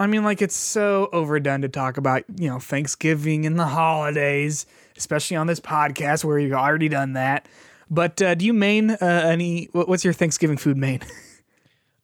I mean, like it's so overdone to talk about, you know, Thanksgiving and the holidays, especially on this podcast where you've already done that. But uh, do you main uh, any? What's your Thanksgiving food main?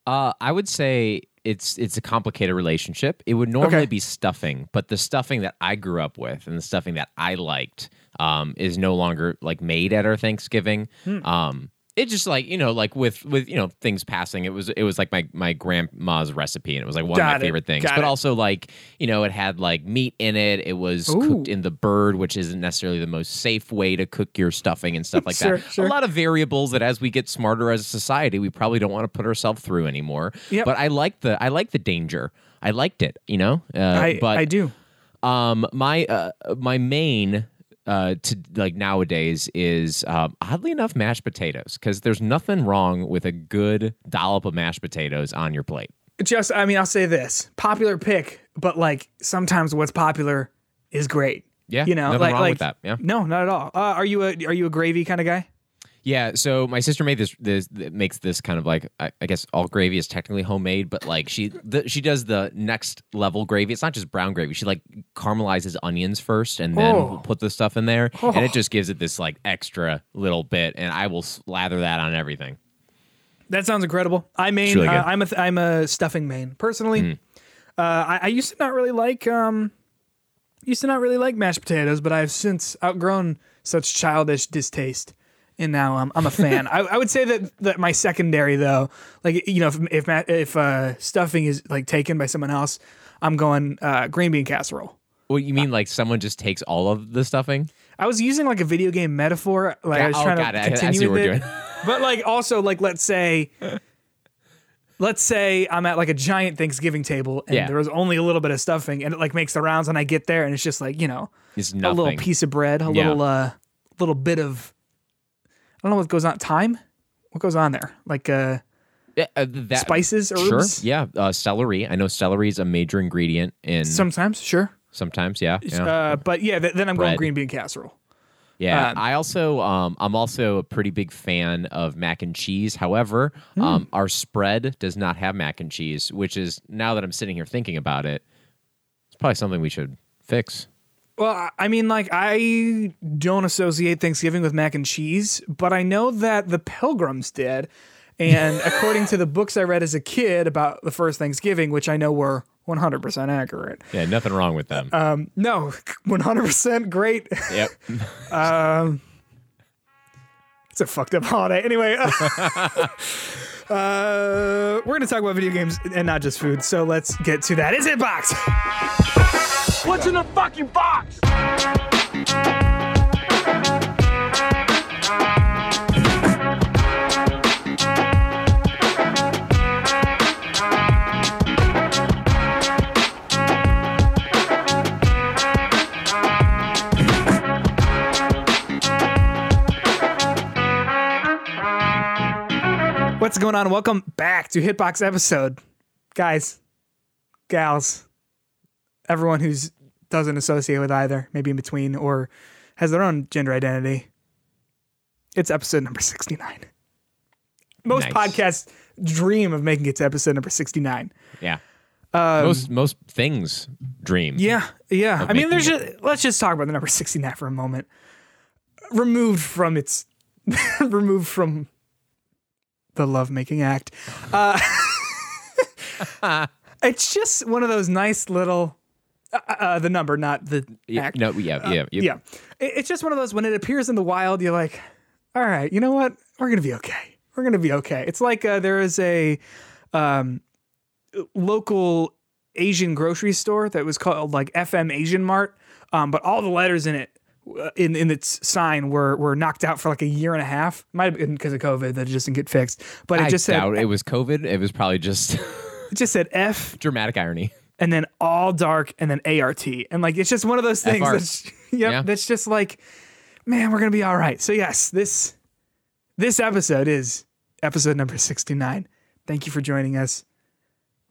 Uh, I would say it's it's a complicated relationship. It would normally Okay. be stuffing, but the stuffing that I grew up with and the stuffing that I liked um, is no longer like made at our Thanksgiving. Hmm. Um, it just like you know, like with with you know things passing, it was it was like my my grandma's recipe, and it was like one of my it. favorite things. Got but it. also like you know, it had like meat in it. It was Ooh. cooked in the bird, which isn't necessarily the most safe way to cook your stuffing and stuff like Sure, that. sure. A lot of variables that as we get smarter as a society, we probably don't want to put ourselves through anymore. Yep. But I like the I like the danger. I liked it, you know. Uh, I but I do. um, my uh, my main uh to like nowadays is um, oddly enough mashed potatoes because there's nothing wrong with a good dollop of mashed potatoes on your plate. Just, I mean, I'll say this: popular pick, but like sometimes what's popular is great. Yeah, you know, like like that. Yeah. no, not at all. Uh, are you a are you a gravy kind of guy? Yeah, so my sister made this. This makes this kind of like I, I guess all gravy is technically homemade, but like she the, she does the next level gravy. It's not just brown gravy. She like caramelizes onions first and then Oh. put the stuff in there, and Oh. it just gives it this like extra little bit. And I will slather that on everything. That sounds incredible. I main. really uh. I'm a th- I'm a stuffing main personally. Uh, I, I used to not really like um, used to not really like mashed potatoes, but I've since outgrown such childish distaste, and now um, I'm a fan. I, I would say that that my secondary though, like you know, if if, ma- if uh, stuffing is like taken by someone else, I'm going uh, green bean casserole. What you mean like someone just takes all of the stuffing? I was using like a video game metaphor, like I was oh, trying to it. I- I continue with we're it. doing. but like also like let's say let's say I'm at like a giant Thanksgiving table and Yeah. there was only a little bit of stuffing and it like makes the rounds and I get there and it's just like, you know, It's a little piece of bread, a Yeah. little uh little bit of don't know what goes on Time? What goes on there? Like uh Yeah, uh, that, spices, Sure. Yeah. Uh, celery. I know celery is a major ingredient in Sometimes, sure. sometimes. Yeah. yeah. Uh but yeah, th- then I'm going green bean casserole. Yeah, Um, I also um, I'm also a pretty big fan of mac and cheese. However, Hmm. um, our spread does not have mac and cheese, which is now that I'm sitting here thinking about it, it's probably something we should fix. Well, I- mean, like, I don't associate Thanksgiving with mac and cheese, but I know that the Pilgrims did. And according to the books I read as a kid about the first Thanksgiving, which I know were 100% accurate. Yeah, nothing wrong with them. Um, no, 100% great. yep. um, It's a fucked up holiday. Anyway, uh, uh, we're going to talk about video games and not just food. So let's get to that. Is it box? What's in the fucking box? What's going on? Welcome back to Hitbox episode. Guys, gals, everyone who's doesn't associate with either, maybe in between, or has their own gender identity. It's episode number 69. Most Nice. podcasts dream of making it to episode number 69. Yeah. most most things dream. Um, Yeah, yeah. I mean, there's just, let's just talk about the number 69 for a moment. Removed from its, removed from the lovemaking act. Uh, it's just one of those nice little, uh, uh, the number, not the Yeah, act. no. Yeah. Yeah. yeah. Yeah. It- It's just one of those when it appears in the wild, you're like, all right, you know what? We're going to be okay. We're going to be okay. It's like uh, there is a um, local Asian grocery store that was called like FM Asian Mart, um, but all the letters in it. uh, In, in its sign were were knocked out for like a year and a half. Might have been because of COVID that it just didn't get fixed. But it I just said it was COVID. It was probably just it just said F dramatic irony. And then all dark and then ART. And like it's just one of those things FR. that's yep, Yeah. that's just like, man, we're gonna be all right. So yes, this this episode is episode number 69. Thank you for joining us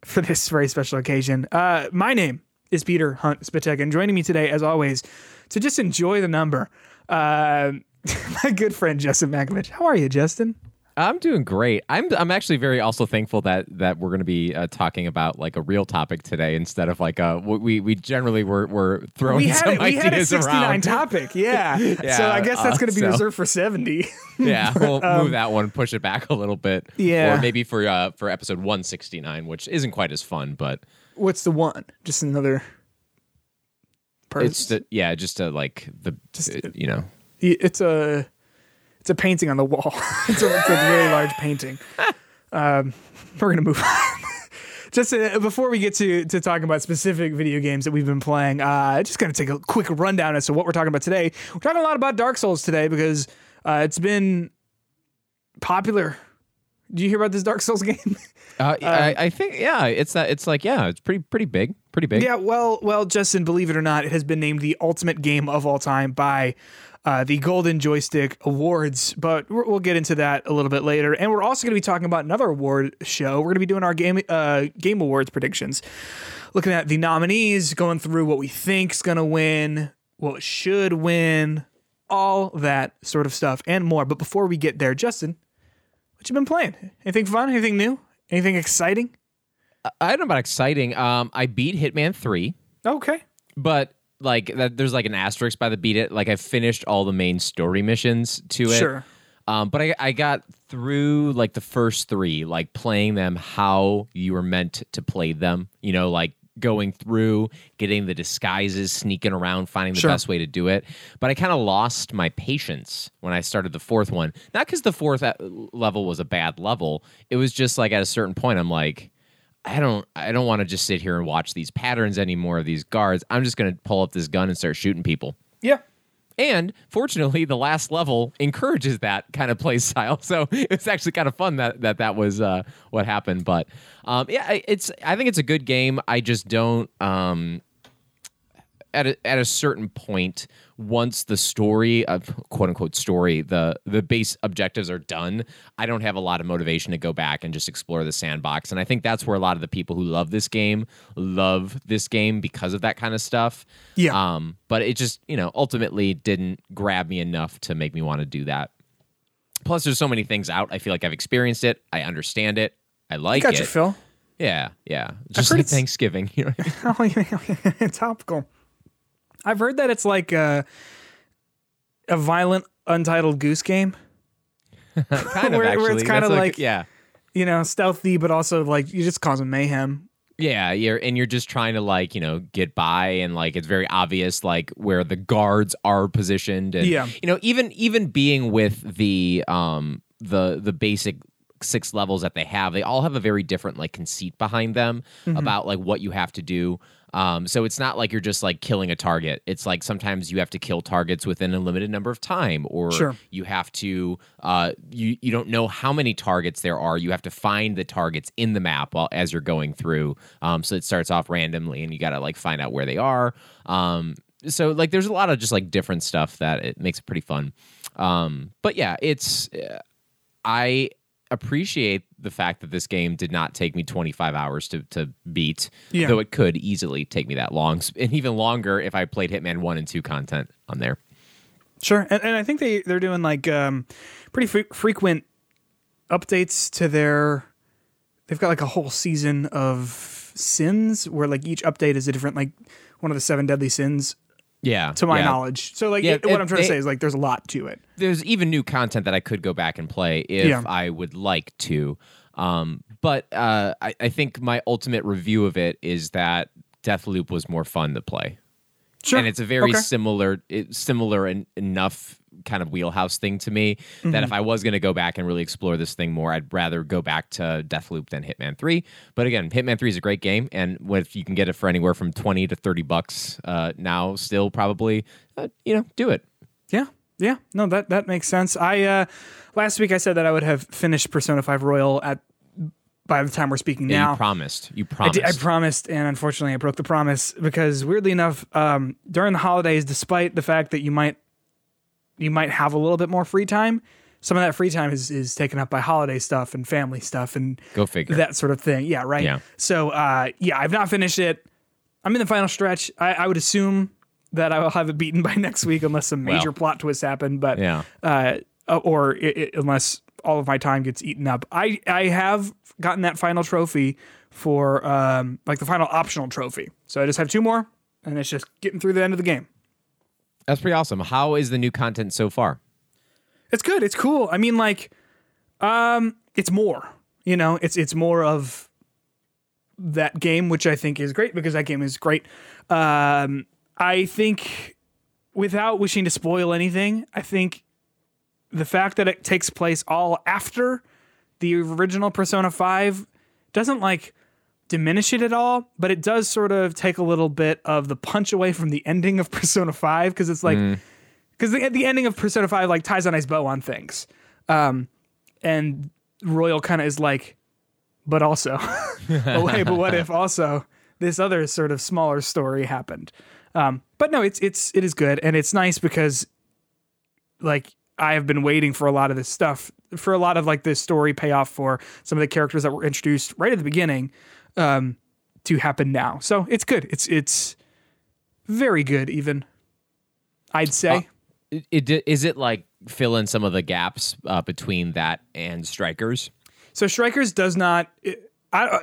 for this very special occasion. Uh my name is Peter Hunt Spitek, and joining me today, as always, to just enjoy the number, uh, my good friend Justin Makovich. How are you, Justin? I'm doing great. I'm I'm actually very also thankful that that we're going to be uh, talking about like a real topic today instead of like a we we generally were were throwing We some it, we had a 69 around. topic. Yeah. Yeah, so I guess that's uh, going to be so- reserved for 70. yeah, we'll move that one, push it back a little bit. Um, Yeah. or maybe for uh for episode 169, which isn't quite as fun, but What's the one? Just another person. it's the, yeah, just a like the uh, you know it's a it's a painting on the wall. it's, a, it's a very large painting. Um, we're gonna move on. just uh, before we get to to talking about specific video games that we've been playing, uh, just gonna take a quick rundown as to what we're talking about today. We're talking a lot about Dark Souls today because uh, it's been popular. Do you hear about this Dark Souls game? Uh, I, I think yeah, it's that it's like yeah, it's pretty pretty big, pretty big. Yeah, well, well, Justin, believe it or not, it has been named the ultimate game of all time by uh, the Golden Joystick Awards. But we'll get into that a little bit later, and we're also going to be talking about another award show. We're going to be doing our game uh, game awards predictions, looking at the nominees, going through what we think's going to win, what should win, all that sort of stuff, and more. But before we get there, Justin, what you been playing? Anything fun? Anything new? Anything exciting? I don't know about exciting. Um, I beat Hitman three. Okay. but like that there's like an asterisk by the beat it. Like i finished all the main story missions to it. Sure. um but i i got through like the first three like playing them how you were meant to play them you know like going through getting the disguises sneaking around finding the Sure. best way to do it. But i kind of lost my patience when i started the fourth one. Not because the fourth uh, level was a bad level. It was just like at a certain point i'm like I don't I don't want to just sit here and watch these patterns anymore of these guards. I'm just going to pull up this gun and start shooting people. Yeah. And fortunately, the last level encourages that kind of play style. So it's actually kind of fun that that that was uh, what happened. But um, yeah, it's I think it's a good game. I just don't um, at a, at a certain point once the story of quote unquote story the the base objectives are done i don't have a lot of motivation to go back and just explore the sandbox and i think that's where a lot of the people who love this game love this game because of that kind of stuff Yeah. um but it just you know ultimately didn't grab me enough to make me want to do that plus there's so many things out i feel like i've experienced it i understand it i like you Got it you, Phil. yeah yeah just like thanksgiving you know I mean? Yeah, topical. I've heard that it's like a, a violent, untitled goose game. kind of Where- where it's kinda That's like- yeah You know, stealthy, but also like you just causing mayhem. Yeah, you're and you're just trying to like, you know, get by and like it's very obvious like where the guards are positioned and Yeah. you know, even even being with the um the the basic six levels that they have, they all have a very different like conceit behind them Mm-hmm. about like what you have to do. Um, so it's not like you're just like killing a target. It's like sometimes you have to kill targets within a limited number of time, or Sure. you have to uh, you you don't know how many targets there are. You have to find the targets in the map while as you're going through. Um, so it starts off randomly, and you got to like find out where they are. Um, so like there's a lot of just like different stuff that it makes it pretty fun. Um, but yeah, it's uh, I appreciate the fact that this game did not take me 25 hours to, to beat, Yeah. though it could easily take me that long, and even longer if I played Hitman 1 and 2 content on there. Sure, and, and I think they they're doing like um, pretty fre- frequent updates to their. They've got like a whole season of sins where like each update is a different like one of the seven deadly sins Yeah. to my yeah. knowledge. So like Yeah, it- what it- I'm trying to say is like there's a lot to it. there's even new content that I could go back and play if Yeah. I would like to. Um, but uh, I, I think my ultimate review of it is that Deathloop was more fun to play. Sure, and it's a very Okay. similar similar en- enough kind of wheelhouse thing to me that Mm-hmm. if I was going to go back and really explore this thing more, I'd rather go back to Deathloop than Hitman 3. But again, Hitman 3 is a great game, and if you can get it for anywhere from 20 to 30 bucks uh, now, still probably, uh, you know, do it. Yeah. Yeah. No, that that makes sense. I uh last week I said that I would have finished Persona 5 Royal at by the time we're speaking Yeah, now. you promised. You promised. I, promised. did, I promised, and unfortunately, I broke the promise because weirdly enough, um, during the holidays, despite the fact that you might you might have a little bit more free time, some of that free time is is taken up by holiday stuff and family stuff and Go figure. that sort of thing. Yeah, right. Yeah. So, uh, yeah, I've not finished it. I'm in the final stretch. I, I would assume that I will have it beaten by next week, unless some major Well. plot twists happen. But Yeah. uh, or i i unless all of my time gets eaten up. I I have gotten that final trophy for um like the final optional trophy. So I just have two more, and it's just getting through the end of the game. That's pretty awesome. How is the new content so far? It's good. It's cool. I mean, like, um, it's more. You know, it's it's more of that game, which I think is great because that game is great. Um, I think, without wishing to spoil anything, I think the fact that it takes place all after the original Persona Five doesn't like diminish it at all, but it does sort of take a little bit of the punch away from the ending of Persona 5 because it's like because the, the ending of Persona 5 like ties a nice bow on things. Um and Royal kind of is like but also wait, but what if also this other sort of smaller story happened. Um but no, it's it's it is good and it's nice because like I have been waiting for a lot of this stuff for a lot of like this story payoff for some of the characters that were introduced right at the beginning um, to happen now. So it's good. It's it's very good even. I'd say. It, it, is it like fill in some of the gaps uh, between that and Strikers? so Strikers does not. I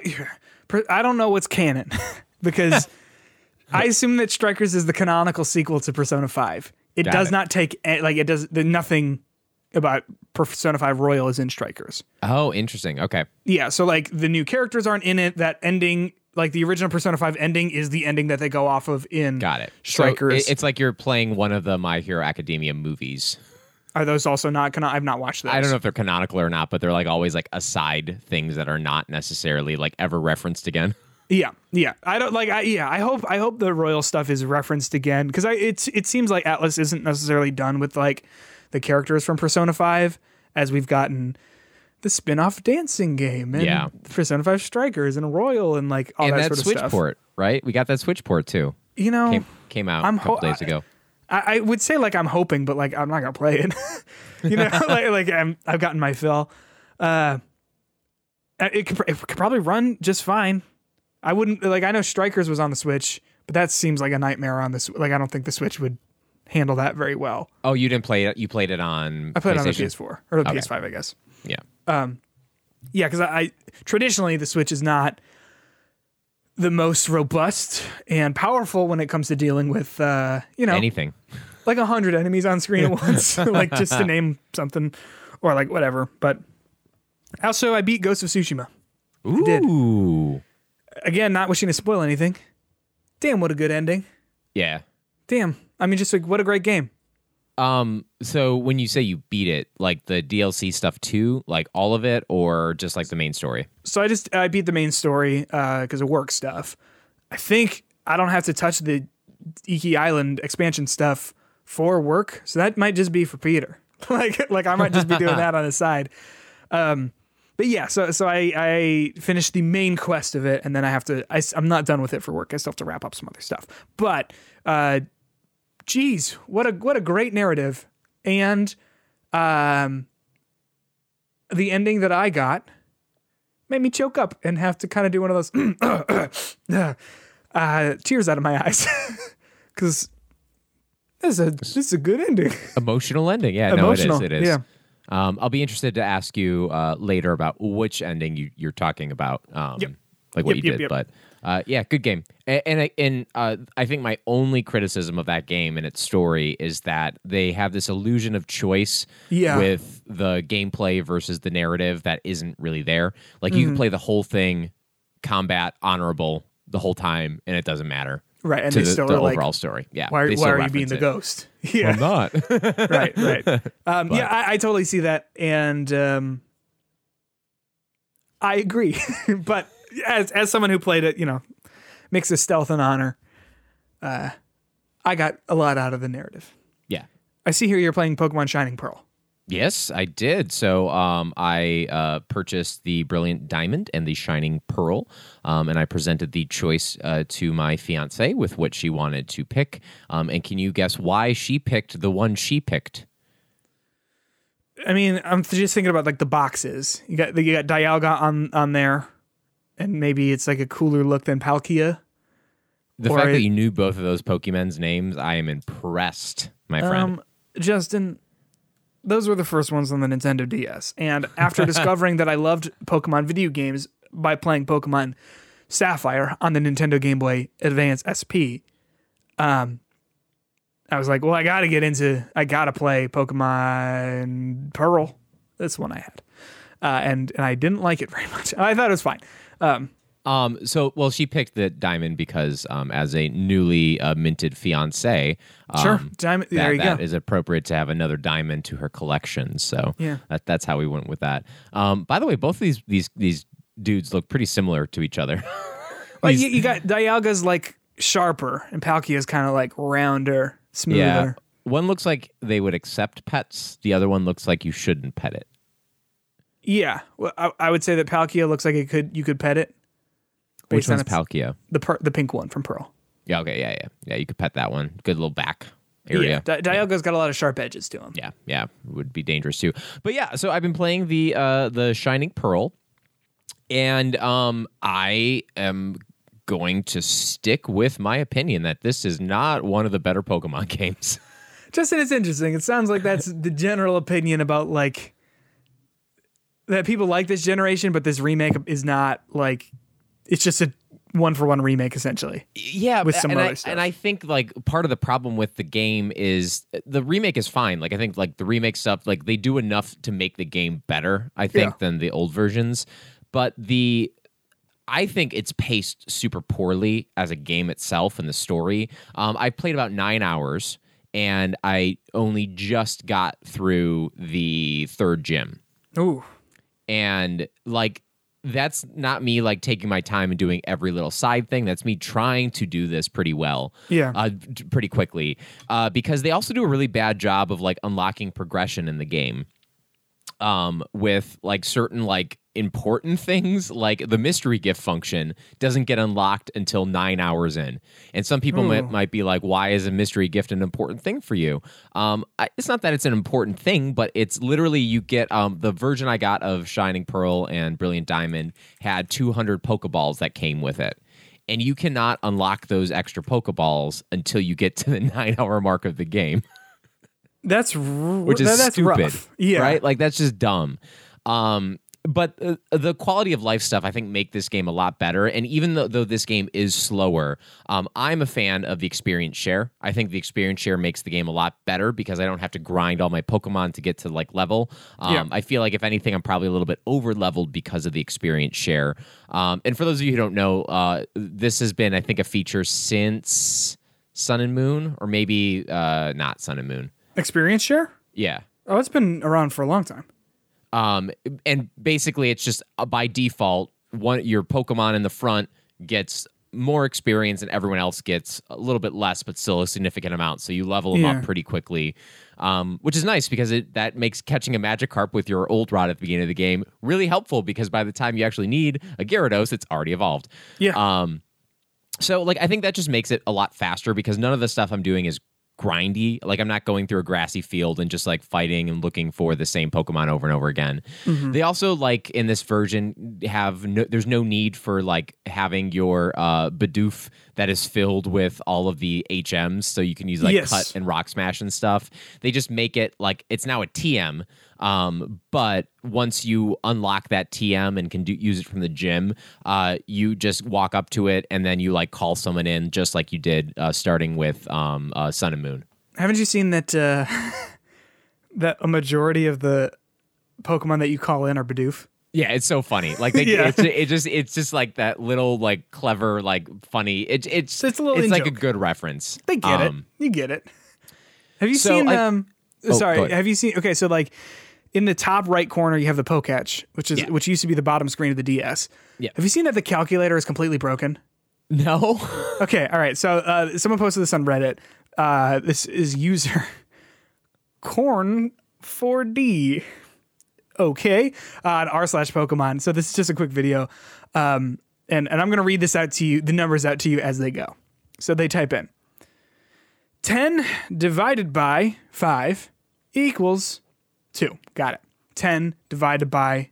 I don't know what's canon because I assume that Strikers is the canonical sequel to Persona Five. It Got does it. not take like it does the, nothing about Persona Five Royal is in Strikers. Oh, interesting. Okay. Yeah, so like the new characters aren't in it. That ending, like the original Persona 5 ending, is the ending that they go off of in Got it. Strikers. So it- it's like you're playing one of the My Hero Academia movies. Are those also not canon? I've not watched those. I don't know if they're canonical or not, but they're like always like aside things that are not necessarily like ever referenced again. Yeah, yeah. I don't like. I yeah. I hope. I hope the royal stuff is referenced again because I. It's. It seems like Atlus isn't necessarily done with like the characters from Persona 5 as we've gotten the spin-off dancing game and Yeah. Persona 5 Strikers and Royal and like all and that, that sort of Switch stuff. port, right? We got that Switch port too. You know, Came came out I'm a couple ho- days ago. I, I would say like I'm hoping, but like I'm not gonna play it. you know, like, like I'm, I've gotten my fill. Uh, it could, it could probably run just fine. I wouldn't like. I know Strikers was on the Switch, but that seems like a nightmare on this. Like I don't think the Switch would handle that very well. Oh, you didn't play it. You played it on. I played it on the PS4 or the PS5, I guess. Yeah. Um, yeah, because I, I traditionally the Switch is not the most robust and powerful when it comes to dealing with uh, you know Anything. like a hundred enemies on screen at once, like just to name something, or like whatever. But also, I beat Ghost of Tsushima. Ooh. Again, not wishing to spoil anything. Damn, what a good ending. Yeah. Damn, I mean, just like what a great game. Um. So when you say you beat it, like the DLC stuff too, like all of it, or just like the main story? So I just I beat the main story because of work stuff. I think I don't have to touch the Iki Island expansion stuff for work, so that might just be for Peter. like like I might just be doing that on the side. Um, but yeah, so so I I finished the main quest of it, and then I have to. I, am not done with it for work. I still have to wrap up some other stuff. But uh, geez, what a what a great narrative, and um, the ending that I got made me choke up and have to kind of do one of those uh, tears out of my eyes because this is a this is a good ending. Emotional ending. Yeah. Emotional, No, it is. It is. yeah. Um. I'll be interested to ask you uh, later about which ending you, you're talking about. Um. Yep. Like what Yep, you yep, did, but. Uh, yeah, good game, and and, I- and uh, I think my only criticism of that game and its story is that they have this illusion of choice Yeah. with the gameplay versus the narrative that isn't really there. Like Mm-hmm. you can play the whole thing, combat honorable the whole time, and it doesn't matter. Right, and they the, still the are like, overall story. Yeah, Why, why are you being the it. ghost? Yeah, I'm not. right, right. Um, yeah, I, I totally see that, and um, I agree. but as as someone who played it, you know, mixes stealth and honor. Uh, I got a lot out of the narrative. yeah. I see here you're playing Pokemon Shining Pearl. Yes, I did. So um, I uh, purchased the Brilliant Diamond and the Shining Pearl, um, and I presented the choice uh, to my fiance with what she wanted to pick. Um, and can you guess why she picked the one she picked? I mean, I'm just thinking about like the boxes. You got you got Dialga on on there, and maybe it's like a cooler look than Palkia. The fact it- that you knew both of those Pokemon's names, I am impressed, my friend. Um, Justin, those were the first ones on the Nintendo DS. And after discovering that I loved Pokemon video games by playing Pokemon Sapphire on the Nintendo Game Boy Advance SP, um, I was like, well, I got to get into, I got to play Pokemon Pearl. That's one I had. Uh, and, and I didn't like it very much. I thought it was fine. Um, Um, so, well, she picked the diamond because, um, as a newly uh, minted fiance, um, Sure. Diamond- that, there you that go. is appropriate to have another diamond to her collection. So, Yeah. that, that's how we went with that. Um, by the way, both of these these these dudes look pretty similar to each other. Like you, you got Dialga's like sharper, and Palkia's kind of like rounder, smoother. yeah, one looks like they would accept pets. The other one looks like you shouldn't pet it. Yeah, well, I, I would say that Palkia looks like it could you could pet it. Which based on one's Palkia? The per, the pink one from Pearl. Yeah, okay, yeah, yeah, yeah. You could pet that one. Good little back Yeah, area. Di- Dialga's got a lot of sharp edges to him. yeah yeah would be dangerous too but yeah so i've been playing the uh the shining pearl and um i am going to stick with my opinion that this is not one of the better pokemon games Justin, it's interesting. It sounds like that's the general opinion about like that people like this generation, but this remake is not like it's just a one for one remake essentially. yeah With some and other I, stuff. and i think like part of the problem with the game is the remake is fine like i think like the remake stuff like they do enough to make the game better i think Yeah. than the old versions but the I think it's paced super poorly as a game itself and the story. Um, I played about nine hours and I only just got through the third gym. Ooh. And like, that's not me like taking my time and doing every little side thing. That's me trying to do this pretty well. Yeah. Uh, d- pretty quickly. Uh, because they also do a really bad job of like unlocking progression in the game um, with like certain like important things like the mystery gift function doesn't get unlocked until nine hours in and some people might, might be like why is a mystery gift an important thing for you um, I, it's not that it's an important thing but it's literally you get um, the version i got of shining pearl and brilliant diamond had 200 pokeballs that came with it and you cannot unlock those extra pokeballs until you get to the nine hour mark of the game That's r- which is that- that's stupid, rough. Yeah. right? Like that's just dumb. Um, but uh, the quality of life stuff, I think, make this game a lot better. And even though, though this game is slower, um, I'm a fan of the experience share. I think the experience share makes the game a lot better because I don't have to grind all my Pokemon to get to like level. Um, Yeah. I feel like if anything, I'm probably a little bit over leveled because of the experience share. Um, and for those of you who don't know, uh, this has been, I think, a feature since Sun and Moon, or maybe uh, not Sun and Moon. Experience share? Yeah. Oh, it's been around for a long time. Um, and basically, it's just uh, by default, one your Pokemon in the front gets more experience, and everyone else gets a little bit less, but still a significant amount. So you level them Yeah. up pretty quickly, um, which is nice because it that makes catching a Magikarp with your old rod at the beginning of the game really helpful because by the time you actually need a Gyarados, it's already evolved. Yeah. Um, so like I think that just makes it a lot faster because none of the stuff I'm doing is grindy. Like I'm not going through a grassy field and just like fighting and looking for the same Pokemon over and over again. They also like in this version have no, there's no need for like having your uh Bidoof that is filled with all of the HMs so you can use like Yes. cut and rock smash and stuff. They just make it like it's now a TM. Um, but once you unlock that TM and can do, use it from the gym, uh, you just walk up to it and then you like call someone in just like you did uh, starting with um, uh, Sun and Moon. Haven't you seen that uh, that a majority of the Pokemon that you call in are Bidoof? Yeah, it's so funny. Like they, Yeah. it's, it just it's just like that little like clever like funny. It, it's It's a little it's like a good reference. They get Um, it. You get it. Have you so seen I- um Oh, sorry, have you seen okay, so like in the top right corner you have the Poketch, which is Yeah. which used to be the bottom screen of the DS. Yeah. Have you seen that the calculator is completely broken? No. Okay, all right. So uh, someone posted this on Reddit. Uh, this is user corn 4D. Okay, uh, on r slash Pokemon. So this is just a quick video, um, and and I'm gonna read this out to you, the numbers out to you as they go. So they type in ten divided by five equals two. Got it. Ten divided by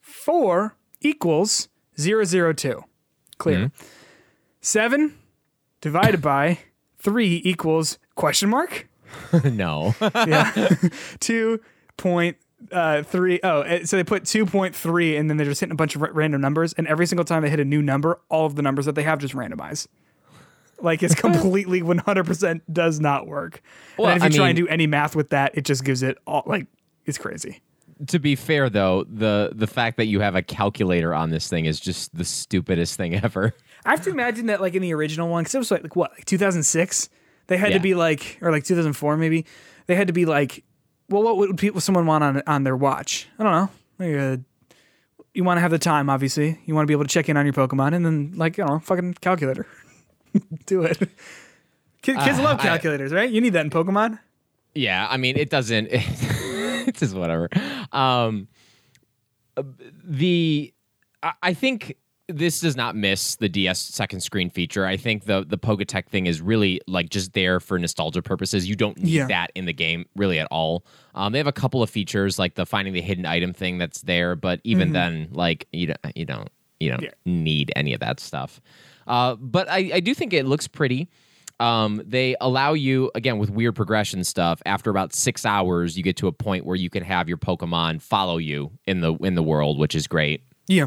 four equals zero zero two. Clear. Seven divided by three equals question mark. no. Yeah, two point uh, three. Oh, eh, so they put two point three, and then they're just hitting a bunch of ra- random numbers, and every single time they hit a new number, all of the numbers that they have just randomize. Like it's completely one hundred percent does not work. Well, and if you I try and do any math with that, it just gives it all like it's crazy. to be fair though, the the fact that you have a calculator on this thing is just the stupidest thing ever. I have to imagine that like in the original one, because it was like, like what, like 2006, they had Yeah. to be like, or like 2004 maybe, they had to be like, well, what would people someone want on on their watch? I don't know. Like, uh, you want to have the time, obviously. You want to be able to check in on your Pokemon, and then like you know, fucking calculator, do it. Kids Uh, love I- calculators, right? You need that in Pokemon. Yeah, I mean, it doesn't. it's just whatever. Um, the I, I think this does not miss the DS second screen feature. I think the the Poketch thing is really like just there for nostalgia purposes. You don't need Yeah. that in the game really at all. Um, they have a couple of features like the finding the hidden item thing that's there, but even then, like you don't you don't you don't Yeah. need any of that stuff. Uh, but I, I do think it looks pretty. Um, they allow you again with weird progression stuff. After about six hours, you get to a point where you can have your Pokemon follow you in the in the world, which is great. Yeah.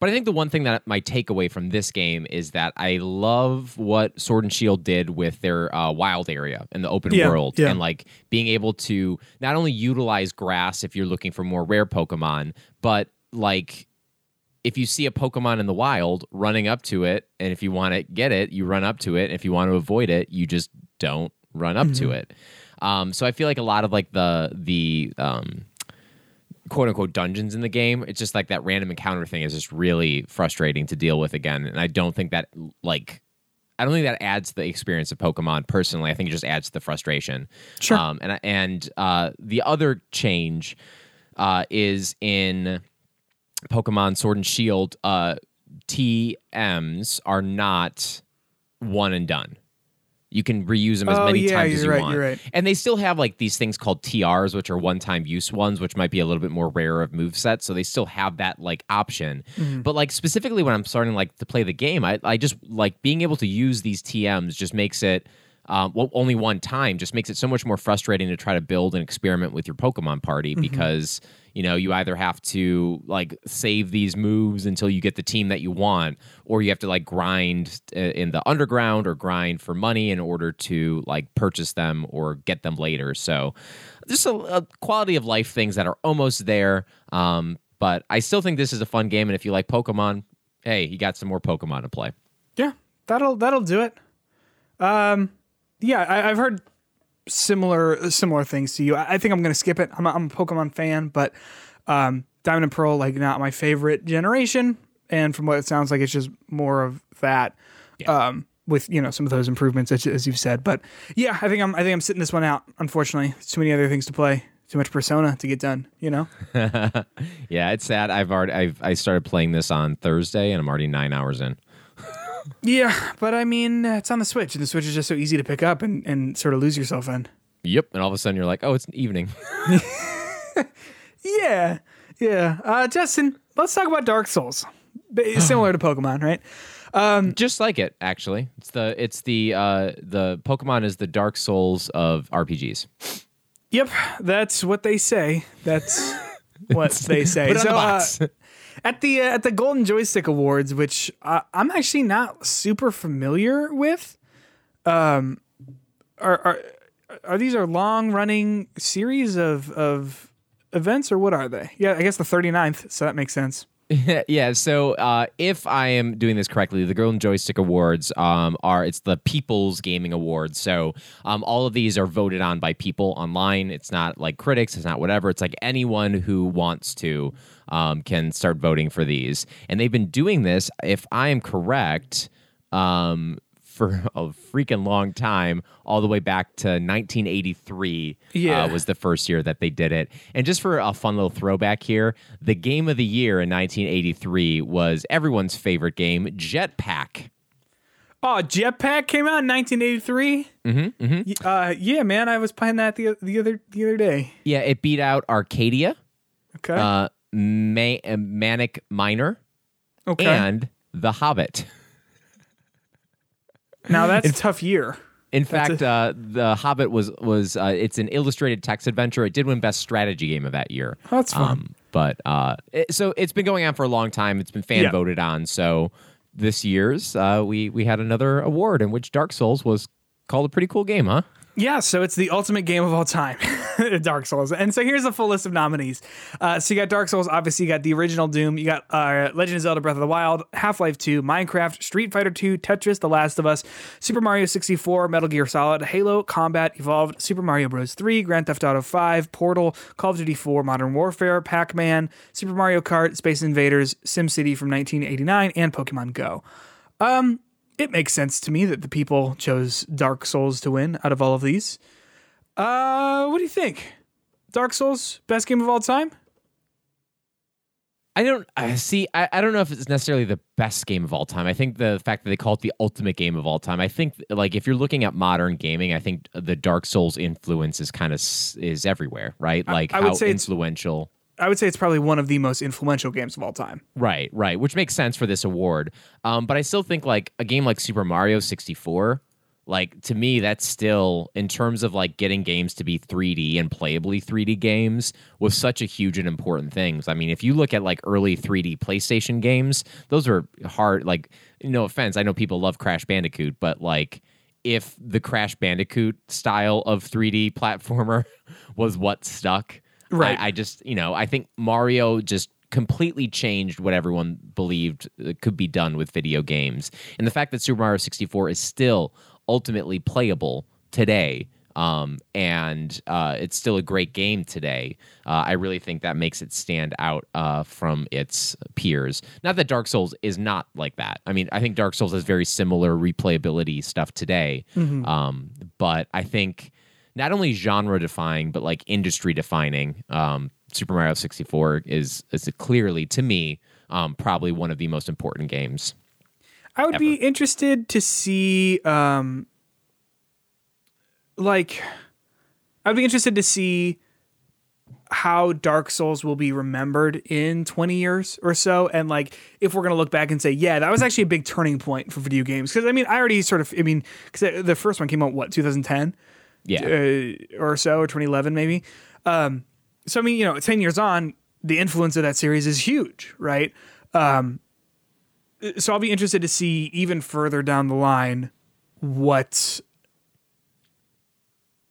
But I think the one thing that my takeaway from this game is that I love what Sword and Shield did with their uh, wild area in the open Yeah, world, yeah. and like being able to not only utilize grass if you're looking for more rare Pokemon, but like if you see a Pokemon in the wild, running up to it, and if you want to get it, you run up to it. And if you want to avoid it, you just don't run up to it. Um, so I feel like a lot of like the the um, quote unquote dungeons in the game, it's just like that random encounter thing is just really frustrating to deal with again. And I don't think that like I don't think that adds to the experience of Pokemon personally. I think it just adds to the frustration. Sure. Um, and and uh, the other change uh, is in Pokemon Sword and Shield. Uh, TMs are not one and done. You can reuse them as Oh, many yeah, times as you're right, want. right. And they still have like these things called TRs, which are one-time use ones, which might be a little bit more rare of move sets. So they still have that like option. Mm-hmm. But like specifically when I'm starting like to play the game, I, I just like being able to use these TMs just makes it um, well, only one time just makes it so much more frustrating to try to build and experiment with your Pokemon party Mm-hmm. because you know you either have to like save these moves until you get the team that you want, or you have to like grind uh, in the underground or grind for money in order to like purchase them or get them later. So just a, a quality of life things that are almost there. Um, but I still think this is a fun game, and if you like Pokemon, hey, you got some more Pokemon to play. Yeah, that'll that'll do it. Um, yeah, I, I've heard similar similar things to you. I, I think I'm gonna skip it. I'm a, I'm a Pokemon fan, but um, Diamond and Pearl like not my favorite generation, and from what it sounds like, it's just more of that. Um, with you know some of those improvements as, as you've said, but yeah, I think I'm I think I'm sitting this one out. Unfortunately, There's too many other things to play, too much Persona to get done. You know. Yeah, it's sad. I've already I've I started playing this on Thursday, and I'm already nine hours in. Yeah, but I mean, it's on the Switch, and the Switch is just so easy to pick up and, and sort of lose yourself in. Yep, and all of a sudden you're like, oh, it's an evening. Yeah, yeah. Uh, Justin, let's talk about Dark Souls. Similar to Pokemon, right? Just like it, actually. It's the it's the uh the Pokemon is the Dark Souls of RPGs. Yep, that's what they say. That's what they say. Put it on So, the uh. At the uh, at the Golden Joystick Awards, which uh, I'm actually not super familiar with, um, are are are these are long running series of of events or what are they? Yeah, I guess the 39th, so that makes sense. yeah, so uh, if I am doing this correctly, the Girl Golden Joystick Awards um, are it's the People's Gaming Awards. So um, all of these are voted on by people online. It's not like critics. It's not whatever. It's like anyone who wants to um, can start voting for these. And they've been doing this, if I am correct, um, for a freaking long time, all the way back to 1983. Yeah. uh, was the first year that they did it. And just for a fun little throwback here, the game of the year in 1983 was everyone's favorite game, Jetpac. Oh, Jetpac came out in 1983. Mm-hmm, mm-hmm. Uh, yeah, man, I was playing that the the other the other day. Yeah, it beat out Arcadia, Okay, uh, Ma- uh, Manic Miner, okay. and The Hobbit. now that's a tough year. In fact, uh, the Hobbit was was uh, it's an illustrated text adventure. It did win best strategy game of that year. That's fun. Um, but uh, it, so it's been going on for a long time. It's been fan Yeah. voted on. So this year's uh, we we had another award in which Dark Souls was called a pretty cool game, huh? Yeah, so it's the ultimate game of all time, Dark Souls. And so here's a full list of nominees. Uh, so you got Dark Souls, obviously you got the original Doom, you got uh, Legend of Zelda: Breath of the Wild, Half Life 2, Minecraft, Street Fighter 2, Tetris, The Last of Us, Super Mario 64, Metal Gear Solid, Halo, Combat, Evolved, Super Mario Bros. 3, Grand Theft Auto 5, Portal, Call of Duty 4, Modern Warfare, Pac-Man, Super Mario Kart, Space Invaders, SimCity from 1989, and Pokemon Go it makes sense to me that the people chose Dark Souls to win out of all of these. Uh, what do you think? Dark Souls, best game of all time? I don't I see. I, I don't know if it's necessarily the best game of all time. I think the fact that they call it the ultimate game of all time. I think like if you're looking at modern gaming, I think the Dark Souls influence is kind of is everywhere, right? Like I would how influential. I would say it's probably one of the most influential games of all time. Right, right, which makes sense for this award. Um, but I still think like a game like Super Mario 64, like to me, that's still in terms of like getting games to be 3D and playably 3D games was such a huge and important thing. I mean, if you look at like early 3D PlayStation games, those are hard. Like, no offense, I know people love Crash Bandicoot, but like if the Crash Bandicoot style of 3D platformer was what stuck, Right. I, I just, you know, I think Mario just completely changed what everyone believed uh, could be done with video games. And the fact that Super Mario 64 is still ultimately playable today. Um, and uh, it's still a great game today. Uh, I really think that makes it stand out uh, from its peers. Not that Dark Souls is not like that. I mean, I think Dark Souls has very similar replayability stuff today. Um, but I think not only genre defying but like industry defining um, super mario 64 is is clearly to me um, probably one of the most important games I would be interested to see, um, like, I'd be interested to see how Dark Souls will be remembered in 20 years or so. And, like, if we're going to look back and say, yeah, that was actually a big turning point for video games. Because, I mean, I already sort of, I mean, because the first one came out, what, 2010? Yeah uh, or so, or 2011 maybe. Um, so I mean, you know, 10 years on, the influence of that series is huge, right? Um, so I'll be interested to see even further down the line what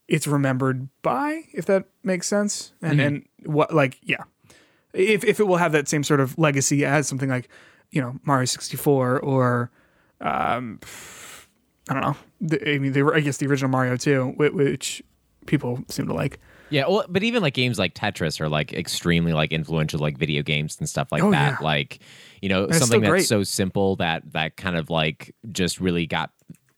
it's remembered by, if that makes sense, and and what like yeah, if if it will have that same sort of legacy as something like you know Mario 64 or um, I don't know. The, I mean, they were, I guess the original Mario too, whi- which people seem to like. yeah well but even like games like tetris are like extremely like influential like video games and stuff like Oh, that yeah. like you know something great. that's so simple that that kind of like just really got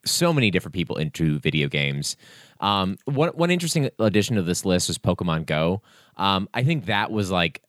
so many different people into video games um one one interesting addition to this list was pokemon go um i think that was like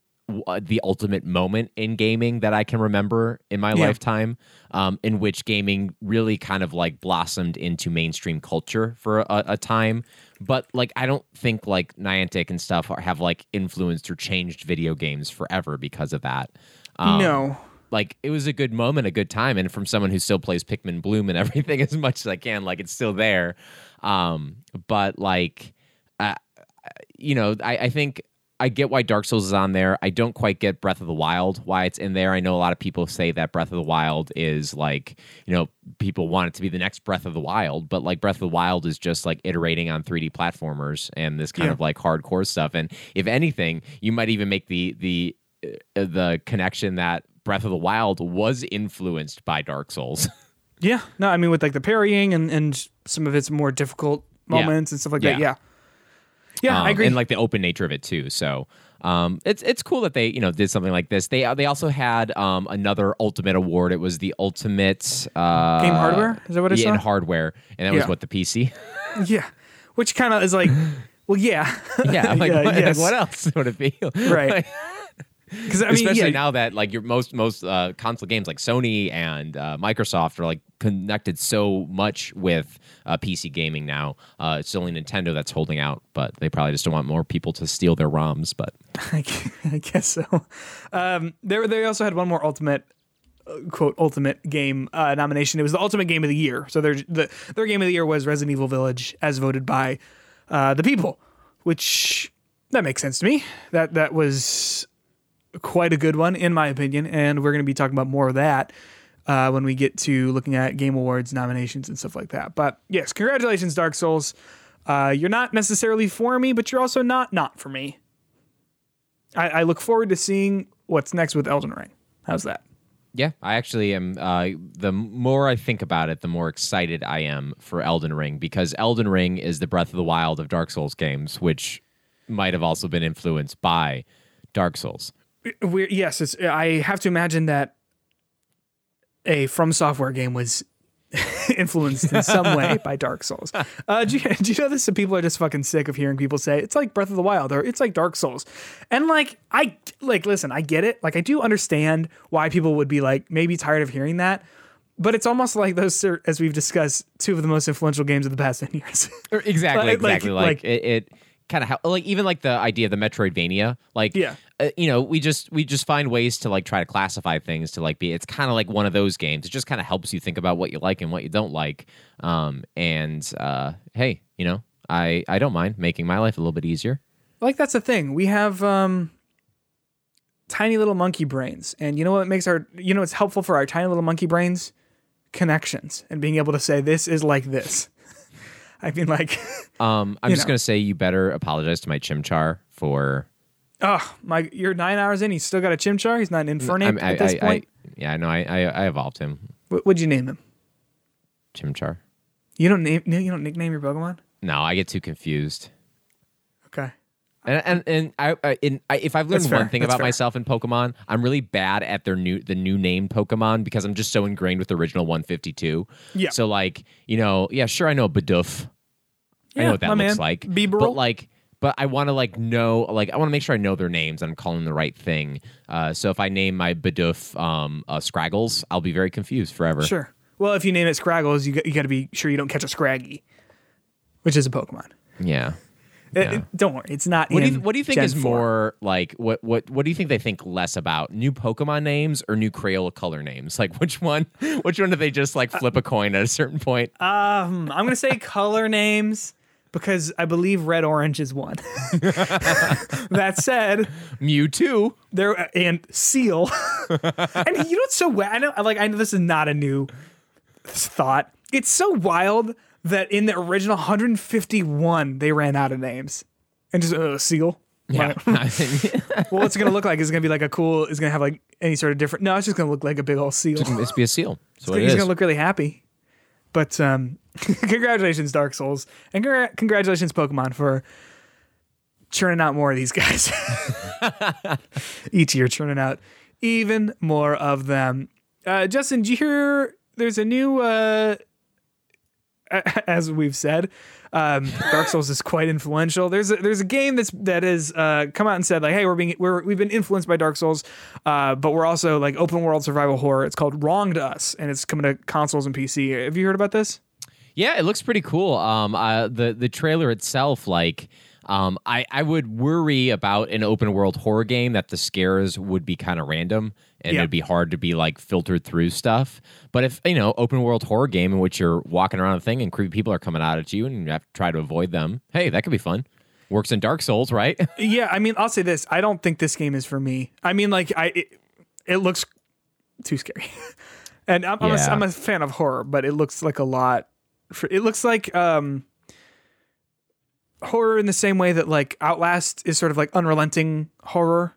the ultimate moment in gaming that I can remember in my Yeah. lifetime, um, in which gaming really kind of like blossomed into mainstream culture for a, a time. But like, I don't think like Niantic and stuff are, have like influenced or changed video games forever because of that. Um, no, like it was a good moment, a good time, and from someone who still plays Pikmin Bloom and everything as much as I can, like it's still there. Um, but like, uh, you know, I, I think I get why Dark Souls is on there. I don't quite get Breath of the Wild why it's in there. I know a lot of people say that Breath of the Wild is like, you know, people want it to be the next Breath of the Wild, but like Breath of the Wild is just like iterating on 3D platformers and this kind Yeah. of like hardcore stuff. And if anything, you might even make the the uh, the connection that Breath of the Wild was influenced by Dark Souls. yeah, no. I mean, with like the parrying and and some of its more difficult Yeah. moments and stuff like that. Yeah. Yeah, yeah, Um, I agree. and like the open nature of it too. So um, it's it's cool that they you know did something like this. They they also had um, another ultimate award. It was the ultimate uh, Game hardware? Is that what I yeah, in hardware, and that was what the PC. yeah, which kind of is like, well, yeah, yeah, I'm like, Yeah, what, like, what else would it be? Right. Like, because I mean, especially yeah, now that like your most most uh, console games like Sony and uh, Microsoft are like connected so much with uh, PC gaming now. Uh, it's only Nintendo that's holding out, but they probably just don't want more people to steal their ROMs. But I guess so. Um, there, they also had one more ultimate uh, quote ultimate game uh, nomination. It was the ultimate game of the year. So their the, their game of the year was Resident Evil Village, as voted by uh, the people, which that makes sense to me. That that was quite a good one in my opinion, and we're going to be talking about more of that. Uh, when we get to looking at Game Awards nominations and stuff like that. But yes, congratulations, Dark Souls. Uh, you're not necessarily for me, but you're also not not for me. I, I look forward to seeing what's next with Elden Ring. How's that? Yeah, I actually am. Uh, the more I think about it, the more excited I am for Elden Ring because Elden Ring is the Breath of the Wild of Dark Souls games, which might have also been influenced by Dark Souls. We're, yes, it's, I have to imagine that a From Software game was influenced in some way by Dark Souls. Uh, do, you, do you know this? Some people are just fucking sick of hearing people say it's like Breath of the Wild or it's like Dark Souls, and like I like listen, I get it. Like I do understand why people would be like maybe tired of hearing that. But it's almost like those, as we've discussed, two of the most influential games of the past ten years. Exactly, Like- exactly. Like, like- it, it kind of how like even like the idea of the Metroidvania, like Yeah. uh, you know, we just we just find ways to like try to classify things to like be. It's kind of like one of those games. It just kind of helps you think about what you like and what you don't like. Um, and uh, hey, you know, I I don't mind making my life a little bit easier. like that's the thing. We have um tiny little monkey brains. And you know what makes our you know it's helpful for our tiny little monkey brains? Connections and being able to say this is like this. I mean like Um, I'm just know. gonna say you better apologize to my chimchar for. oh my you're nine hours in, he's still got a chimchar, he's not an infernape at this I, point. I, yeah, no, I, I I evolved him, what would you name him? chimchar. You don't name you don't nickname your Pokemon? No, I get too confused. Okay. And and, and I, I, in, I if I've learned That's one fair. thing That's about fair. myself in Pokemon, I'm really bad at their new the new name Pokemon because I'm just so ingrained with the original 152. Yeah. So like you know, yeah, sure, I know Bidoof. I know what that looks man. like. Beeble. But like, but I want to like know, like, I want to make sure I know their names and I'm calling them the right thing. Uh, so if I name my Bidoof um, uh, Scraggles, I'll be very confused forever. Sure. Well, if you name it Scraggles, you got, you got to be sure you don't catch a Scraggy, which is a Pokemon. Yeah. Yeah. it- don't worry, it's not. What do you What do you think Gen is 4. more like what what What do you think they think less about new Pokemon names or new Crayola color names? Like which one? Which one do they just like flip a coin at a certain point? Um, I'm gonna say color names because I believe red orange is one. that said, Mewtwo. there and seal. and you know what's so I know like I know this is not a new thought. It's so wild that in the original 151 they ran out of names and just uh, seal. Yeah. Well, what's it gonna look like? Is it gonna be like a cool? Is gonna have like any sort of different? No, it's just gonna look like a big old seal. It's gonna be a seal. So it He's gonna look really happy. But um, congratulations, Dark Souls, and congra- congratulations, Pokemon, for churning out more of these guys. Each year, churning out even more of them. Uh, Justin, did you hear? There's a new, uh, as we've said, um, Dark Souls is quite influential. There's a, there's a game that's that has uh, come out and said like, hey, we're being we're we've been influenced by Dark Souls, uh, but we're also like open world survival horror. It's called Wronged Us, and it's coming to consoles and PC. Have you heard about this? Yeah, it looks pretty cool. Um, uh, the the trailer itself, like, um, I I would worry about an open world horror game that the scares would be kind of random and Yeah. it'd be hard to be like filtered through stuff. But if you know, open world horror game in which you're walking around a thing and creepy people are coming out at you and you have to try to avoid them, hey, that could be fun. Works in Dark Souls, right? Yeah, I mean, I'll say this: I don't think this game is for me. I mean, like, I it, it looks too scary, and I'm I'm, a. I'm a fan of horror, but it looks like a lot. For, it looks like um horror in the same way that like Outlast is sort of like unrelenting horror,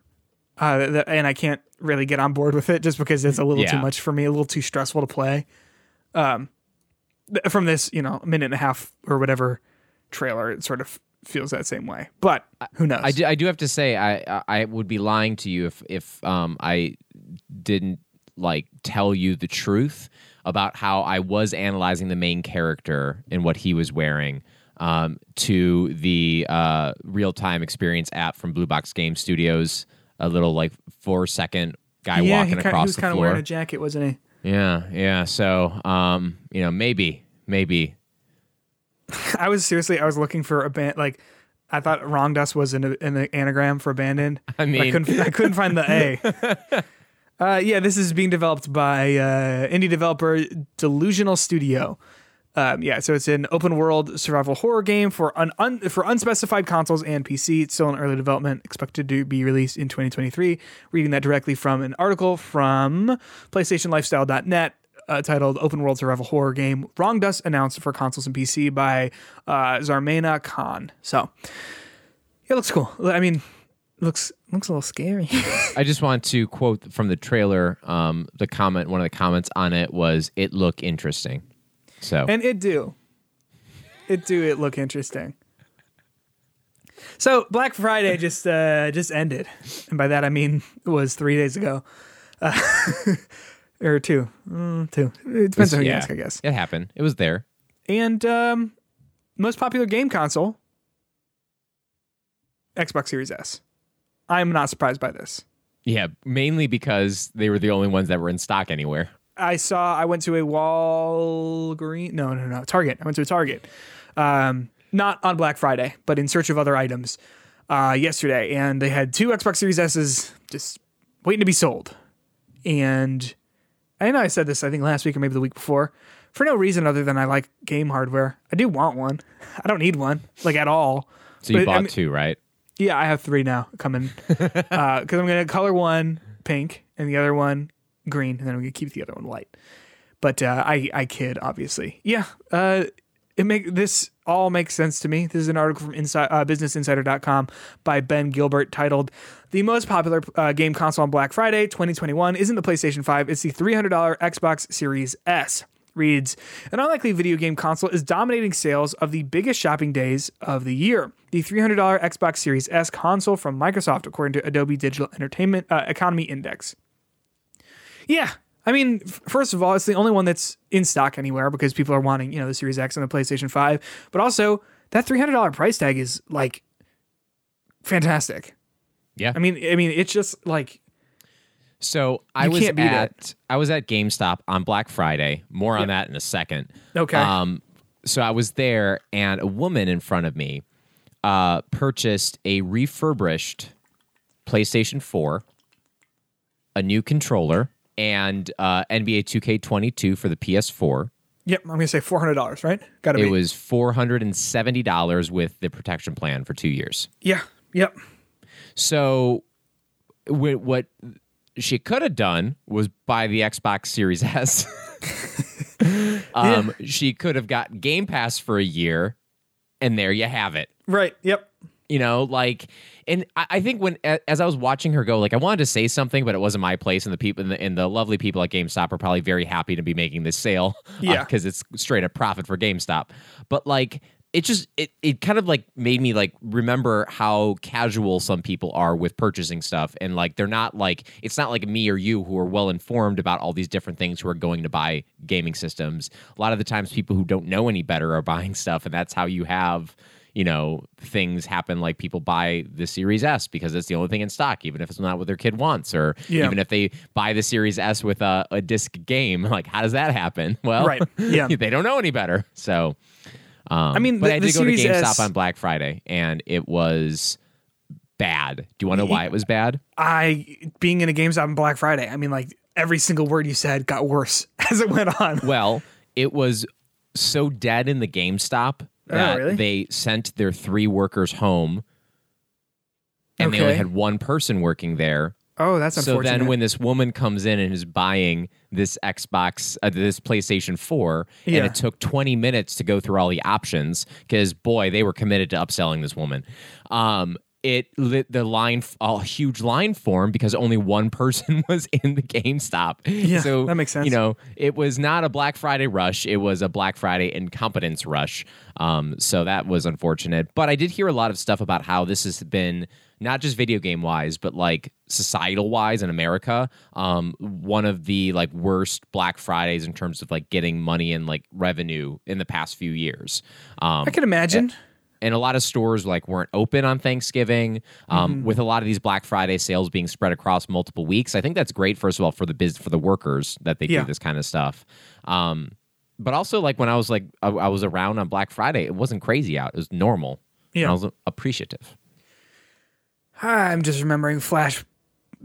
uh, that, and I can't really get on board with it just because it's a little too much for me, a little too stressful to play. Um, th- from this, you know, minute and a half or whatever trailer, it sort of feels that same way. But who knows? I do, I do have to say I I- I would be lying to you if if um I didn't like tell you the truth about how I was analyzing the main character and what he was wearing um, to the uh, real time experience app from Blue Box Game Studios. A little like four second guy yeah, walking he, across he was the kind of wearing a jacket, wasn't he? yeah, yeah. So um, you know, maybe, maybe. I was seriously, I was looking for a band. Like, I thought wronged us was in, a, in the anagram for abandoned. I but I mean- couldn't, I couldn't find the A. Uh, yeah, this is being developed by uh, indie developer Delusional Studio. Um, yeah, so it's an open world survival horror game for un, un, for unspecified consoles and PC. It's still in early development, expected to be released in 2023. Reading that directly from an article from PlayStationLifestyle.net uh, titled "Open World Survival Horror Game: Wronged Us announced for consoles and PC" by uh, Zarmena Khan. So, yeah, it looks cool. I mean, looks looks a little scary. I just want to quote from the trailer. Um, the comment, one of the comments on it was, "It look interesting." So and it do, it do. It look interesting. So Black Friday just uh, just ended, and by that I mean it was three days ago, uh, or two, mm, two. It depends on who you ask, I guess. it happened. It was there. And um, most popular game console, Xbox Series S. I'm not surprised by this. Yeah, mainly because they were the only ones that were in stock anywhere. I saw. I went to a Walgreen. No, no, no. Target. I went to a Target. Um, not on Black Friday, but in search of other items uh, yesterday, and they had two Xbox Series S's just waiting to be sold. And I know I said this. I think last week or maybe the week before. For no reason other than I like game hardware. I do want one. I don't need one like at all. So you But, bought I mean- two, right? Yeah, I have three now coming because I'm gonna color one pink and the other one green, and then I'm gonna keep the other one white. But uh, I I kid, obviously. Yeah, uh, it make this all makes sense to me. This is an article from inside uh, BusinessInsider.com by Ben Gilbert titled "The most popular uh, game console on Black Friday 2021 isn't the PlayStation 5; it's the $300 Xbox Series S." reads An unlikely video game console is dominating sales of the biggest shopping days of the year. The $300 Xbox Series S console from Microsoft, according to Adobe Digital Entertainment uh, Economy Index. Yeah. I mean, first of all, it's the only one that's in stock anywhere because people are wanting, you know, the Series X and the PlayStation 5. But also, that $300 price tag is like fantastic. Yeah. I mean, I mean, it's just like So I You was at I was at GameStop on Black Friday. More on that in a second. Okay. Um, so I was there, and a woman in front of me uh, purchased a refurbished PlayStation Four, a new controller, and uh, NBA 2K22 for the PS4. Yep, I'm gonna say four hundred dollars, right? Gotta be. It was four hundred and seventy dollars with the protection plan for two years. yeah. Yep. So, wh- what she could have done was buy the Xbox Series S. um, She could have got Game Pass for a year, and there you have it. Right. Yep. You know, like, and I, I think when as I was watching her go, like, I wanted to say something, but it wasn't my place, and the people and the, and the lovely people at GameStop are probably very happy to be making this sale, Yeah. because it's straight up profit for GameStop. But like, it just it it kind of like made me like remember how casual some people are with purchasing stuff, and like they're not like it's not like me or you who are well informed about all these different things who are going to buy gaming systems. A lot of the times, people who don't know any better are buying stuff, and that's how you have you know, things happen like people buy the Series S because it's the only thing in stock, even if it's not what their kid wants, or Yeah. even if they buy the Series S with a, a disc game. Like, how does that happen? Well, Right. Yeah. they don't know any better. So, um, I mean, but the- I did go to GameStop S on Black Friday, and it was bad. Do you want to know why it was bad? I being in a GameStop on Black Friday. I mean, like every single word you said got worse as it went on. Well, it was so dead in the GameStop that Oh, really? they sent their three workers home, and they only had one person working there. Oh, that's So unfortunate. then, when this woman comes in and is buying this Xbox, uh, this PlayStation 4, Yeah. and it took 20 minutes to go through all the options, because boy, they were committed to upselling this woman. Um, it lit the line, a huge line form because only one person was in the GameStop. Yeah, so that makes sense. You know, it was not a Black Friday rush; it was a Black Friday incompetence rush. Um, so that was unfortunate. But I did hear a lot of stuff about how this has been not just video game wise, but like societal wise in America, um, one of the like worst Black Fridays in terms of like getting money and like revenue in the past few years. Um, I can imagine. And a lot of stores like weren't open on Thanksgiving. Um, With a lot of these Black Friday sales being spread across multiple weeks, I think that's great. First of all, for the biz for the workers that they Yeah. do this kind of stuff. Um, but also, like when I was like I, I was around on Black Friday, it wasn't crazy out. It was normal. Yeah. and I was appreciative. I'm just remembering flashbacks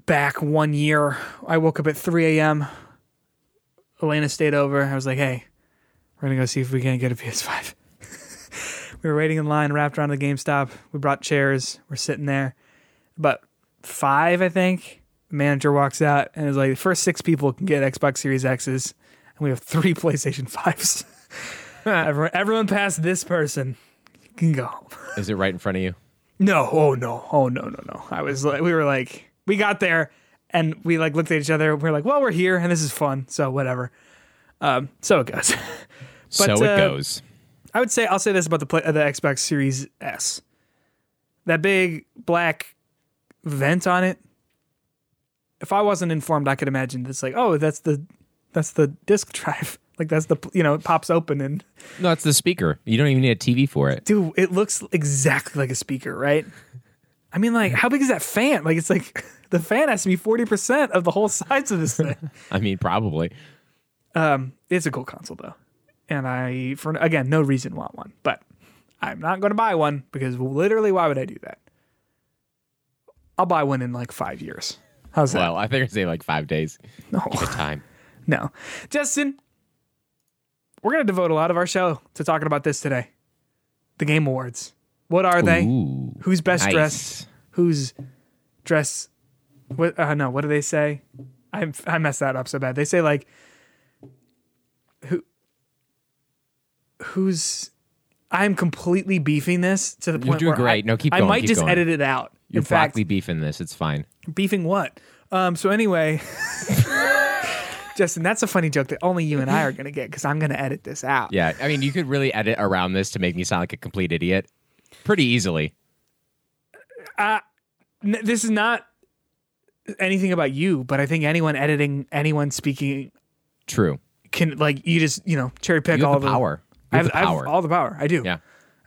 back one year. I woke up at 3 a.m. Elena stayed over. I was like, hey, we're going to go see if we can get a PS5. We were waiting in line, wrapped around the GameStop. We brought chairs. We're sitting there. About five, I think. Manager walks out and is like, the first six people can get Xbox Series X's. And we have three PlayStation 5s. everyone, everyone past this person can go home. Is it right in front of you? No, oh no, oh no, no, no. I was like, we were like, we got there, and we like looked at each other. We are like, well, we're here, and this is fun, so whatever. Um, so it goes. so But, it uh, goes. I would say I'll say this about the play, uh, the Xbox Series S. That big black vent on it. If I wasn't informed, I could imagine this like, oh, that's the that's the disk drive. Like that's the you know it pops open and No, it's the speaker. You don't even need a TV for it. dude, it looks exactly like a speaker, right? I mean, like, how big is that fan? Like, it's like the fan has to be forty percent of the whole size of this thing. I mean, probably. Um, it's a cool console though, and I, for again, no reason want one, but I'm not going to buy one because literally, why would I do that? I'll buy one in like five years. How's that? Well, I think I'd say like five days. no, Time. no, Justin. We're going to devote a lot of our show to talking about this today. The Game Awards. What are they? Ooh, Who's best nice. dressed? Who's dress? What? Uh, no. What do they say? I I messed that up so bad. They say like who? Who's? I'm completely beefing this to the point You're doing where great. I, No, keep I going, might keep just going. edit it out. You're In fact, broccoli beefing this. It's fine. beefing what? Um. So anyway, Justin, that's a funny joke that only you and I are gonna get because I'm gonna edit this out. Yeah, I mean, you could really edit around this to make me sound like a complete idiot pretty easily. N- this is not anything about you, but I think anyone editing, anyone speaking True. can like you just you know cherry pick You all have the power. I have, the I have all the power. I do. Yeah.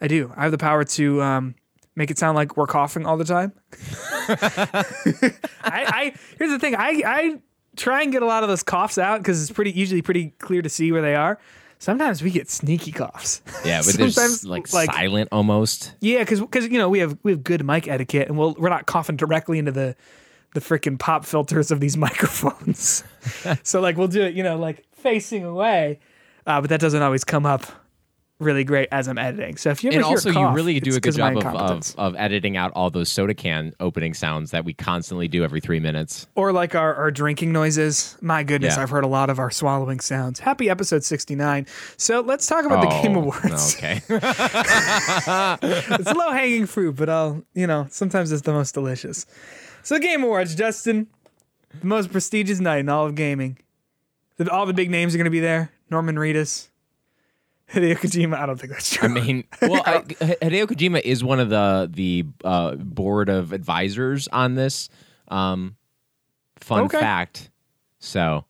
I do. I have the power to um, make it sound like we're coughing all the time. I, I here's the thing. I I try and get a lot of those coughs out because it's pretty usually pretty clear to see where they are. Sometimes we get sneaky coughs. Yeah, but there's Sometimes, like, like- silent almost. Yeah, because because you know we have we have good mic etiquette, and we'll, we're not coughing directly into the the freaking pop filters of these microphones. so like we'll do it, you know, like facing away, uh, but that doesn't always come up really great as I'm editing. So if you ever And hear also, cough, you really do a good job of, of, of editing out all those soda can opening sounds that we constantly do every three minutes. or like our, our drinking noises. My goodness, Yeah. I've heard a lot of our swallowing sounds. Happy episode 69. So let's talk about the oh, Game Oh, Awards. Okay. it's low hanging fruit, but I'll, you know, sometimes it's the most delicious. So, the Game Awards, Justin, the most prestigious night in all of gaming. All the big names are going to be there. Norman Reedus, Hideo Kojima. I don't think that's true. I mean, well, I, Hideo Kojima is one of the the uh, board of advisors on this. Um, fun Okay. fact. So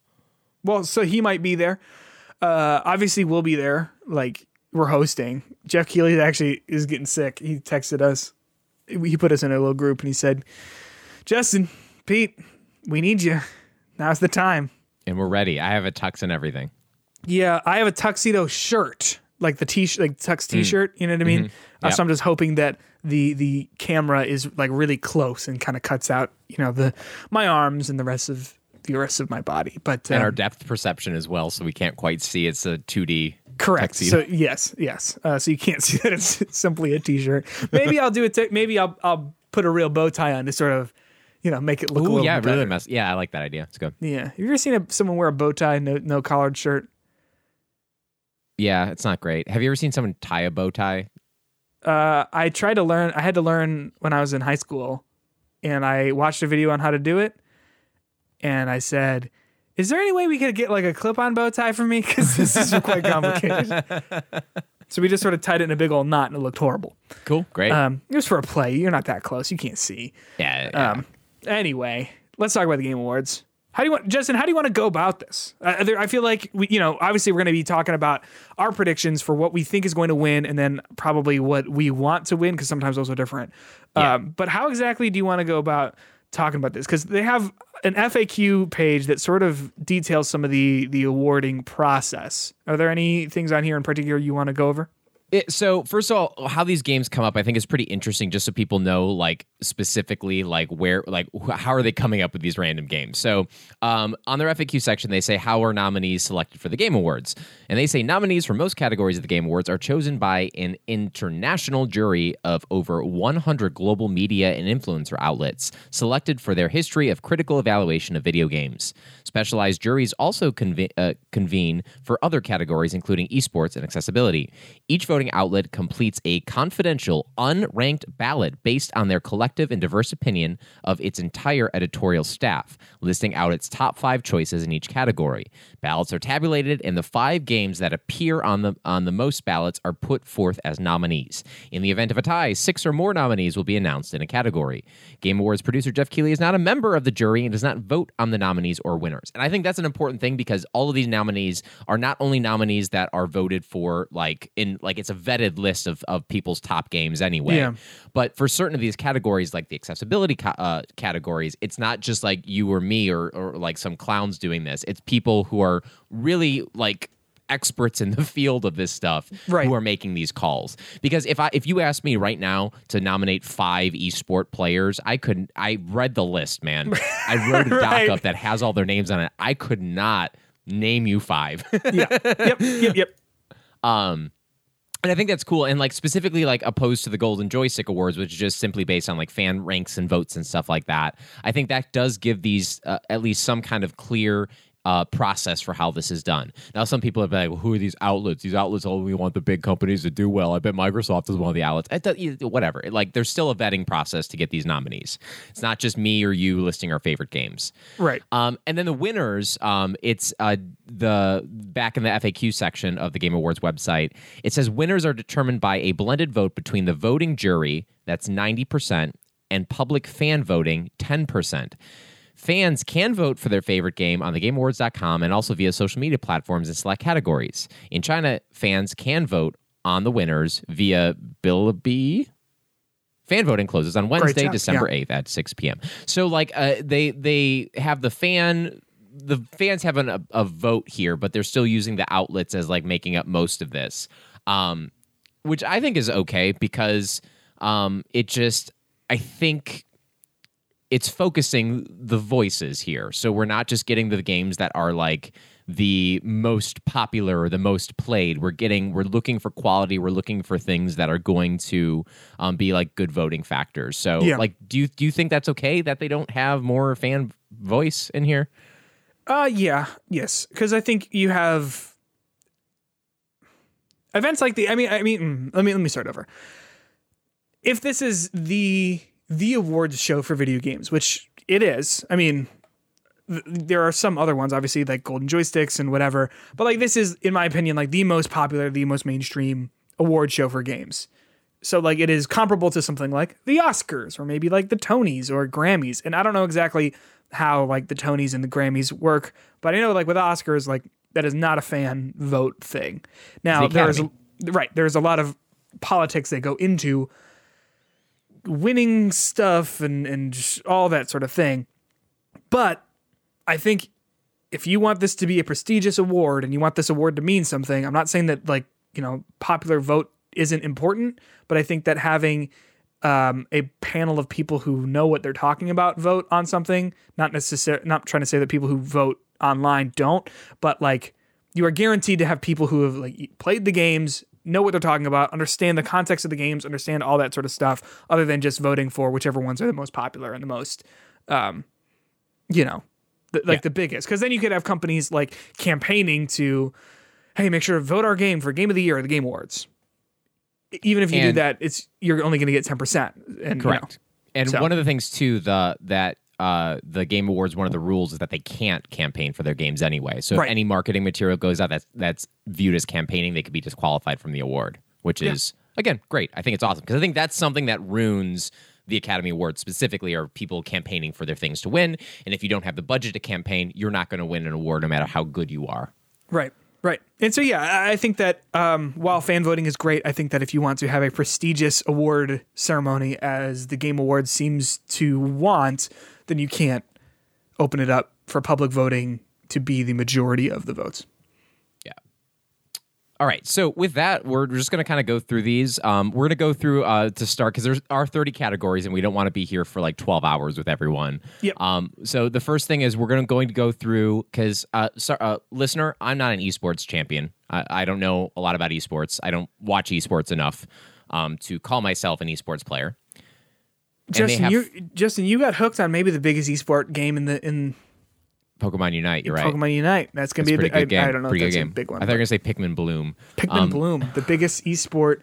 well, so he might be there. Uh, obviously, we'll be there. Like we're hosting. Geoff Keighley actually is getting sick. He texted us. He put us in a little group and he said, "Justin, Pete, we need you. Now's the time." and we're ready. I have a tux and everything. Yeah, I have a tuxedo shirt, like the t shirt, like tux t-shirt. You know what I mean? Uh, Mm. Yep. so I'm just hoping that the the camera is like really close and kind of cuts out, you know, the my arms and the rest of the rest of my body. But And um, our depth perception as well, so we can't quite see it's a 2D. correct. tuxedo. So yes, yes. Uh, so you can't see that it's simply a t-shirt. Maybe I'll do it. T- maybe I'll I'll put a real bow tie on to sort of, you know, make it look a Ooh, little yeah, bit really mess. Yeah, I like that idea. It's good. Yeah. Have you ever seen a, someone wear a bow tie, no no collared shirt? Yeah, it's not great. Have you ever seen someone tie a bow tie? uh, I tried to learn. I had to learn when I was in high school, and I watched a video on how to do it. And I said, "Is there any way we could get like a clip-on bow tie for me? Because this is quite complicated." so we just sort of tied it in a big old knot, and it looked horrible. Cool, great. Um, it was for a play. You're not that close. You can't see. yeah, yeah. Um, anyway, let's talk about the Game Awards. How do you want, Justin? How do you want to go about this? Uh, there, I feel like we, you know, obviously we're going to be talking about our predictions for what we think is going to win, and then probably what we want to win, because sometimes those are different. Yeah. Um, but how exactly do you want to go about talking about this? Because they have an FAQ page that sort of details some of the the awarding process. Are there any things on here in particular you want to go over? It, so first of all, how these games come up, I think is pretty interesting. Just so people know, like specifically, like where, like how are they coming up with these random games? So um, on their FAQ section, they say how are nominees selected for the Game Awards, and they say nominees for most categories of the Game Awards are chosen by an international jury of over 100 global media and influencer outlets, selected for their history of critical evaluation of video games. Specialized juries also conve- uh, convene for other categories, including esports and accessibility. Each voting outlet completes a confidential, unranked ballot based on their collective and diverse opinion of its entire editorial staff, listing out its top five choices in each category. Ballots are tabulated, and the five games that appear on the on the most ballots are put forth as nominees. In the event of a tie, six or more nominees will be announced in a category. Game Awards producer Geoff Keighley is not a member of the jury and does not vote on the nominees or winners. And I think that's an important thing because all of these nominees are not only nominees that are voted for like in like it's a vetted list of, of people's top games anyway. Yeah. But for certain of these categories, like the accessibility ca- uh, categories, it's not just like you or me or, or like some clowns doing this. It's people who are really like experts in the field of this stuff Right. who are making these calls. Because if I if you asked me right now to nominate five esport players, I couldn't. I read the list, man. I wrote a doc Right. up that has all their names on it. I could not name you five. Yeah. yep. Yep. Yep. Um, and I think that's cool. And like specifically, like opposed to the Golden Joystick Awards, which is just simply based on like fan ranks and votes and stuff like that. I think that does give these uh, at least some kind of clear. Uh, process for how this is done. Now, some people have been like, well, "Who are these outlets? These outlets only want the big companies to do well." I bet Microsoft is one of the outlets. Whatever. Like, there's still a vetting process to get these nominees. It's not just me or you listing our favorite games. Right. Um, and then the winners, um, it's uh, the back in the FAQ section of the Game Awards website. It says winners are determined by a blended vote between the voting jury, that's ninety percent, and public fan voting, ten percent. Fans can vote for their favorite game on thegameawards.com and also via social media platforms in select categories. In China, fans can vote on the winners via Bilibili. Fan voting closes on Wednesday, December yeah. eighth at six p.m. So, like, uh, they they have the fan. The fans have an, a, a vote here, but they're still using the outlets as like making up most of this, um, which I think is okay because um, it just I think it's focusing the voices here. So we're not just getting the games that are like the most popular or the most played. We're getting we're looking for quality. We're looking for things that are going to um, be like good voting factors. So Yeah. like, do you do you think that's okay that they don't have more fan voice in here? Uh yeah, yes, because I think you have events like the. I mean, I mean, mm, let me let me start over. If this is the the awards show for video games, which it is, I mean, th- there are some other ones, obviously like Golden Joysticks and whatever, but like this is, in my opinion, like the most popular, the most mainstream award show for games. So like it is comparable to something like the Oscars or maybe like the Tonys or Grammys. And I don't know exactly how like the Tonys and the Grammys work, but I know like with Oscars like that is not a fan vote thing. Now the there is right there's a lot of politics that go into winning stuff and and all that sort of thing. But I think if you want this to be a prestigious award and you want this award to mean something, I'm not saying that like, you know, popular vote isn't important, but I think that having um, a panel of people who know what they're talking about vote on something, not necessarily not trying to say that people who vote online don't, but like you are guaranteed to have people who have like played the games, know what they're talking about, understand the context of the games, understand all that sort of stuff, other than just voting for whichever ones are the most popular and the most, um, you know, the, like the biggest. Because then you could have companies like campaigning to, hey, make sure to vote our game for Game of the Year at the Game Awards. Even if you do that, it's you're only going to get ten percent. And you know, Correct. And So- one of the things too, the that uh, the Game Awards, one of the rules is that they can't campaign for their games anyway. So Right. if any marketing material goes out that's that's viewed as campaigning, they could be disqualified from the award, which is again great. I think it's awesome because I think that's something that ruins the Academy Awards specifically are people campaigning for their things to win. And if you don't have the budget to campaign, you're not going to win an award no matter how good you are. Right. Right. And so, yeah, I- I think that um, while fan voting is great, I think that if you want to have a prestigious award ceremony as the Game Awards seems to want, then you can't open it up for public voting to be the majority of the votes. Yeah. All right. So with that, we're just going to kind of go through these. Um, we're going to go through uh, to start because there are 30 categories, and we don't want to be here for like 12 hours with everyone. Yep. Um, so the first thing is we're going to going to go through because uh, so, uh, listener, I'm not an esports champion. I, I don't know a lot about esports. I don't watch esports enough um, to call myself an esports player. Justin, have- you Justin, you got hooked on maybe the biggest esport game in the in Pokemon Unite. You're right. Pokemon Unite. That's gonna a be a pretty big. good game. I, I don't know. Pretty if that's game. a big one. I thought you were going to say Pikmin Bloom. Pikmin Um, Bloom, the biggest esport.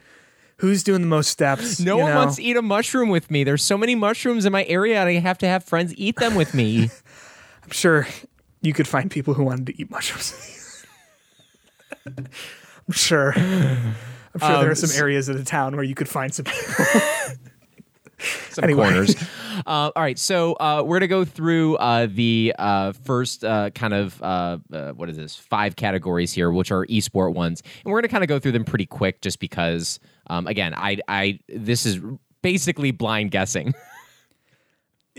Who's doing the most steps? No one know? wants to eat a mushroom with me. There's so many mushrooms in my area, and I have to have friends eat them with me. I'm sure you could find people who wanted to eat mushrooms. I'm sure. I'm sure Um, there are some areas of the town where you could find some people. Some Anyway. corners. Uh, all right, so uh, we're gonna go through uh, the uh, first uh, kind of uh, uh, what is this? Five categories here, which are esport ones, and we're gonna kind of go through them pretty quick, just because. Um, again, I, I, this is basically blind guessing.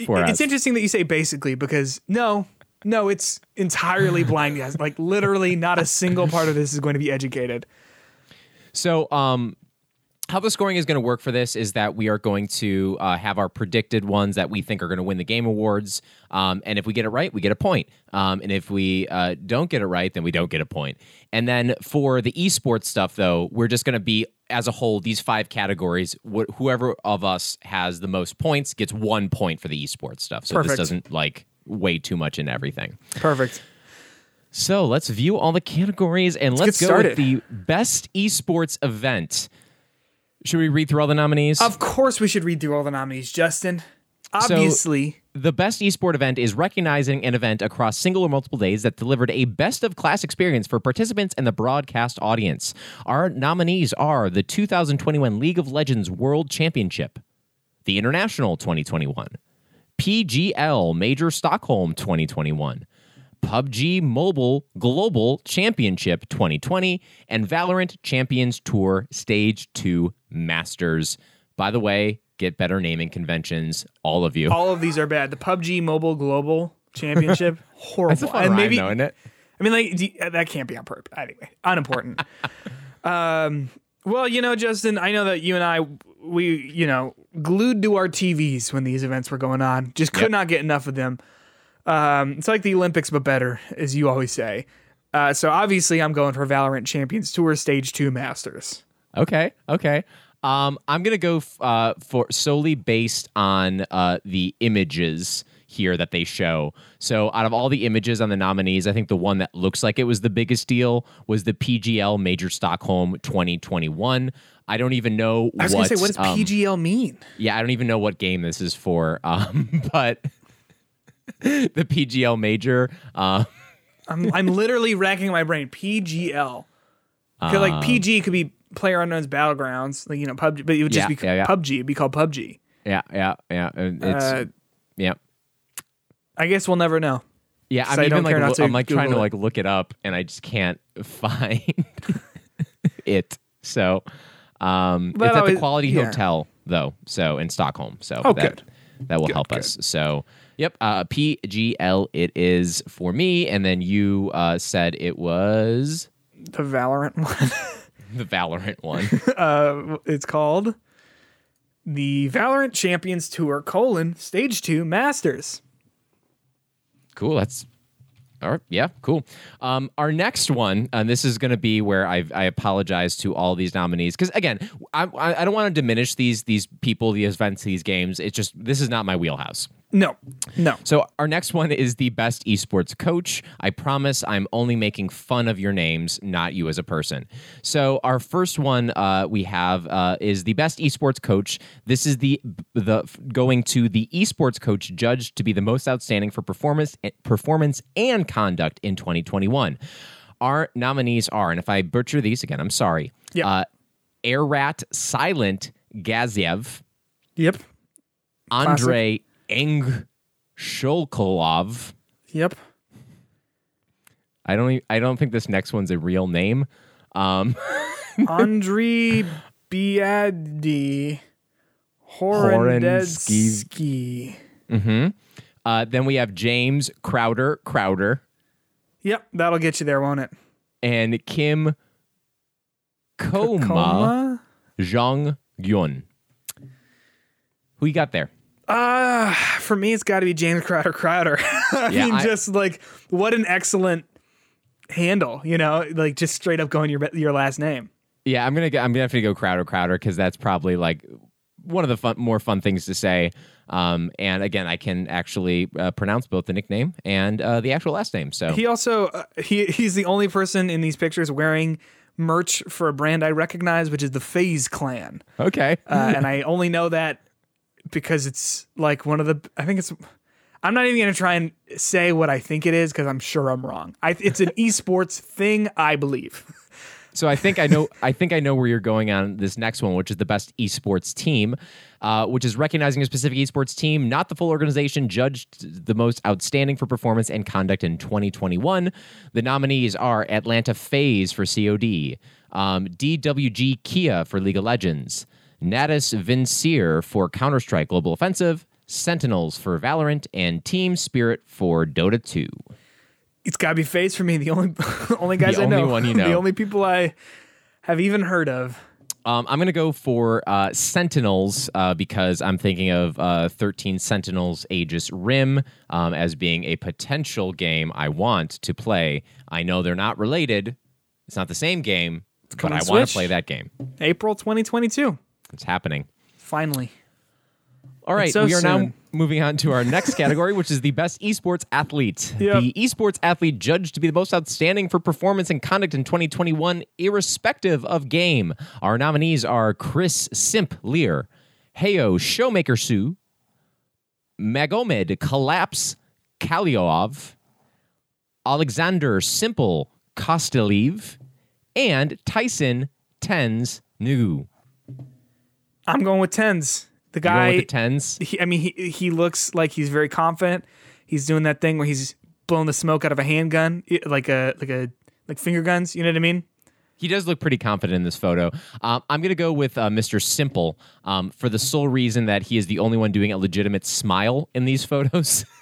for it's us. interesting that you say basically because no, no, it's entirely blind guess. Like literally, not a single part of this is going to be educated. So, um, how the scoring is going to work for this is that we are going to uh, have our predicted ones that we think are going to win the game awards. Um, and if we get it right, we get a point. Um, and if we uh, don't get it right, then we don't get a point. And then for the esports stuff, though, we're just going to be as a whole these five categories. Wh- whoever of us has the most points gets one point for the esports stuff. So Perfect. this doesn't like weigh too much in everything. Perfect. So let's view all the categories and let's, get go with the best esports event. Should we read through all the nominees? Of course, we should read through all the nominees, Justin. Obviously, the best esport event is recognizing an event across single or multiple days that delivered a best of class experience for participants and the broadcast audience. Our nominees are the 2021 League of Legends World Championship, the International 2021, PGL Major Stockholm 2021, PUBG Mobile Global Championship 2020, and Valorant Champions Tour Stage 2 Masters. By the way, get better naming conventions, all of you. all of these are bad. The PUBG Mobile Global Championship, horrible. That's a fun and rhyme, maybe though, isn't it? I mean, like you- that can't be on purpose. Anyway, unimportant. um, well, you know, Justin, I know that you and I, we, you know, glued to our TVs when these events were going on. Just could Yep. not get enough of them. Um, it's like the Olympics, but better, as you always say. Uh, so obviously, I'm going for Valorant Champions Tour Stage Two Masters. Okay, okay. Um, I'm gonna go f- uh, for solely based on uh, the images here that they show. So, out of all the images on the nominees, I think the one that looks like it was the biggest deal was the PGL Major Stockholm 2021. I don't even know I was what. gonna say, what does um, PGL mean? Yeah, I don't even know what game this is for. Um, but the PGL Major. Uh, I'm, I'm literally racking my brain. PGL. Like PG could be Player Unknown's Battlegrounds, like you know PUBG, but it would just Yeah, be yeah, yeah. PUBG. It'd be called PUBG. yeah, yeah, yeah. and It's Uh, yeah. I guess we'll never know. Yeah, I'm I even don't like care not to I'm like trying to it. like look it up and I just can't find it. So um But it's at always- the Quality yeah. Hotel though, so in Stockholm. So Oh, that good. that will Good, help good. us. So yep, uh PGL it is for me and then you uh said it was The Valorant one. the Valorant one. uh, it's called the Valorant Champions Tour: colon Stage Two Masters. Cool. That's all right. Yeah, cool. Um, our next one, and this is going to be where I I apologize to all these nominees because again, I I I don't want to diminish these these people, the events, these games. It's just this is not my wheelhouse. No, no. So our next one is the best esports coach. I promise I'm only making fun of your names, not you as a person. So our first one uh, we have uh, is the best esports coach. This is the the going to the esports coach judged to be the most outstanding for performance performance and conduct in 2021. Our nominees are, and if I butcher these again, I'm sorry. Yeah. Uh, Airat Silent Gaziev. Yep, Andrei Eng Shulkolov. yep. I don't. e- I don't think this next one's a real name. Um, Andriy Biadi Horendetsky. uh, then we have James Crowder, Crowder, Yep, that'll get you there, won't it? and Kim Koma? Zhang Yun. Who you got there? Uh, for me, it's got to be James Crowder Crowder. I Yeah, mean, I- just like what an excellent handle, you know, like just straight up going your your last name. Yeah, I'm gonna go, I'm gonna have to go Crowder Crowder because that's probably like one of the fun, more fun things to say. Um, and again, I can actually uh, pronounce both the nickname and uh, the actual last name. So He also uh, he he's the only person in these pictures wearing merch for a brand I recognize, which is the FaZe Clan, okay, uh, and I only know that because it's like one of the. I think it's. I'm not even gonna try and say what I think it is because I'm sure I'm wrong. I, it's an esports thing, I believe. So I think I know. I think I know where you're going on this next one, which is the best esports team, uh, which is recognizing a specific esports team, not the full organization, judged the most outstanding for performance and conduct in 2021. The nominees are Atlanta FaZe for COD, um, DWG Kia for League of Legends, Natus Vincere for Counter Strike Global Offensive, Sentinels for Valorant, and Team Spirit for Dota 2. It's gotta be FaZe for me. The only only guys The I know, one you know. the only people I have even heard of. Um, I'm going to go for uh, Sentinels uh, because I'm thinking of uh, 13 Sentinels Aegis Rim um, as being a potential game I want to play. I know they're not related. It's not the same game, but I want to play that game. April 2022. It's happening. Finally. All right, so we are now moving on to our next category, which is the best esports athlete. Yep. The esports athlete judged to be the most outstanding for performance and conduct in 2021, irrespective of game. Our nominees are Chris Simp Lehr, Heo Showmaker Su, Magomed Collapse Kaliov, Alexander Simple Kostyliev, and Tyson TenZ Nugu. I'm going with TenZ. The guy with the tens? he, I mean, he he looks like he's very confident. He's doing that thing where he's blowing the smoke out of a handgun, like a like a like finger guns. You know what I mean? He does look pretty confident in this photo. Um, I'm going to go with uh, Mr. Simple um, for the sole reason that he is the only one doing a legitimate smile in these photos.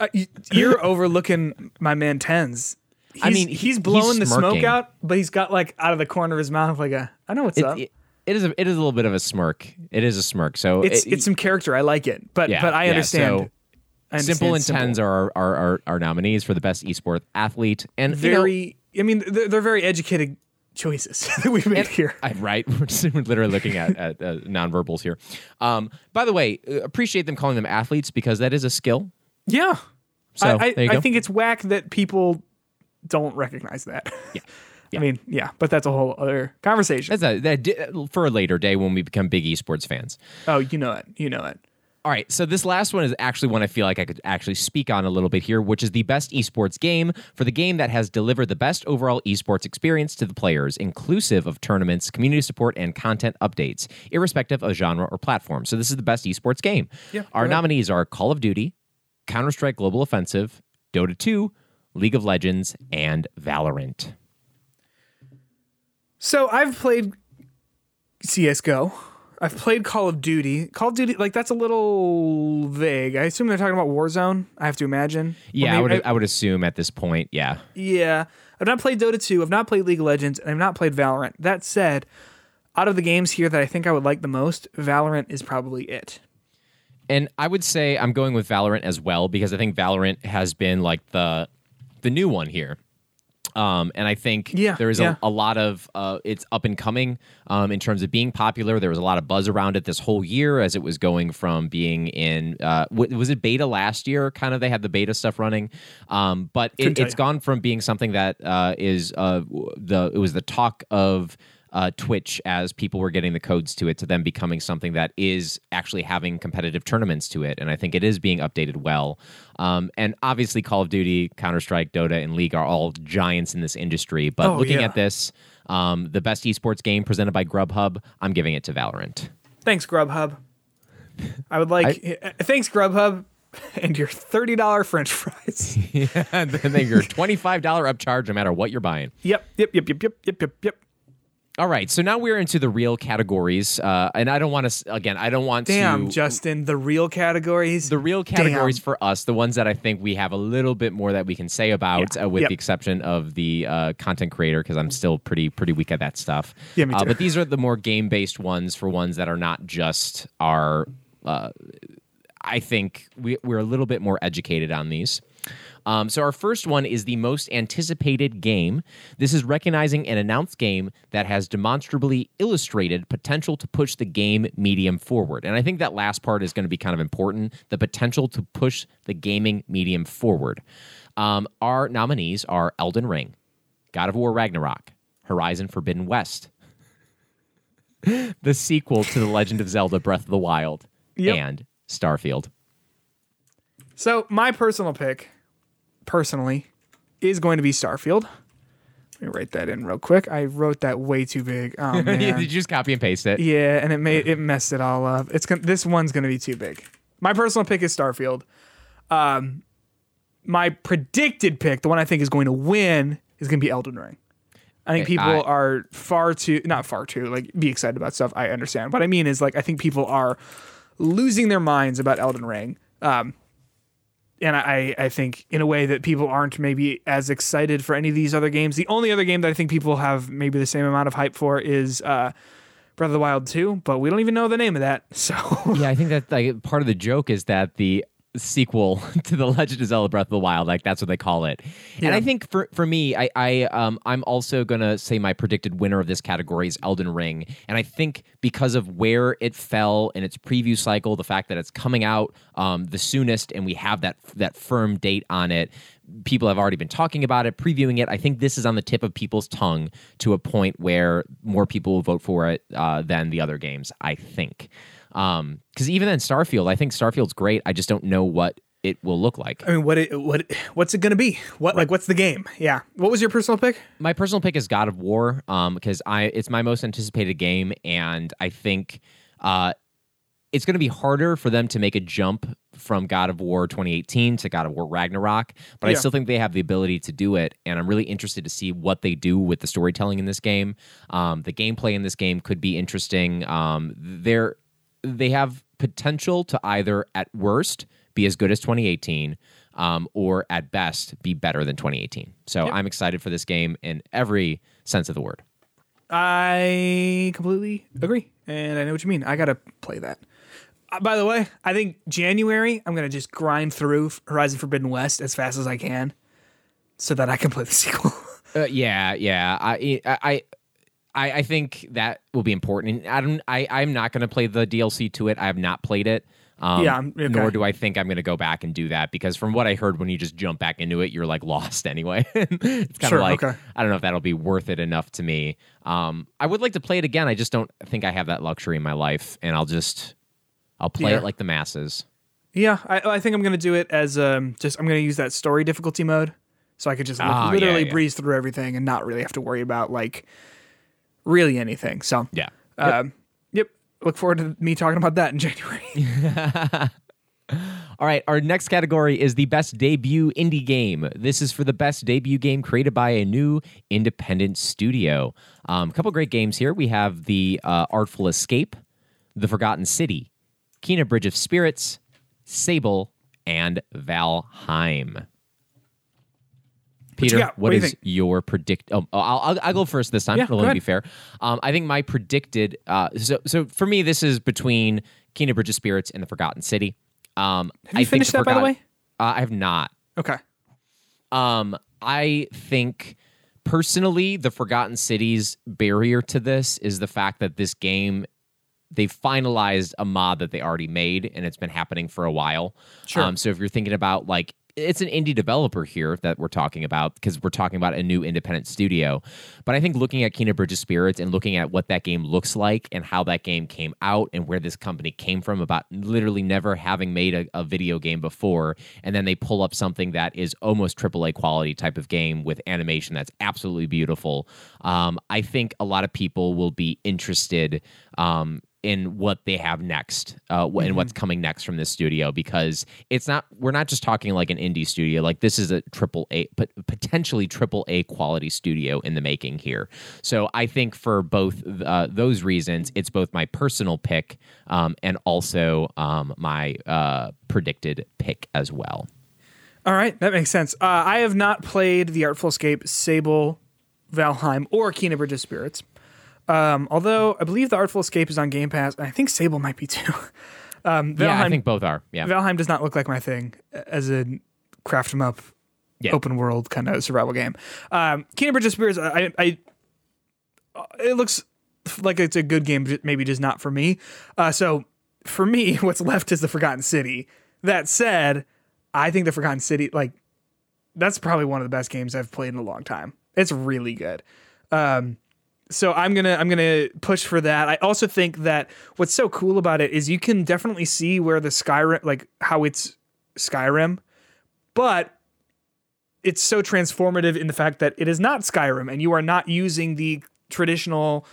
Uh, you're overlooking my man TenZ. He's, I mean, he's, he- he's blowing the smoke out, but he's got like out of the corner of his mouth like a I know what's It- up. it- it is a, it is a little bit of a smirk. It is a smirk. So it's it- it's some character. I like it, but Yeah, but I yeah, understand. so I understand Simple and Simple. TenZ are our, our, our, nominees for the best esports athlete. And you know, very. I mean, they're, they're very educated choices that we've made here. I, right, we're literally looking at, at uh, nonverbals here. Um, by the way, uh, appreciate them calling them athletes because that is a skill. Yeah. So, I, I, I think it's whack that people don't recognize that. Yeah. I mean, yeah, but that's a whole other conversation. That's a, that di- for a later day when we become big esports fans. oh, you know it. You know it. All right, so this last one is actually one I feel like I could actually speak on a little bit here, which is the best esports game for the game that has delivered the best overall esports experience to the players, inclusive of tournaments, community support, and content updates, irrespective of genre or platform. So this is the best esports game. Yeah, Our nominees are Call of Duty, Counter Strike Global Offensive, Dota 2, League of Legends, and Valorant. So I've played CS:GO. I've played Call of Duty. Call of Duty, like that's a little vague. I assume they're talking about Warzone. I have to imagine. Yeah, I maybe- would, I would assume at this point, yeah. Yeah. I've not played Dota 2. I've not played League of Legends, and I've not played Valorant. That said, out of the games here that I think I would like the most, Valorant is probably it. And I would say I'm going with Valorant as well because I think Valorant has been like the the new one here. Um, and I think Yeah, there is yeah. a, a lot of uh, it's up and coming um, in terms of being popular. There was a lot of buzz around it this whole year as it was going from being in uh, w- was it beta last year? Kind of they had the beta stuff running, um, but it, tell gone from being something that uh, is uh, the it was the talk of uh, Twitch as people were getting the codes to it to them becoming something that is actually having competitive tournaments to it. And I think it is being updated well. Um, and obviously, Call of Duty, Counter Strike, Dota, and League are all giants in this industry. But Oh, looking yeah. at this, um, the best esports game presented by Grubhub, I'm giving it to Valorant. Thanks, Grubhub. I would like. uh, thanks, Grubhub, and your thirty dollar French fries. and then your $25 upcharge no matter what you're buying. yep, yep, yep, yep, yep, yep, yep, yep. All right, so now we're into the real categories, uh, and I don't want to. Again, I don't want Damn, to. Damn, Justin, the real categories. the real categories Damn. for us, the ones that I think we have a little bit more that we can say about, Yeah. uh, with Yep. the exception of the uh, content creator, because I'm still pretty pretty weak at that stuff. Yeah, me Uh, too. but these are the more game based ones for ones that are not just our. Uh, I think we, we're a little bit more educated on these. Um, so our first one is the most anticipated game. This is recognizing an announced game that has demonstrably illustrated potential to push the game medium forward. And I think that last part is going to be kind of important: the potential to push the gaming medium forward. Um, our nominees are Elden Ring, God of War Ragnarok, Horizon Forbidden West, the sequel to The Legend of Zelda: Breath of the Wild, Yep. and Starfield. So my personal pick, personally, is going to be Starfield. Let me write that in real quick. I wrote that way too big. Oh Did you just copy and paste it? yeah, and it made it messed it all up. It's gonna, this one's going to be too big. My personal pick is Starfield. Um, my predicted pick, the one I think is going to win, is going to be Elden Ring. I think people I- are far too not far too like be excited about stuff. I understand. What I mean is like I think people are losing their minds about Elden Ring. Um, and I, I think in a way that people aren't maybe as excited for any of these other games. The only other game that I think people have maybe the same amount of hype for is uh, Breath of the Wild 2, but we don't even know the name of that. So Yeah, I think that like part of the joke is that the sequel to the Legend of Zelda Breath of the Wild, like that's what they call it. And I think for for me, I, I um I'm also gonna say my predicted winner of this category is Elden Ring. And I think because of where it fell in its preview cycle, the fact that it's coming out um the soonest and we have that that firm date on it. People have already been talking about it, previewing it. I think this is on the tip of people's tongue to a point where more people will vote for it uh, than the other games. I think um because even then starfield i think starfield's great i just don't know what it will look like I mean, what it, what what's it going to be? What like what's the game? Yeah. What was your personal pick? my personal pick is god of war um because i it's my most anticipated game and i think uh it's going to be harder for them to make a jump from God of War 2018 to God of War Ragnarok, but I still think they have the ability to do it. And I'm really interested to see what they do with the storytelling in this game. Um, the gameplay in this game could be interesting. Um, they're they have potential to either at worst be as good as 2018 um, or at best be better than 2018 so i'm excited for this game in every sense of the word I completely agree, and I know what you mean. I gotta play that. Uh, by the way, I think January I'm gonna just grind through Horizon Forbidden West as fast as I can, so that I can play the sequel. uh, yeah yeah I, I i i think that will be important and i don't i i'm not going to play the dlc to it i have not played it um, Yeah, okay. nor do I think I'm going to go back and do that because from what I heard, when you just jump back into it, you're like lost anyway. it's kind Sure, of like okay. I don't know if that'll be worth it enough to me. Um, I would like to play it again. I just don't think I have that luxury in my life, and I'll just I'll play Yeah. it like the masses. yeah, I, I think I'm gonna do it as um just I'm gonna use that story difficulty mode, so I could just like, Ah, yeah, literally yeah. breeze through everything and not really have to worry about like really anything. So Yeah. um, yep. Look forward to me talking about that in January. All right, our next category is the best debut indie game. This is for the best debut game created by a new independent studio. Um, a couple great games here. We have the uh, Artful Escape, The Forgotten City, Kena Bridge of Spirits, Sable, and Valheim. Peter? What what do you your predict? Oh, I'll, I'll, I'll go first this time. Yeah, to go be fair. Um, I think my predicted. Uh, so, so for me, this is between Kena Bridge of Spirits and The Forgotten City. Um, Have you I finished that, by the way? Uh, I have not. Okay. Um, I think personally, the Forgotten City's barrier to this is the fact that this game they've finalized a mod that they already made, and it's been happening for a while. Sure. Um, so if you're thinking about like it's an indie developer here that we're talking about because we're talking about a new independent studio. But I think looking at Kena Bridge of Spirits and looking at what that game looks like and how that game came out and where this company came from about literally never having made a, a video game before, and then they pull up something that is almost AAA quality type of game with animation that's absolutely beautiful. Um, I think a lot of people will be interested um, in what they have next uh, wh- and what's coming next from this studio because it's not we're not just talking like an indie studio like this is a triple a but potentially triple a quality studio in the making here so i think for both uh, those reasons it's both my personal pick um, and also um, my uh, predicted pick as well All right, that makes sense. Uh, I have not played The Artful Escape, Sable, Valheim, or Kena Bridge of Spirits. Um, although I believe The Artful Escape is on Game Pass, and I think Sable might be too. um, Valheim, yeah i think both are yeah Valheim does not look like my thing as a craft craft 'em up, Yeah. open world kind of survival game. Um, Kena Bridge of Spirits, I, I, it looks like it's a good game, but maybe just not for me. Uh, so for me, what's left is the Forgotten City. That said, I think the Forgotten City, like, that's probably one of the best games I've played in a long time. It's really good. Um, so I'm gonna I'm gonna push for that. I also think that what's so cool about it is you can definitely see where the Skyrim, like how it's Skyrim, but it's so transformative in the fact that it is not Skyrim, and you are not using the traditional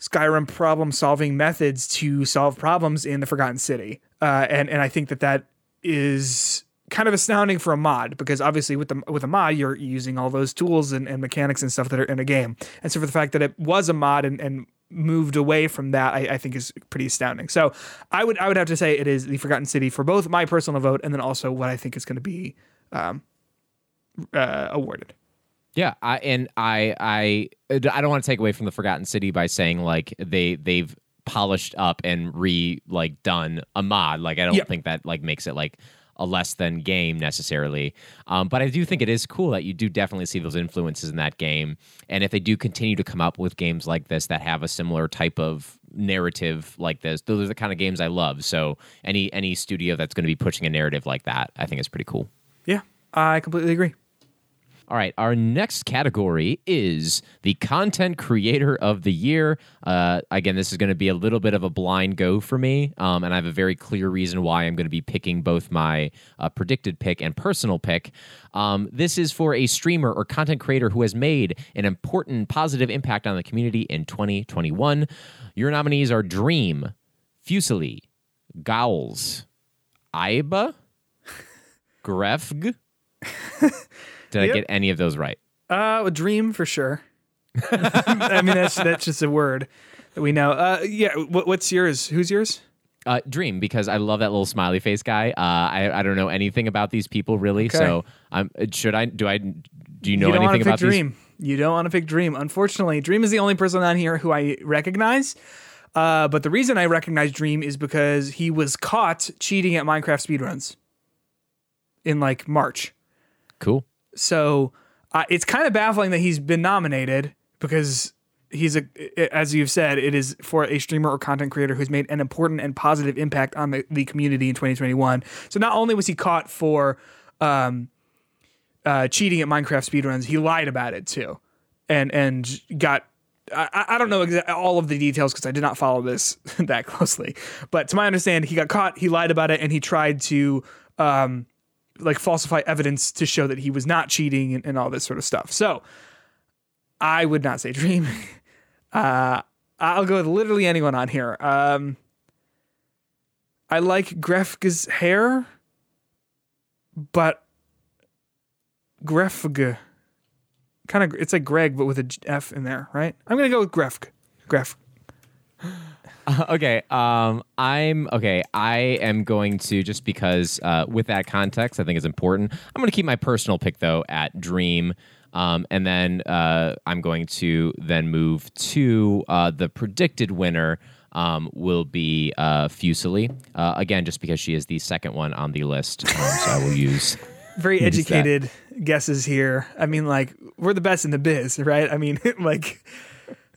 Skyrim problem solving methods to solve problems in the Forgotten City. Uh, and and I think that that is kind of astounding for a mod because obviously with the with a mod you're using all those tools and, and mechanics and stuff that are in a game. And so for the fact that it was a mod and, and moved away from that, I, I think is pretty astounding. So I would I would have to say it is the Forgotten City for both my personal vote and then also what I think is going to be um, uh, awarded. Yeah, I, and I I I don't want to take away from the Forgotten City by saying like they they've polished up and re like done a mod. Like I don't Yep. think that like makes it like a less than game necessarily. Um, but I do think it is cool that you do definitely see those influences in that game. And if they do continue to come up with games like this that have a similar type of narrative like this, those are the kind of games I love. So any any studio that's going to be pushing a narrative like that, I think is pretty cool. Yeah, I completely agree. All right, our next category is the content creator of the year. Uh, again, this is going to be a little bit of a blind go for me, um, and I have a very clear reason why I'm going to be picking both my uh, predicted pick and personal pick. Um, this is for a streamer or content creator who has made an important positive impact on the community in 2021. Your nominees are Dream, Fusili, Gowls, Aiba, Grefg. Did I get any of those right? Uh, a dream for sure. I mean, that's that's just a word that we know. Uh, yeah. What, what's yours? Who's yours? Uh, Dream, because I love that little smiley face guy. Uh, I I don't know anything about these people really, Okay. so I'm. Should I? Do I? Do you know you don't want anything to pick these? Dream. You don't want to pick Dream. Unfortunately, Dream is the only person on here who I recognize. Uh, but the reason I recognize Dream is because he was caught cheating at Minecraft speedruns in like March. Cool. So uh, it's kind of baffling that he's been nominated because he's a, as you've said, it is for a streamer or content creator who's made an important and positive impact on the, the community in 2021. So not only was he caught for um, uh, cheating at Minecraft speedruns, he lied about it too, and and got. I, I don't know exa- all of the details because I did not follow this that closely, but to my understanding, he got caught. He lied about it, and he tried to um, like falsify evidence to show that he was not cheating and, and all this sort of stuff. So I would not say Dream. Uh, I'll go with literally anyone on here. Um, I like Grefg's hair, but Grefg kind of it's like Greg but with a F in there, right? I'm gonna go with Grefg. Okay. Um, I'm okay. I am going to just because uh, with that context, I think is important. I'm going to keep my personal pick though at Dream. Um, and then uh, I'm going to then move to uh, the predicted winner um, will be uh, Fusili. Uh, again, just because she is the second one on the list, um, so I will use. Very educated guesses here. I mean, like we're the best in the biz, right? I mean, like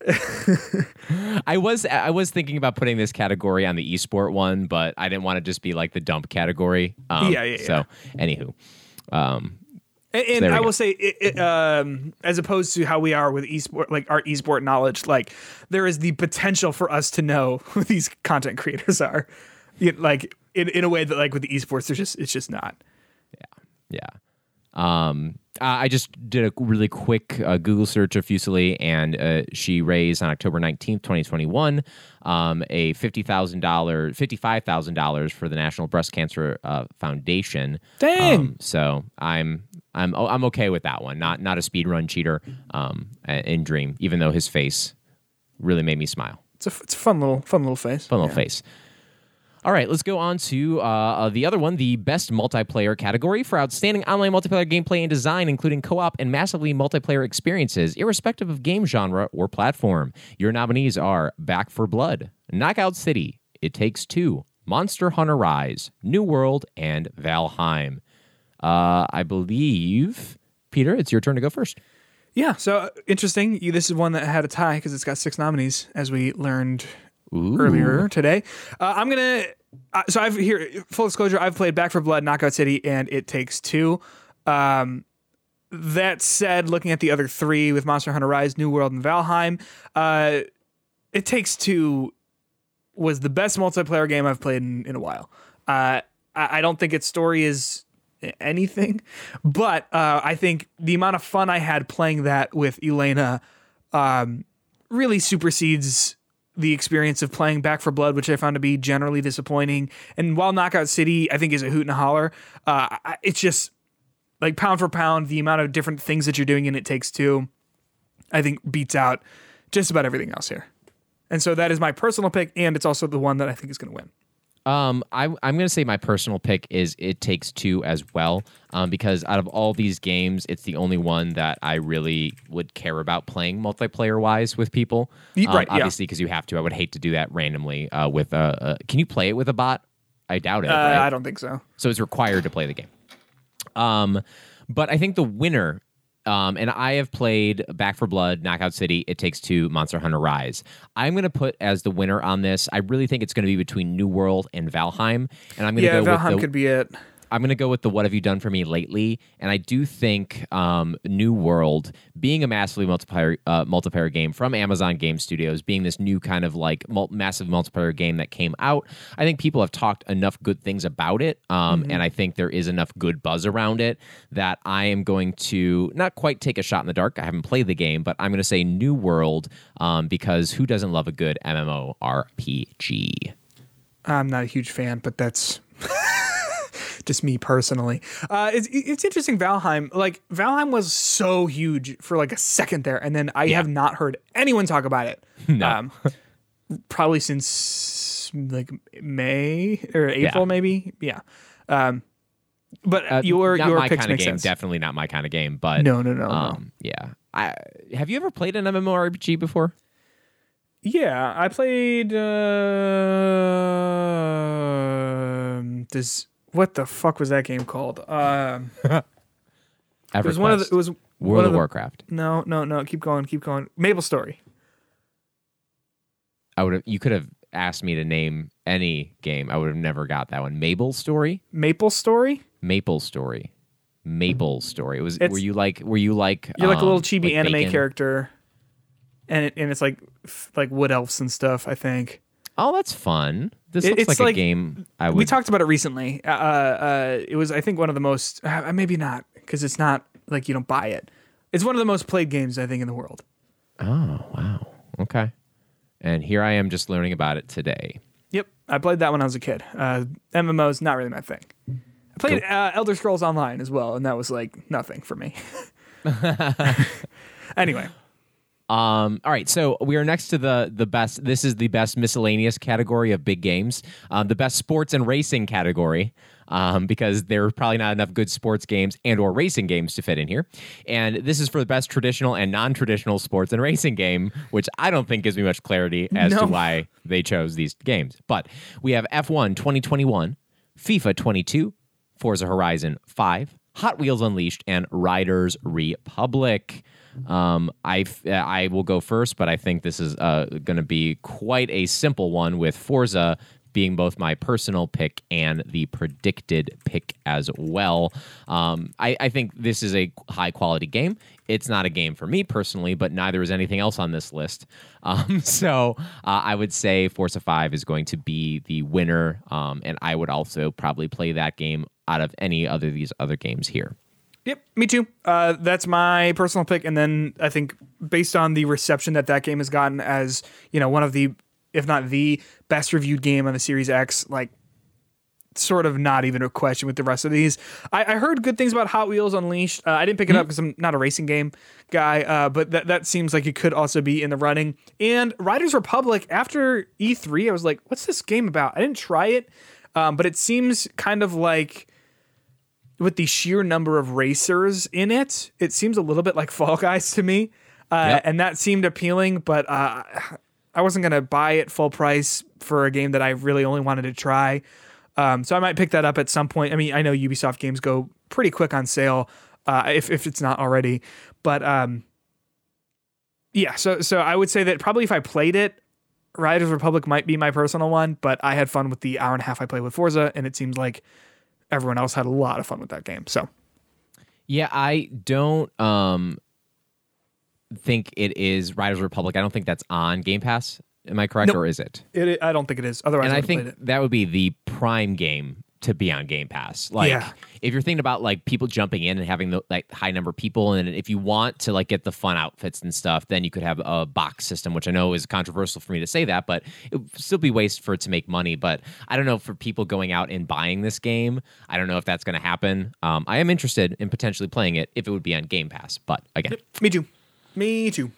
I was I was thinking about putting this category on the esport one, but I didn't want to just be like the dump category. Um, Yeah, yeah, So, anywho, um, And, and we I go. will say, it, it, um, as opposed to how we are with esport, like our esport knowledge, like there is the potential for us to know who these content creators are, You- like in, in a way that like with the esports, there's just it's just not. Yeah, yeah. Um, I just did a really quick uh, Google search of Fuseli, and uh, she raised on October 19th, 2021, um, a $50,000, $55,000 for the National Breast Cancer uh, Foundation. Dang. Um, so I'm I'm I'm okay with that one. Not not a speed run cheater um, in Dream, even though his face really made me smile. It's a it's a fun little fun little face. Fun little Yeah. face. All right, let's go on to uh, uh, the other one, the best multiplayer category for outstanding online multiplayer gameplay and design, including co op and massively multiplayer experiences, irrespective of game genre or platform. Your nominees are Back 4 Blood, Knockout City, It Takes Two, Monster Hunter Rise, New World, and Valheim. Uh, I believe, Peter, it's your turn to go first. Yeah. So uh, interesting. You, this is one that had a tie because it's got six nominees, as we learned Ooh. earlier today. Uh, I'm gonna. Uh, so I've here full disclosure. I've played Back 4 Blood, Knockout City, and It Takes Two. Um, that said, looking at the other three with Monster Hunter Rise, New World, and Valheim, uh, It Takes Two was the best multiplayer game I've played in, in a while. Uh, I, I don't think its story is anything, but uh, I think the amount of fun I had playing that with Elena um, really supersedes the experience of playing Back 4 Blood, which I found to be generally disappointing. And while Knockout City, I think, is a hoot and a holler, uh, it's just like pound for pound, the amount of different things that you're doing in It Takes Two, I think beats out just about everything else here. And so that is my personal pick, and it's also the one that I think is going to win. Um, I, I'm going to say my personal pick is It Takes Two as well, um, because out of all these games, it's the only one that I really would care about playing multiplayer wise with people. Um, right. Obviously, because you have to. I would hate to do that randomly uh, with a. Uh, can you play it with a bot? I doubt it. Uh, right? I don't think so. so it's required to play the game. Um, but I think the winner, um, and I have played Back 4 Blood, Knockout City, It Takes Two, Monster Hunter Rise. I'm going to put as the winner on this. I really think it's going to be between New World and Valheim, and I'm going to Yeah, go Valheim with the, could be it. I'm going to go with the What Have You Done For Me Lately? And I do think um, New World, being a massively multiplayer, uh, multiplayer game from Amazon Game Studios, being this new kind of like mul- massive multiplayer game that came out, I think people have talked enough good things about it. Um, And I think there is enough good buzz around it that I am going to not quite take a shot in the dark. I haven't played the game, but I'm going to say New World um, because who doesn't love a good MMORPG? I'm not a huge fan, but that's just me personally. Uh, it's it's interesting. Valheim, like Valheim, was so huge for like a second there, and then I have not heard anyone talk about it. No. Um, probably since like May or April, Yeah. maybe. Yeah. Um, but Uh, your your my picks kind of game. sense. Definitely not my kind of game. But No, no, no, no. um, yeah. I, have you ever played an MMORPG before? Yeah, I played. Uh, this what the fuck was that game called? Um, it was one of the. It was World of the, Warcraft. No, no, no. Keep going, keep going. Maple Story. I would have. You could have asked me to name any game. I would have never got that one. Maple Story. Maple Story. Maple Story. Maple Story. It was. It's- were you like? Were you like? You're like a little um, chibi like anime Bacon? character, and it, and it's like like wood elves and stuff. I think Oh, that's fun. This It- looks it's like, a game I would. we talked about it recently. Uh, uh, it was I think one of the most. Uh, maybe not because it's not like you don't buy it. It's one of the most played games I think in the world. oh wow. Okay. And here I am just learning about it today. Yep, I played that when I was a kid. Uh, MMOs not really my thing. I played uh, Elder Scrolls Online as well, and that was like nothing for me. anyway, Um, all right, so we are next to the the best. This is the best miscellaneous category of big games, um, the best sports and racing category, um, because there are probably not enough good sports games and or racing games to fit in here. And this is for the best traditional and non traditional sports and racing game, which I don't think gives me much clarity as No. to why they chose these games. But we have F1 2021, FIFA 22, Forza Horizon 5, Hot Wheels Unleashed, and Riders Republic. Um, I I will go first, but I think this is uh, going to be quite a simple one with Forza being both my personal pick and the predicted pick as well. Um, I, I think this is a high quality game. It's not a game for me personally, but neither is anything else on this list. Um, so uh, I would say Forza 5 is going to be the winner, um, and I would also probably play that game out of any other of these other games here. Yep, me too. Uh, that's my personal pick, and then I think based on the reception that that game has gotten as you know one of the, if not the best reviewed game on the Series X, like sort of not even a question with the rest of these. I, I heard good things about Hot Wheels Unleashed. Uh, I didn't pick it up because I'm not a racing game guy, uh, but that that seems like it could also be in the running. And Riders Republic after E3, I was like, what's this game about? I didn't try it, um, but it seems kind of like with the sheer number of racers in it, it seems a little bit like Fall Guys to me. Uh, Yep. And that seemed appealing, but uh, I wasn't going to buy it full price for a game that I really only wanted to try. Um, so I might pick that up at some point. I mean, I know Ubisoft games go pretty quick on sale uh, if, if it's not already. But um, yeah, so so I would say that probably if I played it, Riders Republic might be my personal one, but I had fun with the hour and a half I played with Forza, and it seems like everyone else had a lot of fun with that game. So Yeah, I don't um think it is Riders Republic. I don't think that's on Game Pass. Am I correct, Nope. or is it? it, I don't think it is. Otherwise, and I, I think that would be the prime game to be on Game Pass. Like Yeah. if you're thinking about like people jumping in and having the like high number of people, and if you want to like get the fun outfits and stuff, then you could have a box system, which I know is controversial for me to say that, but it would still be waste for it to make money. But I don't know for people going out and buying this game, I don't know if that's going to happen. Um, I am interested in potentially playing it if it would be on Game Pass, but again. Me too. Me too.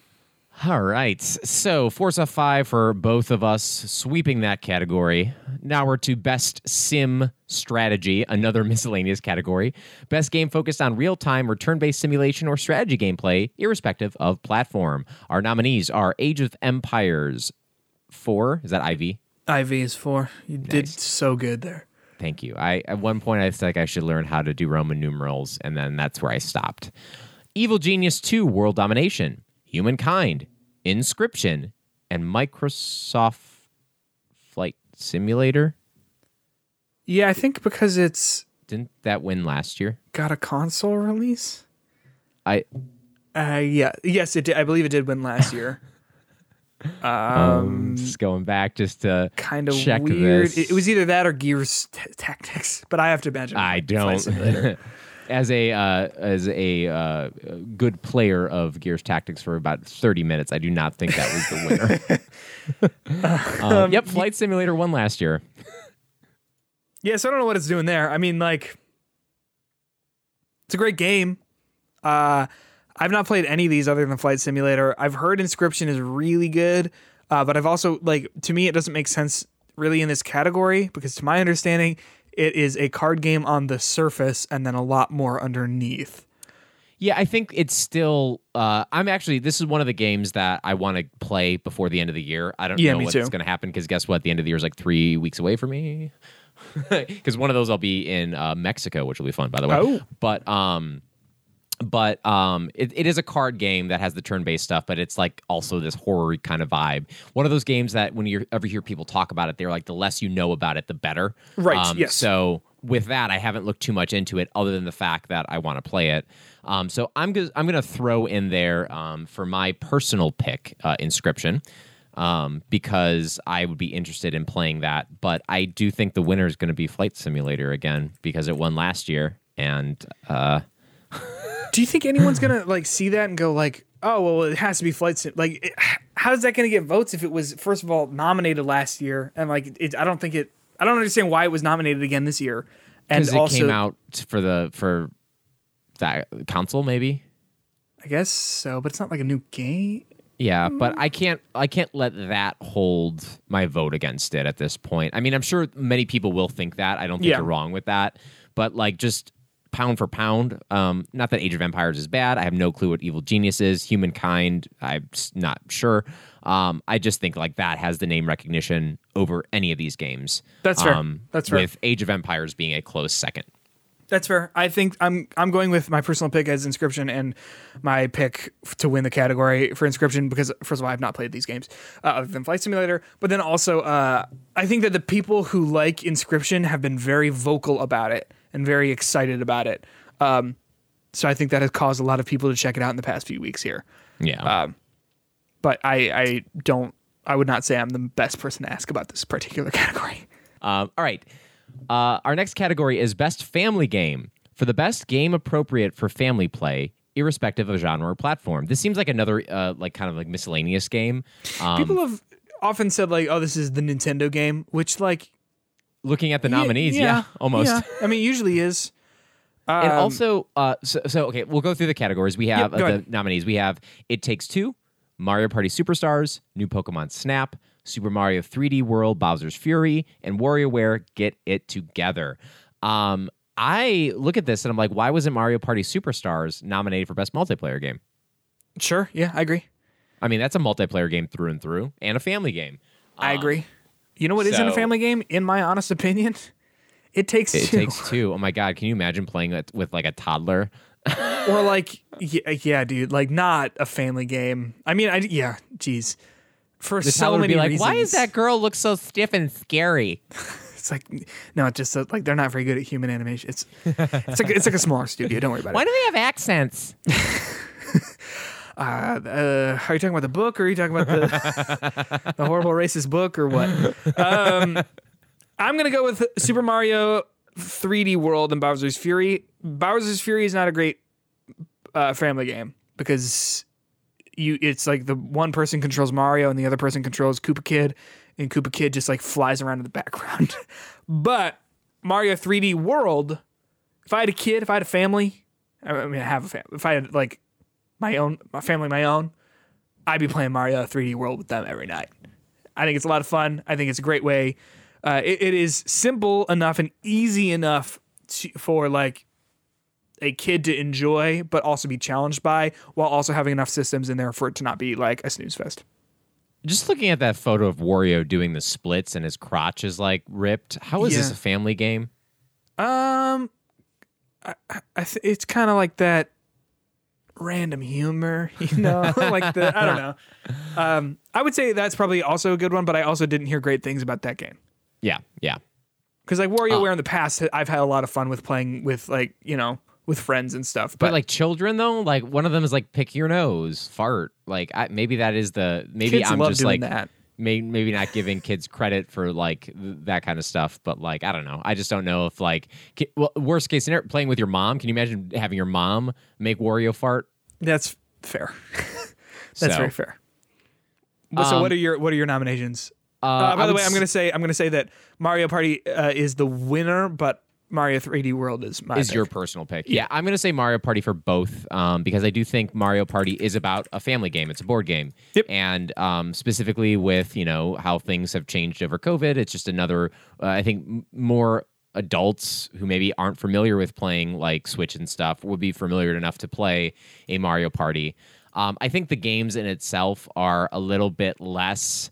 All right. So Forza 5 for both of us, sweeping that category. Now we're to Best Sim Strategy, another miscellaneous category. Best game focused on real time or turn based simulation or strategy gameplay, irrespective of platform. Our nominees are Age of Empires 4. Is that IV? IV is four. You did so good there. Thank you. I at one point I felt like I should learn how to do Roman numerals, and then that's where I stopped. Evil Genius 2 World Domination, Humankind, Inscription, and Microsoft Flight Simulator. Yeah, I think because it's Didn't that win last year? got a console release. I Uh, yeah, yes, it did. I believe it did win last year. um just going back just to kind of check weird. this. It, it was either that or Gears t- Tactics, but I have to imagine. I don't. As a uh, as a uh, good player of Gears Tactics for about thirty minutes, I do not think that was the winner. um, yep, Flight Simulator won last year. yeah, so I don't know what it's doing there. I mean, like, it's a great game. Uh, I've not played any of these other than Flight Simulator. I've heard Inscription is really good, uh, but I've also like to me it doesn't make sense really in this category because to my understanding it is a card game on the surface and then a lot more underneath. Yeah, I think it's still. Uh, I'm actually. This is one of the games that I want to play before the end of the year. I don't Yeah, know what's going to happen because guess what? The end of the year is like three weeks away for me. Because one of those I'll be in uh, Mexico, which will be fun, by the way. Oh. But um, but um, it, it is a card game that has the turn-based stuff, but it's like also this horror kind of vibe. One of those games that when you ever hear people talk about it, they're like, the less you know about it, the better. Right, Um, yes. So with that, I haven't looked too much into it, other than the fact that I want to play it. Um, so I'm go- I'm going to throw in there um, for my personal pick, uh, Inscription. Um, because I would be interested in playing that, but I do think the winner is going to be Flight Simulator again because it won last year, and uh, Do you think anyone's gonna like see that and go like, oh well, it has to be flight sim? Like, it, how's that gonna get votes if it was first of all nominated last year and like it? I don't think it. I don't understand why it was nominated again this year. And because it also, came out for the for that console, maybe. I guess so, but it's not like a new game. Yeah, but I can't I can't let that hold my vote against it at this point. I mean, I'm sure many people will think that. I don't think Yeah. you're wrong with that. But like just pound for pound, um, not that Age of Empires is bad. I have no clue what Evil Genius is. Humankind, I'm not sure. Um, I just think like that has the name recognition over any of these games. That's fair. Um, That's fair. With Age of Empires being a close second. That's fair. I think I'm I'm going with my personal pick as Inscription and my pick to win the category for Inscription because first of all I have not played these games uh, other than Flight Simulator, but then also uh, I think that the people who like Inscription have been very vocal about it and very excited about it. Um, so I think that has caused a lot of people to check it out in the past few weeks here. Yeah. But I I don't I would not say I'm the best person to ask about this particular category. Um, all right. Uh, our next category is Best Family Game. for the best game appropriate for family play, irrespective of genre or platform. This seems like another uh, like kind of like miscellaneous game. Um, People have often said like, "Oh, this is the Nintendo game," which like looking at the yeah, nominees, yeah, almost. yeah. I mean, usually is. And Um, also, uh, so, so okay, we'll go through the categories. We have go uh, the ahead. nominees. We have It Takes Two, Mario Party Superstars, New Pokemon Snap, Super Mario 3D World, Bowser's Fury, and WarioWare Get It Together. Um, I look at this and I'm like, why wasn't Mario Party Superstars nominated for Best Multiplayer Game? sure, yeah, I agree. I mean, that's a multiplayer game through and through, and a family game. I Um, agree. You know what isn't a family game? In my honest opinion, it takes It two. takes two. Oh my god, can you imagine playing it with like a toddler? or like, yeah, uh, yeah, dude, like not a family game. I mean, I yeah, geez. For The so many be like, reasons, why does that girl look so stiff and scary? It's like no, it's just like they're not very good at human animation. It's it's like it's like a smaller studio. Don't worry about Why it. Why do they have accents? Uh, uh, are you talking about the book, or are you talking about the the horrible racist book, or what? Um, I'm gonna go with Super Mario 3D World and Bowser's Fury. Bowser's Fury is not a great uh, family game because you it's like the one person controls Mario and the other person controls Koopa Kid, and Koopa Kid just like flies around in the background. but Mario 3D World, if I had a kid, if I had a family, I mean I have a family, if I had like my own my family my own, I'd be playing Mario 3D World with them every night. I think it's a lot of fun. I think it's a great way. Uh, it, it is simple enough and easy enough to, for like a kid to enjoy, but also be challenged by, while also having enough systems in there for it to not be like a snooze fest. Just looking at that photo of Wario doing the splits and his crotch is like ripped. How is this a family game? Um, I, I th- it's kind of like that random humor, you know, like the I don't know. Um, I would say that's probably also a good one, but I also didn't hear great things about that game. Yeah, yeah. Because like WarioWare in the past, I've had a lot of fun with playing with like you know with friends and stuff. But, But, like children though, like one of them is like pick your nose, fart. Like I, maybe that is the maybe I'm just like that. May, maybe not giving kids credit for like th- that kind of stuff. But like I don't know. I just don't know if like ki- well, worst case scenario, playing with your mom. Can you imagine having your mom make Wario fart? That's fair. That's So, very fair. But so Um, what are your what are your nominations? Uh, Uh, by the way, I'm gonna say I'm gonna say that Mario Party uh, is the winner, but Mario 3D World is my is pick. your personal pick. Yeah, I'm going to say Mario Party for both um, because I do think Mario Party is about a family game. It's a board game. Yep. And um, specifically with, you know, how things have changed over COVID, it's just another, uh, I think, more adults who maybe aren't familiar with playing like Switch and stuff would be familiar enough to play a Mario Party. Um, I think the games in itself are a little bit less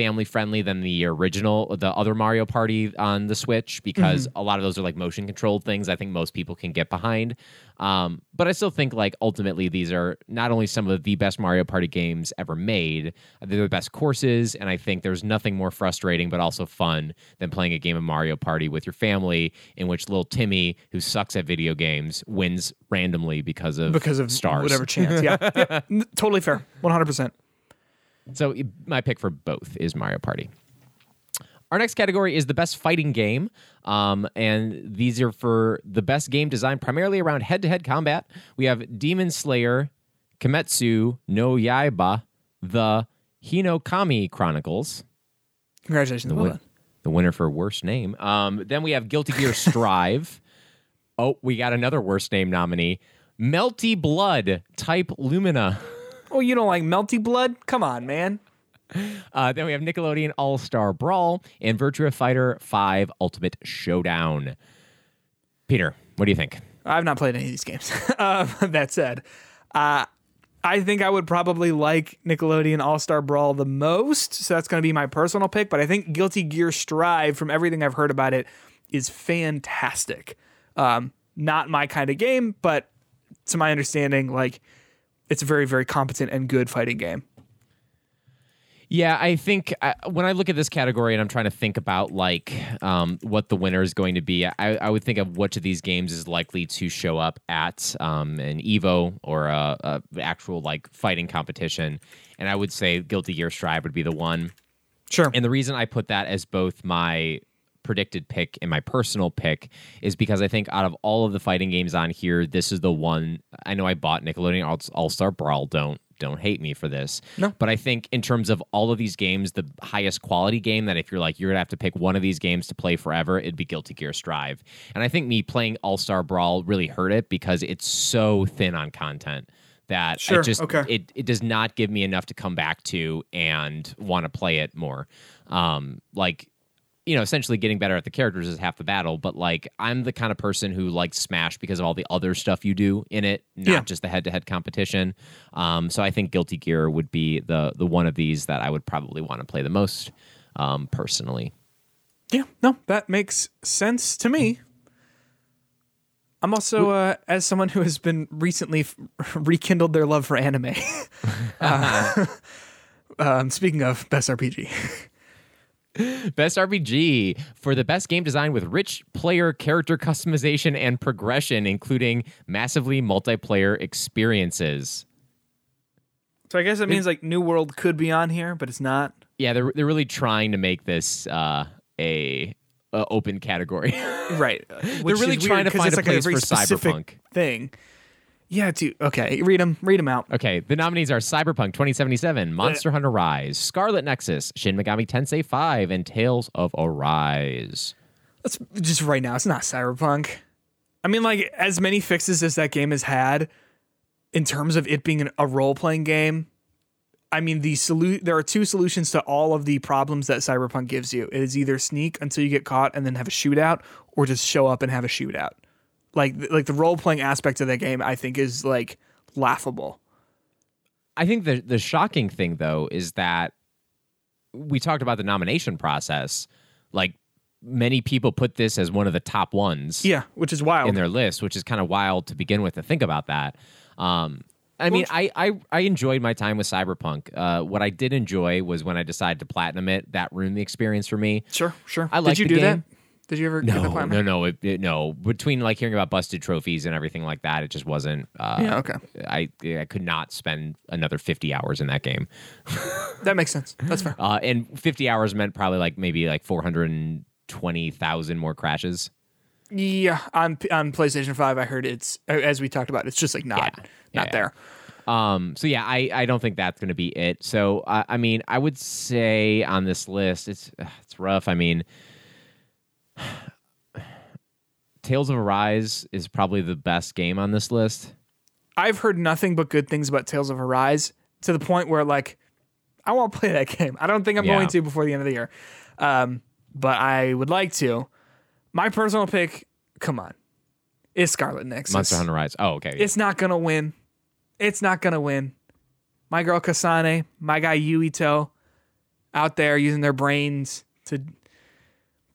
family friendly than the original the other Mario Party on the Switch because a lot of those are like motion controlled things I think most people can get behind. Um, but I still think like ultimately these are not only some of the best Mario Party games ever made, they're the best courses and I think there's nothing more frustrating but also fun than playing a game of Mario Party with your family in which little Timmy who sucks at video games wins randomly because of because of stars. whatever chance. Yeah, Yep. N- totally fair. 100. percent So my pick for both is Mario Party. Our next category is the best fighting game. Um, and these are for the best game designed primarily around head to head combat. We have Demon Slayer, Kimetsu no Yaiba, the Hinokami Chronicles, Congratulations. Well win- the winner for worst name. Um, then we have Guilty Gear Strive. oh, we got another worst name nominee. Melty Blood Type Lumina. Oh, you don't like Melty Blood? Come on, man. Uh, then we have Nickelodeon All Star Brawl and Virtua Fighter 5 Ultimate Showdown. Peter, what do you think? I've not played any of these games. um, that said, uh, I think I would probably like Nickelodeon All Star Brawl the most. So that's going to be my personal pick. But I think Guilty Gear Strive, from everything I've heard about it, is fantastic. Um, not my kind of game, but to my understanding, like it's a very, very competent and good fighting game. Yeah, I think uh, when I look at this category and I'm trying to think about like um, what the winner is going to be, I, I would think of which of these games is likely to show up at um, an Evo or a, a actual like fighting competition, and I would say Guilty Gear Strive would be the one. Sure. And the reason I put that as both my predicted pick and my personal pick is because I think out of all of the fighting games on here, this is the one. I know I bought Nickelodeon All Star Brawl. Don't don't hate me for this. No. But I think in terms of all of these games, the highest quality game that if you're like, you're to have to pick one of these games to play forever, it'd be Guilty Gear Strive. And I think me playing All Star Brawl really hurt it because it's so thin on content that Sure, it just okay. it, it does not give me enough to come back to and want to play it more. Um, like you know, essentially getting better at the characters is half the battle. But like, I'm the kind of person who likes Smash because of all the other stuff you do in it, not Yeah. just the head-to-head competition. Um, so I think Guilty Gear would be the the one of these that I would probably want to play the most um, personally. Yeah, no, that makes sense to me. I'm also, uh, as someone who has been recently f- rekindled their love for anime. uh, um, speaking of best RPG, Best RPG for the best game design with rich player character customization and progression, including massively multiplayer experiences. so I guess that means like New World could be on here, but it's not. Yeah, they're they're really trying to make this uh, a, a open category. Right. They're really trying to find a place for Cyberpunk. thing. Yeah, dude. Okay, read them. Read them out. Okay, the nominees are Cyberpunk 2077, Monster Hunter Rise, Scarlet Nexus, Shin Megami Tensei 5, and Tales of Arise. Let's just right now. It's not Cyberpunk. I mean, like as many fixes as that game has had, in terms of it being an, a role playing game. I mean, the solu- There are two solutions to all of the problems that Cyberpunk gives you. It is either sneak until you get caught and then have a shootout, or just show up and have a shootout. Like, like the role playing aspect of that game, I think is like laughable. I think the the shocking thing though is that we talked about the nomination process. Like many people put this as one of the top ones Yeah, which is wild. in their list, which is kind of wild to begin with to think about that. Um, I mean, I, I I enjoyed my time with Cyberpunk. Uh, what I did enjoy was when I decided to platinum it. That ruined the experience for me. Sure, sure. I like Did you do game. that? Did you ever get the No, no, no, it, it- no. Between like hearing about busted trophies and everything like that, it just wasn't. Uh, Yeah, okay. I I could not spend another fifty hours in that game, That makes sense. That's fair. uh, and fifty hours meant probably like maybe like four hundred and twenty thousand more crashes. Yeah, on on PlayStation Five, I heard it's as we talked about. It's just like not Yeah. not Yeah. there. Um, so yeah, I, I don't think that's going to be it. So I I mean, I would say on this list, it's it's rough. I mean, Tales of Arise is probably the best game on this list. I've heard nothing but good things about Tales of Arise to the point where like I won't play that game. I don't think I'm Yeah. going to before the end of the year, um, but I would like to. My personal pick, come on, is Scarlet Nexus. Monster Hunter Rise. Oh, okay. It's not gonna win. It's not gonna win. My girl Kasane, my guy Yuito, out there using their brains to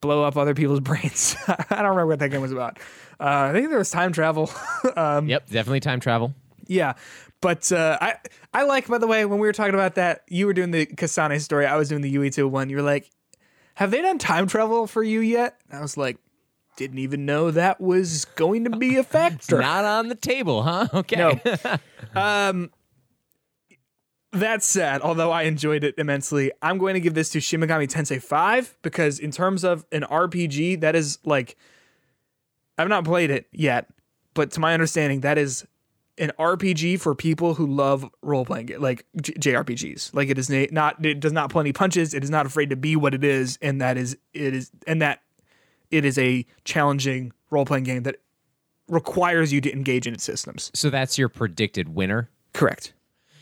blow up other people's brains. I don't remember what that game was about. Uh, I think there was time travel. yep, definitely time travel. yeah, but uh, I I like by the way when we were talking about that, you were doing the Kasane story, I was doing the Yuito one. You were like, "Have they done time travel for you yet?" I was like, "Didn't even know that was going to be a factor." Not on the table, huh? Okay. No. um, that said, although I enjoyed it immensely, I'm going to give this to Shin Megami Tensei 5 because in terms of an RPG, that is like I've not played it yet, but to my understanding, that is an RPG for people who love role playing, like J- JRPGs. Like it is na- not, it does not pull any punches. It is not afraid to be what it is, and that is it is, and that it is a challenging role playing game that requires you to engage in its systems. So that's your predicted winner. Correct.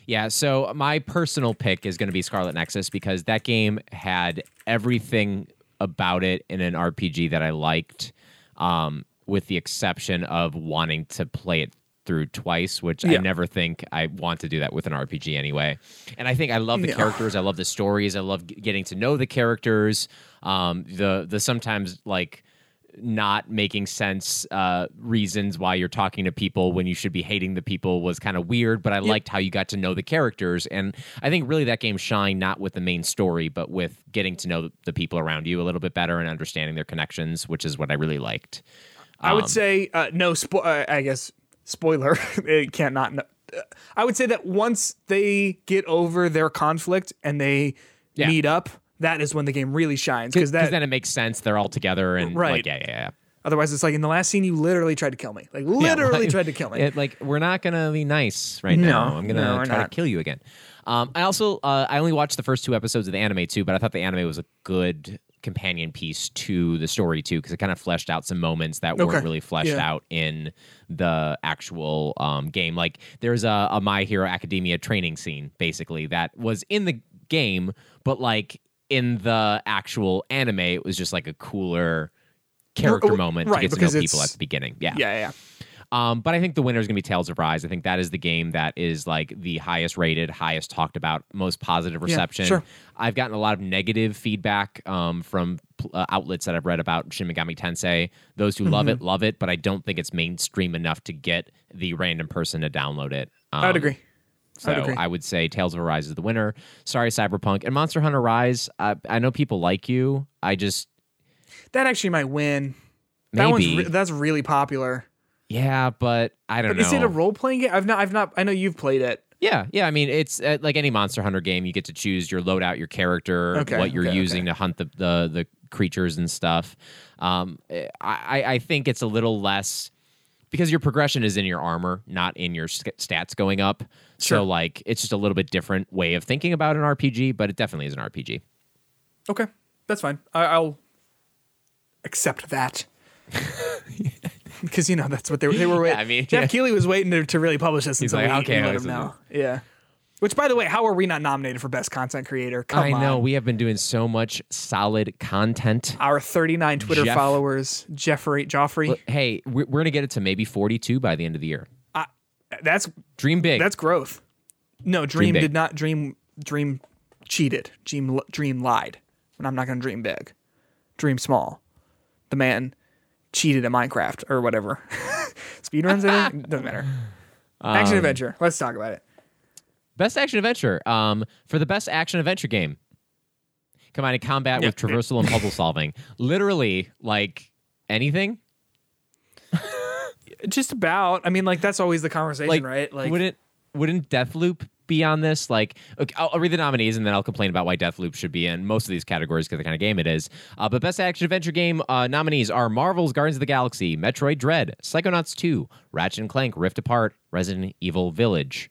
Yeah, so my personal pick is going to be Scarlet Nexus because that game had everything about it in an RPG that I liked, um, with the exception of wanting to play it through twice, which I never think I want to do that with an RPG anyway. And I think I love the Yeah. characters, I love the stories, I love g- getting to know the characters. Um, the the sometimes like not making sense uh, reasons why you're talking to people when you should be hating the people was kind of weird, but I liked how you got to know the characters. And I think really that game shined not with the main story, but with getting to know the people around you a little bit better and understanding their connections, which is what I really liked. I would say uh, no. Spo- uh, I guess spoiler. it can't not. kn- uh, I would say that once they get over their conflict and they Yeah. meet up, that is when the game really shines because Because then it makes sense. They're all together and Right. like yeah, yeah, yeah. otherwise it's like in the last scene you literally tried to kill me like literally like- tried to kill me It, like we're not gonna be nice right No, now. I'm gonna we're try not. to kill you again. Um, I also uh, I only watched the first two episodes of the anime too, but I thought the anime was a good companion piece to the story too because it kind of fleshed out some moments that Okay. weren't really fleshed Yeah. out in the actual um, game. Like there's a, a My Hero Academia training scene basically that was in the game, but like in the actual anime, it was just like a cooler character oh, moment right, to get to know people at the beginning. Yeah. yeah yeah Um, but I think the winner is going to be Tales of Rise. I think that is the game that is like the highest rated, highest talked about, most positive reception. sure. I've gotten a lot of negative feedback um, from uh, outlets that I've read about Shin Megami Tensei. Those who Mm-hmm. love it, love it, but I don't think it's mainstream enough to get the random person to download it. Um, i'd agree So agree. I would say Tales of Arise is the winner. Sorry, Cyberpunk and Monster Hunter Rise. I, I know people like you. I just that actually might win that one's re- that's really popular yeah, but I don't but know. is it a role-playing game i've not i've not i know you've played it Yeah, yeah. I mean, it's uh, like any Monster Hunter game. You get to choose your loadout, your character, Okay, what you're okay, using okay. to hunt the, the the creatures and stuff. Um, I I think it's a little less because your progression is in your armor, not in your stats going up. Sure. So like, it's just a little bit different way of thinking about an RPG, but it definitely is an RPG. okay that's fine I, i'll accept that because you know that's what they were. They were waiting. I mean, Geoff yeah. Keighley was waiting to, to really publish this. He's like, okay, let him know. Yeah. Which, by the way, how are we not nominated for best content creator? Come I know we have been doing so much solid content. Our 39 Twitter Jeff- followers, Jeffrey Joffrey. Look, hey, we're, we're gonna get it to maybe 42 by the end of the year. That's Dream big. that's growth. No, Dream, big. did not dream. Dream cheated. Dream Dream lied. And I'm not going to dream big. Dream small. The man cheated at Minecraft or whatever. Speedruns, I think doesn't matter. Um, Action adventure. Let's talk about it. Best action adventure. Um, for the best action adventure game, combining combat with traversal and puzzle solving. Literally, like anything. Just about. I mean, like that's always the conversation, Like, right? Like, wouldn't wouldn't Deathloop be on this? Like, okay, I'll, I'll read the nominees and then I'll complain about why Deathloop should be in most of these categories because the kind of game it is. Uh, but best action adventure game uh, nominees are Marvel's Guardians of the Galaxy, Metroid Dread, Psychonauts 2, Ratchet and Clank Rift Apart, Resident Evil Village.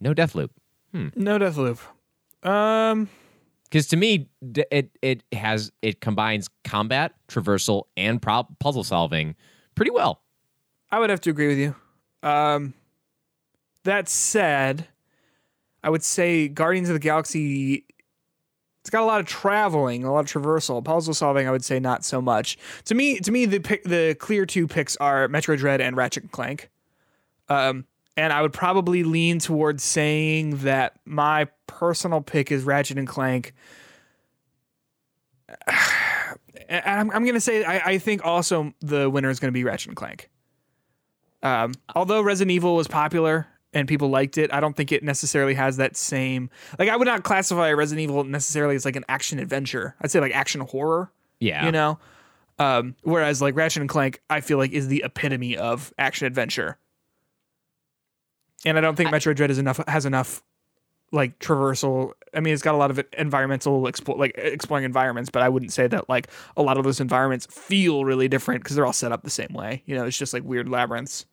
No Deathloop. no Deathloop. Um, because to me it it has it combines combat traversal and pro- puzzle solving pretty well I would have to agree with you. Um, that said, I would say Guardians of the Galaxy. It's got a lot of traveling, a lot of traversal, puzzle solving. I would say not so much. To me, to me, the pick, the clear two picks are Metroid Dread and Ratchet and Clank. Um, and I would probably lean towards saying that my personal pick is Ratchet and Clank. I'm, I'm gonna say I, I think also the winner is gonna be Ratchet and Clank. Um, although Resident Evil was popular and people liked it, I don't think it necessarily has that same. Like, I would not classify Resident Evil necessarily as like an action adventure. I'd say like action horror. yeah You know, um, whereas like Ratchet and Clank, I feel like is the epitome of action adventure. And I don't think Metroid Dread is enough has enough like traversal. I mean, it's got a lot of environmental like exploring environments, but I wouldn't say that like a lot of those environments feel really different because they're all set up the same way. You know, it's just like weird labyrinths.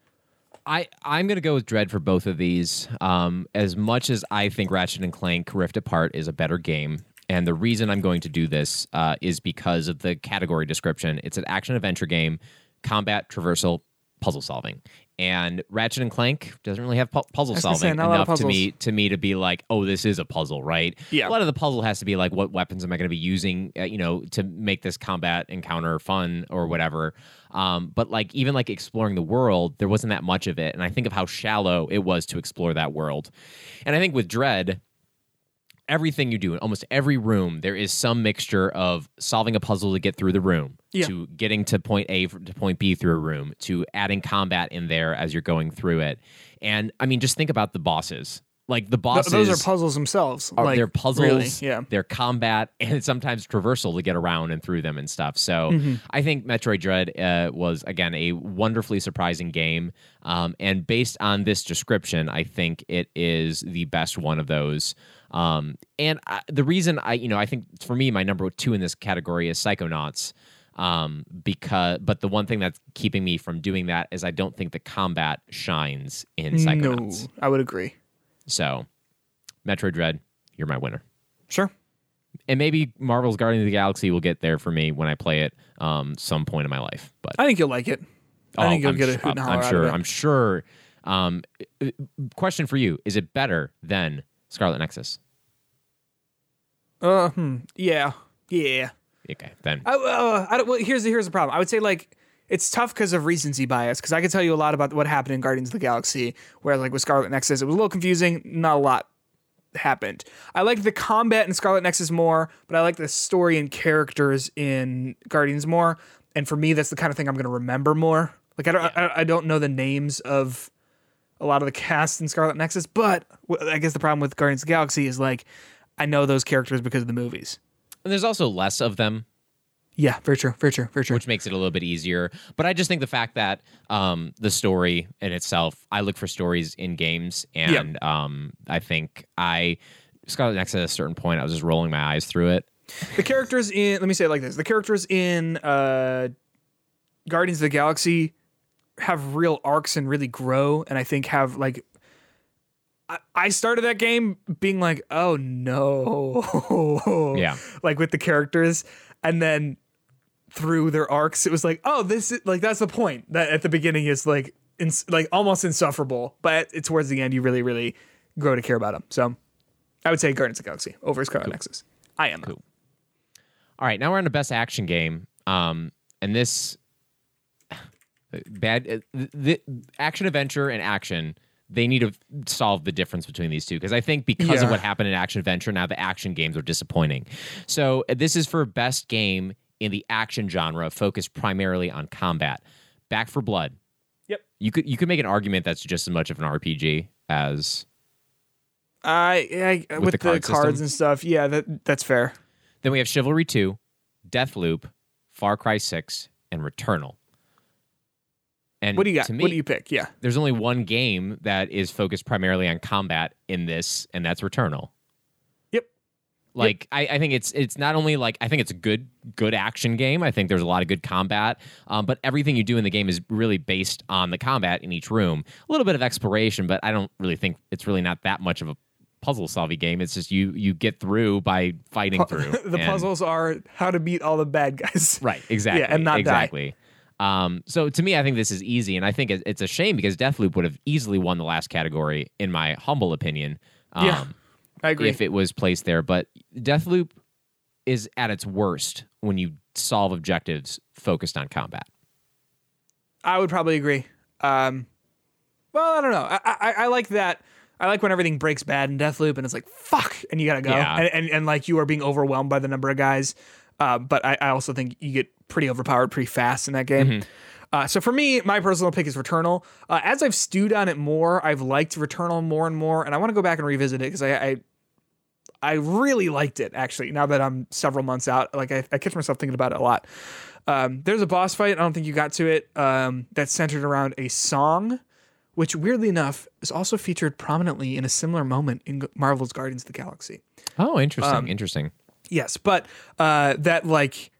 I, I'm going to go with Dread for both of these. Um, as much as I think Ratchet and Clank Rift Apart is a better game, and the reason I'm going to do this uh, is because of the category description. It's an action adventure game, combat, traversal, puzzle solving. And Ratchet and Clank doesn't really have pu- puzzle say, solving not a lot of enough to me to me to be like, oh, this is a puzzle, right? Yeah. A lot of the puzzle has to be like, what weapons am I going to be using, uh, you know, to make this combat encounter fun or whatever. Um, but like even like exploring the world, there wasn't that much of it, and I think of how shallow it was to explore that world. And I think with Dread, everything you do in almost every room, there is some mixture of solving a puzzle to get through the room, Yeah. to getting to point A to point B through a room, to adding combat in there as you're going through it. And I mean, just think about the bosses. Like the Th- bosses, those are puzzles themselves. are like, they're puzzles, really, yeah. they're combat, and sometimes traversal to get around and through them and stuff. So Mm-hmm. I think Metroid Dread uh, was again a wonderfully surprising game, um, and based on this description, I think it is the best one of those. Um, and I, the reason I, you know, I think for me, my number two in this category is Psychonauts. Um, because, but the one thing that's keeping me from doing that is I don't think the combat shines in Psychonauts. No, I would agree. So, Metroid Dread, you're my winner. Sure. And maybe Marvel's Guardians of the Galaxy will get there for me when I play it um, some point in my life. But I think you'll like it. I Oh, think you'll I'm get a su- hoot and I'm, holler I'm out sure. I'm sure. Um, uh, question for you: Is it better than Scarlet Nexus? Uh, hmm. Yeah. Yeah. Okay, then I, uh, I don't, well, here's the, here's the problem. I would say like it's tough because of recency bias. Because I can tell you a lot about what happened in Guardians of the Galaxy, where like with Scarlet Nexus, it was a little confusing. Not a lot happened. I liked the combat in Scarlet Nexus more, but I like the story and characters in Guardians more. And for me, that's the kind of thing I'm going to remember more. Like I don't I, I don't know the names of a lot of the cast in Scarlet Nexus, but I guess the problem with Guardians of the Galaxy is like I know those characters because of the movies. And there's also less of them, Yeah, very true, very true, very true. which makes it a little bit easier. But I just think the fact that um, the story in itself, I look for stories in games, and um, I think I Scarlet Nexus at a certain point, I was just rolling my eyes through it. the characters in let me say it like this the characters in uh guardians of the galaxy have real arcs and really grow and i think have like I- started that game being like, oh no. Yeah. Like with the characters. And then through their arcs, it was like, oh, this is like, that's the point. That at the beginning is like, ins- like almost insufferable. But it's towards the end, you really, really grow to care about them. So I would say Guardians of Galaxy over Scarlet Nexus. I am. Cool. All right, now we're on the best action game. Um, and this bad uh, the, the action adventure and action they need to solve the difference between these two because I think because Yeah. of what happened in action adventure now the action games are disappointing. So this is for best game in the action genre focused primarily on combat. Back 4 Blood. Yep. You could you could make an argument that's just as much of an RPG as I, I with, the the, card cards and stuff. Yeah, that that's fair. Then we have Chivalry 2, Deathloop, Far Cry 6, and Returnal. And What do you got? To me, what do you pick? Yeah. there's only one game that is focused primarily on combat in this, and that's Returnal. Yep. Like I, I think it's it's not only like I think it's a good good action game. I think there's a lot of good combat, um, but everything you do in the game is really based on the combat in each room. A little bit of exploration, but I don't really think it's really not that much of a puzzle solving game. It's just you you get through by fighting through the And- puzzles are how to beat all the bad guys. Right, exactly. Yeah, and not die. Um, so to me, I think this is easy, and I think it's a shame because Deathloop would have easily won the last category, in my humble opinion. Um, Yeah, I agree. If it was placed there, but Deathloop is at its worst when you solve objectives focused on combat. I would probably agree. Um, well, I don't know. I, I I like that. I like when everything breaks bad in Deathloop and it's like fuck, and you gotta go, Yeah. and, and and like you are being overwhelmed by the number of guys. Uh, but I, I also think you get pretty overpowered pretty fast in that game. Mm-hmm. Uh, so for me, my personal pick is Returnal. Uh, as I've stewed on it more, I've liked Returnal more and more, and I want to go back and revisit it because I, I I really liked it actually. Now that I'm several months out, like I, I catch myself thinking about it a lot. Um, there's a boss fight. I don't think you got to it. Um, that's centered around a song, which weirdly enough is also featured prominently in a similar moment in Marvel's Guardians of the Galaxy. Oh, interesting. Um, interesting. Yes, but uh, that like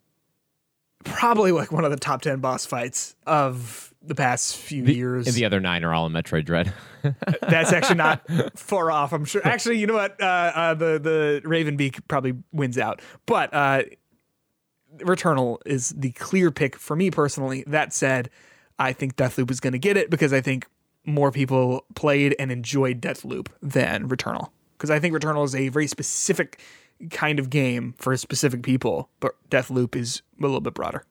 probably like one of the top ten boss fights of the past few years. And the other nine are all in Metroid Dread. That's actually not far off. I'm sure. Actually, you know what? Uh, uh, the the Ravenbeak probably wins out, but uh, Returnal is the clear pick for me personally. That said, I think Deathloop is going to get it because I think more people played and enjoyed Deathloop than Returnal. Because I think Returnal is a very specific kind of game for specific people, but Deathloop is a little bit broader.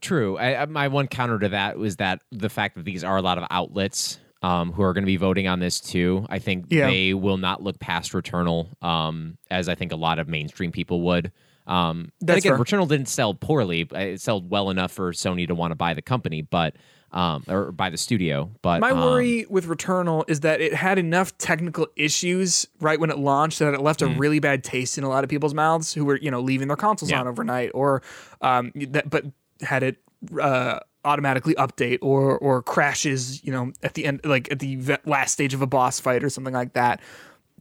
True. I, I- my one counter to that was that the fact that these are a lot of outlets um, who are going to be voting on this too. I think Yeah. they will not look past Returnal um, as I think a lot of mainstream people would. Um, That's again, fair. Returnal didn't sell poorly. It sold well enough for Sony to want to buy the company, but um, or buy the studio. But My um, worry with Returnal is that it had enough technical issues right when it launched that it left Hmm. a really bad taste in a lot of people's mouths who were, you know, leaving their consoles Yeah. on overnight or um that but had it uh automatically update or or crashes, you know, at the end like at the last stage of a boss fight or something like that.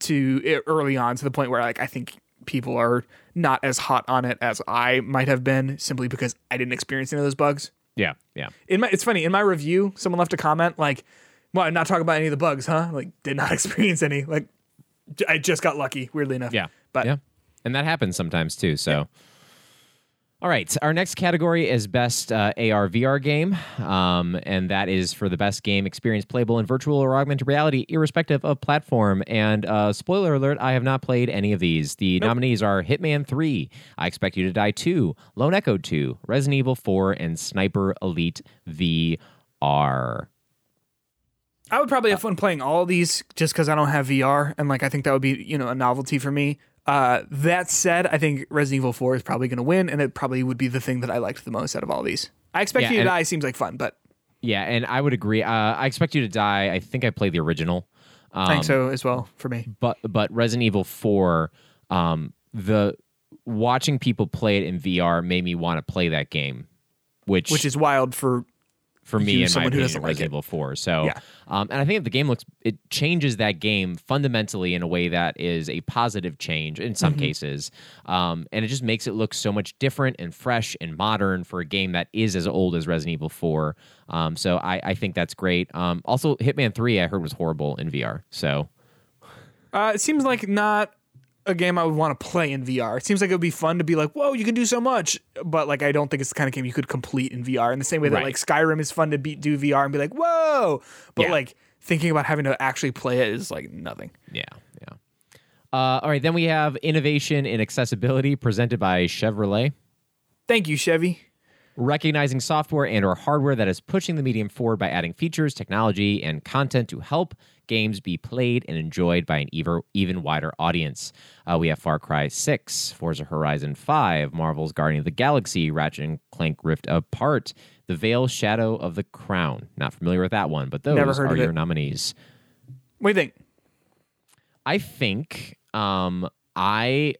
to early on to the point where like I think people are not as hot on it as I might have been simply because I didn't experience any of those bugs. Yeah, yeah. In my, it's funny in my review, someone left a comment like, "Well, I'm not talking about any of the bugs, huh? Like, did not experience any. Like, j- I just got lucky, weirdly enough. Yeah. but yeah. And that happens sometimes too. So, all right. Our next category is best uh, AR VR game. Um, and that is for the best game experience playable in virtual or augmented reality, irrespective of platform. And uh, spoiler alert, I have not played any of these. The nominees are Hitman 3, I Expect You to Die 2, Lone Echo 2, Resident Evil 4, and Sniper Elite VR. I would probably have fun playing all these just because I don't have VR, and like I think that would be you know a novelty for me. Uh, that said, I think Resident Evil 4 is probably going to win, and it probably would be the thing that I liked the most out of all these. I expect Yeah, you to die seems like fun, but Yeah, and I would agree. Uh, I Expect You to Die, I think I played the original. Um, I think so as well for me. but but Resident Evil Four, um, the watching people play it in VR made me want to play that game, which Which is wild for for me in my opinion, like Resident it. Evil Four. So, Yeah. um, and I think the game looks, it changes that game fundamentally in a way that is a positive change in Mm-hmm. some cases, um, and it just makes it look so much different and fresh and modern for a game that is as old as Resident Evil Four. Um, so I, I think that's great. Um, also, Hitman Three I heard was horrible in VR. So Uh, it seems like not a game I would want to play in VR. It seems like it would be fun to be like, whoa, you can do so much, but like I don't think it's the kind of game you could complete in VR. In the same way that Right. like Skyrim is fun to be, do VR and be like, whoa, but Yeah. like thinking about having to actually play it is like nothing. Yeah, yeah. Uh, all right, then we have innovation in accessibility presented by Chevrolet. Thank you, Chevy. recognizing software and or hardware that is pushing the medium forward by adding features technology and content to help games be played and enjoyed by an even, even wider audience. Uh, we have far cry 6 forza horizon 5 marvel's guardian of the galaxy ratchet and clank rift apart the veil shadow of the crown. Not familiar with that one but those are your nominees. What do you think? I think um I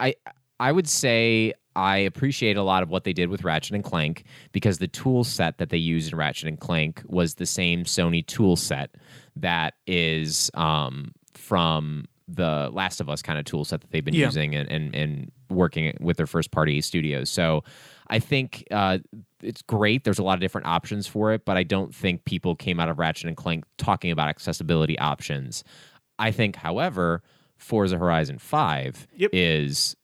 I I would say I appreciate a lot of what they did with Ratchet and Clank because the tool set that they used in Ratchet and Clank was the same Sony tool set that is um from the Last of Us kind of tool set that they've been Yeah. using and, and and working with their first party studios. So I think uh, it's great. There's a lot of different options for it, but I don't think people came out of Ratchet and Clank talking about accessibility options. I think, however, Forza Horizon 5 Yep. is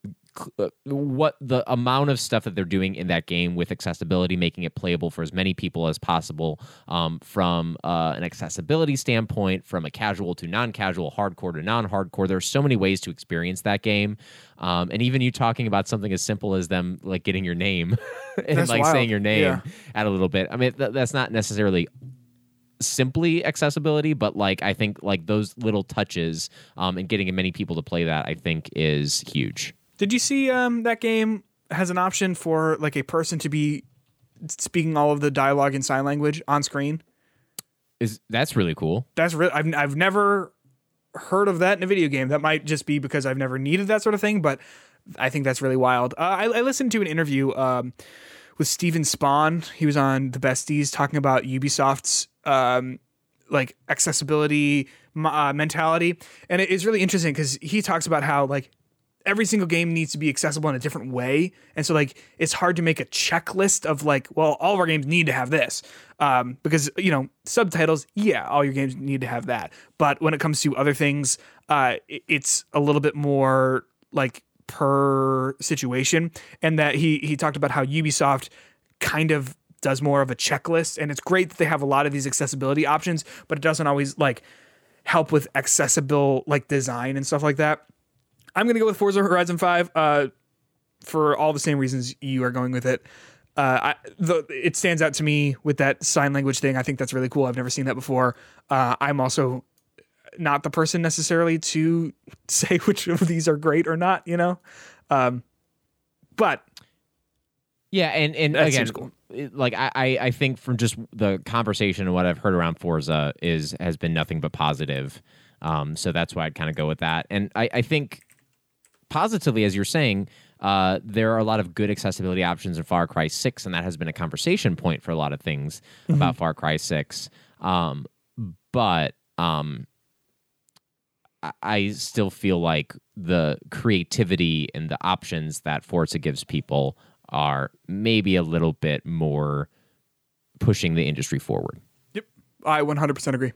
what the amount of stuff that they're doing in that game with accessibility, making it playable for as many people as possible um, from uh, an accessibility standpoint, from a casual to non casual, hardcore to non hardcore. There's so many ways to experience that game. Um, and even you talking about something as simple as them like getting your name and That's like wild. saying your name Yeah. at a little bit. I mean, th- that's not necessarily simply accessibility, but like I think like those little touches um, and getting many people to play that I think is huge. Did you see um, that game has an option for like a person to be speaking all of the dialogue in sign language on screen? Is that's really cool. That's really I've I've never heard of that in a video game. That might just be because I've never needed that sort of thing, but I think that's really wild. Uh, I, I listened to an interview um, with Steven Spohn. He was on the Besties talking about Ubisoft's um, like accessibility uh, mentality, and it is really interesting because he talks about how like every single game needs to be accessible in a different way. And so like it's hard to make a checklist of like well all of our games need to have this. Um, because you know subtitles yeah all your games need to have that. But when it comes to other things uh, it's a little bit more like per situation. And that he he talked about how ubisoft kind of does more of a checklist. And it's great that they have a lot of these accessibility options but it doesn't always like help with accessible like design and stuff like that I'm gonna go with Forza Horizon Five uh, for all the same reasons you are going with it. Uh, I, the, it stands out to me with that sign language thing. I think that's really cool. I've never seen that before. Uh, I'm also not the person necessarily to say which of these are great or not. You know, um, but Yeah, and and again, cool. like I I I think from just the conversation and what I've heard around Forza is has been nothing but positive. Um, so that's why I'd kind of go with that. And I I think positively, as you're saying, uh, there are a lot of good accessibility options in Far Cry 6, and that has been a conversation point for a lot of things about Far Cry 6. Um, but um, I- I still feel like the creativity and the options that Forza gives people are maybe a little bit more pushing the industry forward. Yep. I 100% agree.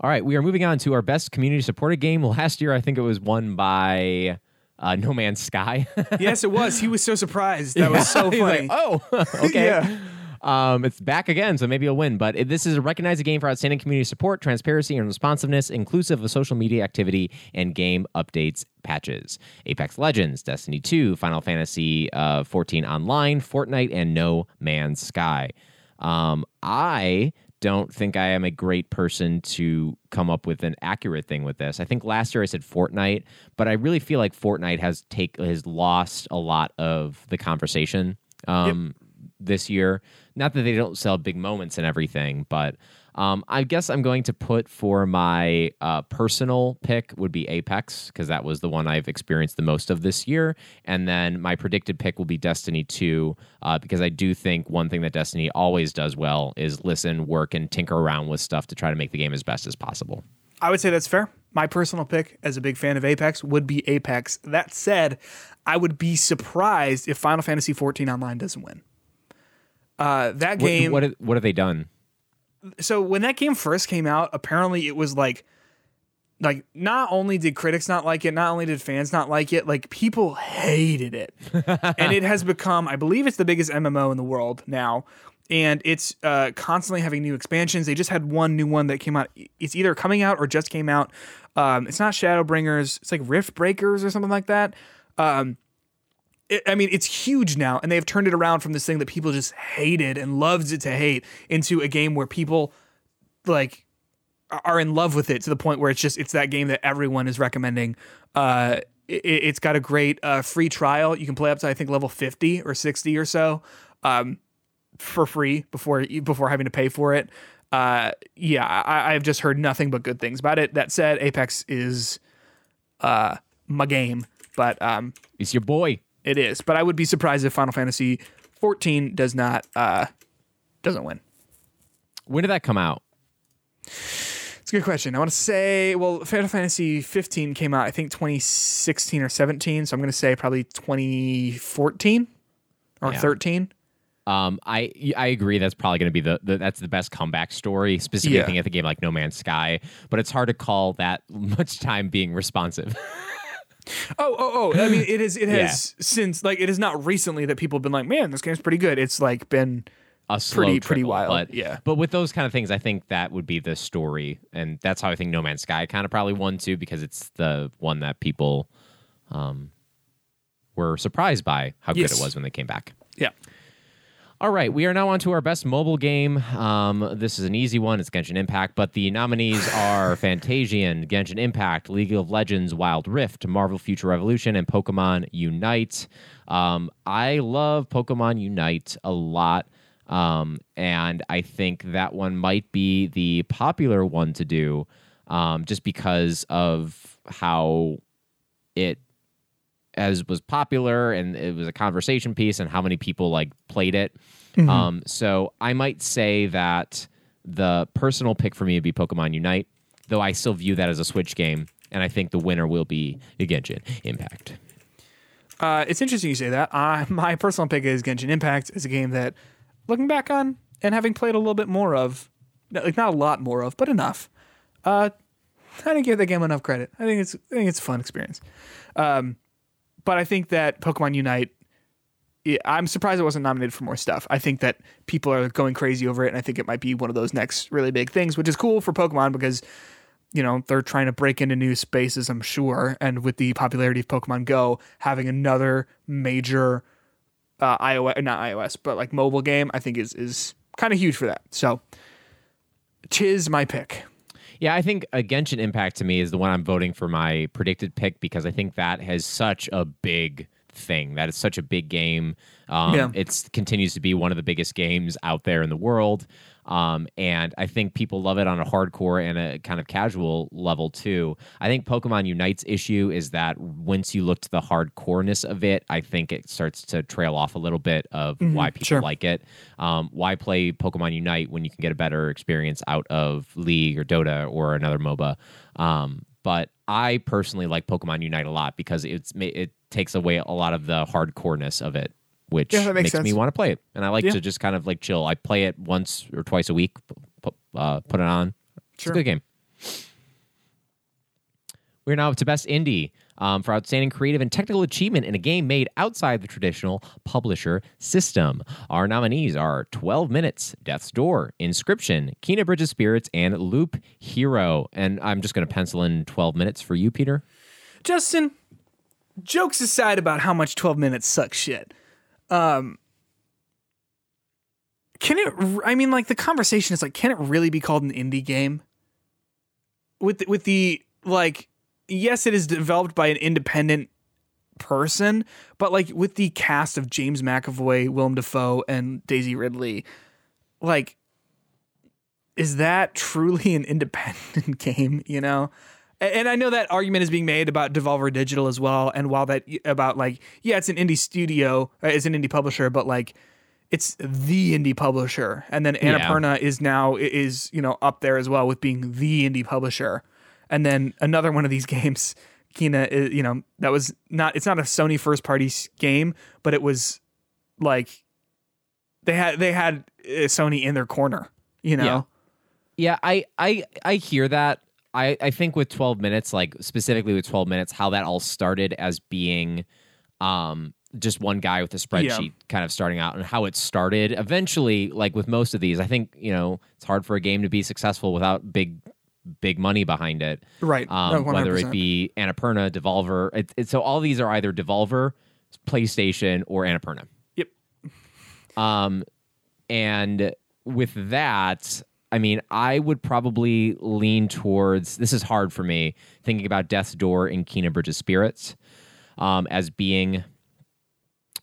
All right, we are moving on to our best community supported game. Last year, I think it was won by uh, No Man's Sky. yes, it was. He was so surprised. That was so funny. like, oh, okay. Yeah. Um, it's back again, so maybe you'll win. But it, this is a recognized game for outstanding community support, transparency, and responsiveness, inclusive of social media activity and game updates patches. Apex Legends, Destiny 2, Final Fantasy uh, 14 Online, Fortnite, and No Man's Sky. Um, I don't think I am a great person to come up with an accurate thing with this. I think last year I said Fortnite, but I really feel like Fortnite has take has lost a lot of the conversation um, this year. Not that they don't sell big moments and everything, but um, I guess I'm going to put for my uh, personal pick would be Apex because that was the one I've experienced the most of this year, and then my predicted pick will be Destiny 2 uh, because I do think one thing that Destiny always does well is listen, work, and tinker around with stuff to try to make the game as best as possible. I would say that's fair. My personal pick, as a big fan of Apex, would be Apex. That said, I would be surprised if Final Fantasy XIV Online doesn't win. Uh, that What, game. what, have- what have they done? So when that game first came out, apparently it was like, like not only did critics not like it, not only did fans not like it, like people hated it, and it has become, I believe, it's the biggest MMO in the world now, and it's uh, constantly having new expansions. They just had one new one that came out. It's either coming out or just came out. Um, it's not Shadowbringers. It's like Rift Breakers or something like that. Um, it, I mean, it's huge now, and they've turned it around from this thing that people just hated and loved it to hate into a game where people like are in love with it to the point where it's just it's that game that everyone is recommending. Uh, it, has got a great uh, free trial. You can play up to I think level fifty or sixty or so um, for free before before having to pay for it. Uh, yeah, I, I've just heard nothing but good things about it. That said, Apex is uh, my game, but um, It's your boy. It is, but I would be surprised if Final Fantasy 14 does not uh doesn't win. When did that come out? It's a good question. I want to say, well, Final Fantasy 15 came out I think 2016 or 17, so I'm going to say probably 2014 or Yeah. 13. Um, I I agree. That's probably going to be the, the that's the best comeback story. Specifically, Yeah. thinking at the game like No Man's Sky, but it's hard to call that much time being responsive. Oh, oh, oh! I mean, it is. It has since like it is not recently that people have been like, "Man, this game's pretty good." It's like been a Pretty- pretty wild, But yeah. but with those kind of things, I think that would be the story, and that's how I think No Man's Sky kind of probably won too, because it's the one that people um, were surprised by how Yes. good it was when they came back. yeah. All right, we are now on to our best mobile game. Um, this is an easy one. It's Genshin Impact, but the nominees are Fantasian, Genshin Impact, League of Legends, Wild Rift, Marvel Future Revolution, and Pokemon Unite. Um, I love Pokemon Unite a lot, um, and I think that one might be the popular one to do, um, just because of how it as was popular and it was a conversation piece and how many people like played it. Um, so I might say that the personal pick for me would be Pokemon Unite, though I still view that as a Switch game, and I think the winner will be Genshin Impact. Uh, it's interesting you say that. Uh, my personal pick is Genshin Impact. It's a game that, looking back on and having played a little bit more of, like not a lot more of, but enough. Uh, I didn't give that game enough credit. I think it's I think it's a fun experience. Um, but I think that Pokemon Unite. I'm surprised it wasn't nominated for more stuff. I think that people are going crazy over it, and I think it might be one of those next really big things, which is cool for Pokemon because you know they're trying to break into new spaces i'm sure and with the popularity of pokemon go having another major uh, ios not ios but like mobile game i think is is kind of huge for that so tis my pick Yeah, I think a Genshin Impact to me is the one I'm voting for my predicted pick because I think that has such a big thing. That is such a big game. Um, Yeah. It continues to be one of the biggest games out there in the world. Um, and I think people love it on a hardcore and a kind of casual level too. I think Pokemon Unite's issue is that once you look to the hardcoreness of it, I think it starts to trail off a little bit of why people sure. like it. Um, why play Pokemon Unite when you can get a better experience out of League or Dota or another MOBA? Um, but I personally like Pokemon Unite a lot because it's it takes away a lot of the hardcoreness of it, which Yeah, makes makes me want to play it. And I like Yeah. to just kind of like chill. I play it once or twice a week, p- p- uh, put it on. It's Sure. a good game. We're now up to Best Indie um, for outstanding creative and technical achievement in a game made outside the traditional publisher system. Our nominees are 12 Minutes, Death's Door, Inscryption, Kena Bridge of Spirits, and Loop Hero. And I'm just going to pencil in 12 minutes for you, Peter. Justin, jokes aside about how much 12 minutes sucks shit. Um, can it, I mean, like the conversation is like, can it really be called an indie game? With, the, with the, like, yes, it is developed by an independent person, but like with the cast of James McAvoy, Willem Dafoe, and Daisy Ridley, like, is that truly an independent game, you know? And I know that argument is being made about Devolver Digital as well, and while that about like yeah, it's an indie studio, uh, it's an indie publisher, but like it's the indie publisher, and then Yeah. Annapurna is now is you know up there as well with being the indie publisher, and then another one of these games, Kena, is, you know that was not it's not a Sony first party game, but it was like they had they had uh, Sony in their corner, you know. Yeah. Yeah, I I I hear that. I I think with 12 minutes like specifically with 12 minutes how that all started as being um just one guy with a spreadsheet kind of starting out and how it started eventually like with most of these I think, you know, it's hard for a game to be successful without big big money behind it. Right. Um, whether it be Annapurna, Devolver, it, it, so all these are either Devolver, PlayStation, or Annapurna. Yep. Um, and with that, I mean, I would probably lean towards this is hard for me thinking about Death's Door and Kena Bridge of Spirits um, as being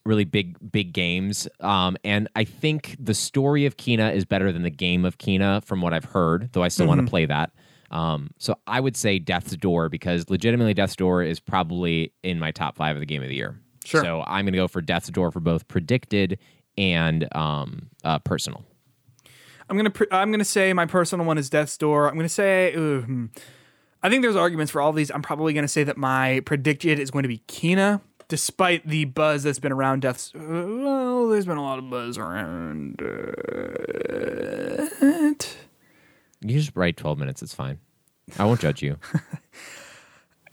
really big, big games. Um, and I think the story of Kena is better than the game of Kena from what I've heard, though I still want to play that. Um, so I would say Death's Door because legitimately Death's Door is probably in my top five of the game of the year. Sure. So I'm going to go for Death's Door for both predicted and um, uh, personal. I'm gonna pr- I'm gonna say my personal one is Death's Door. I'm gonna say ooh, hmm. I think there's arguments for all of these. I'm probably gonna say that my predicted is going to be Kena, despite the buzz that's been around Death's. Well, there's been a lot of buzz around it. You just write 12 minutes. It's fine. I won't judge you.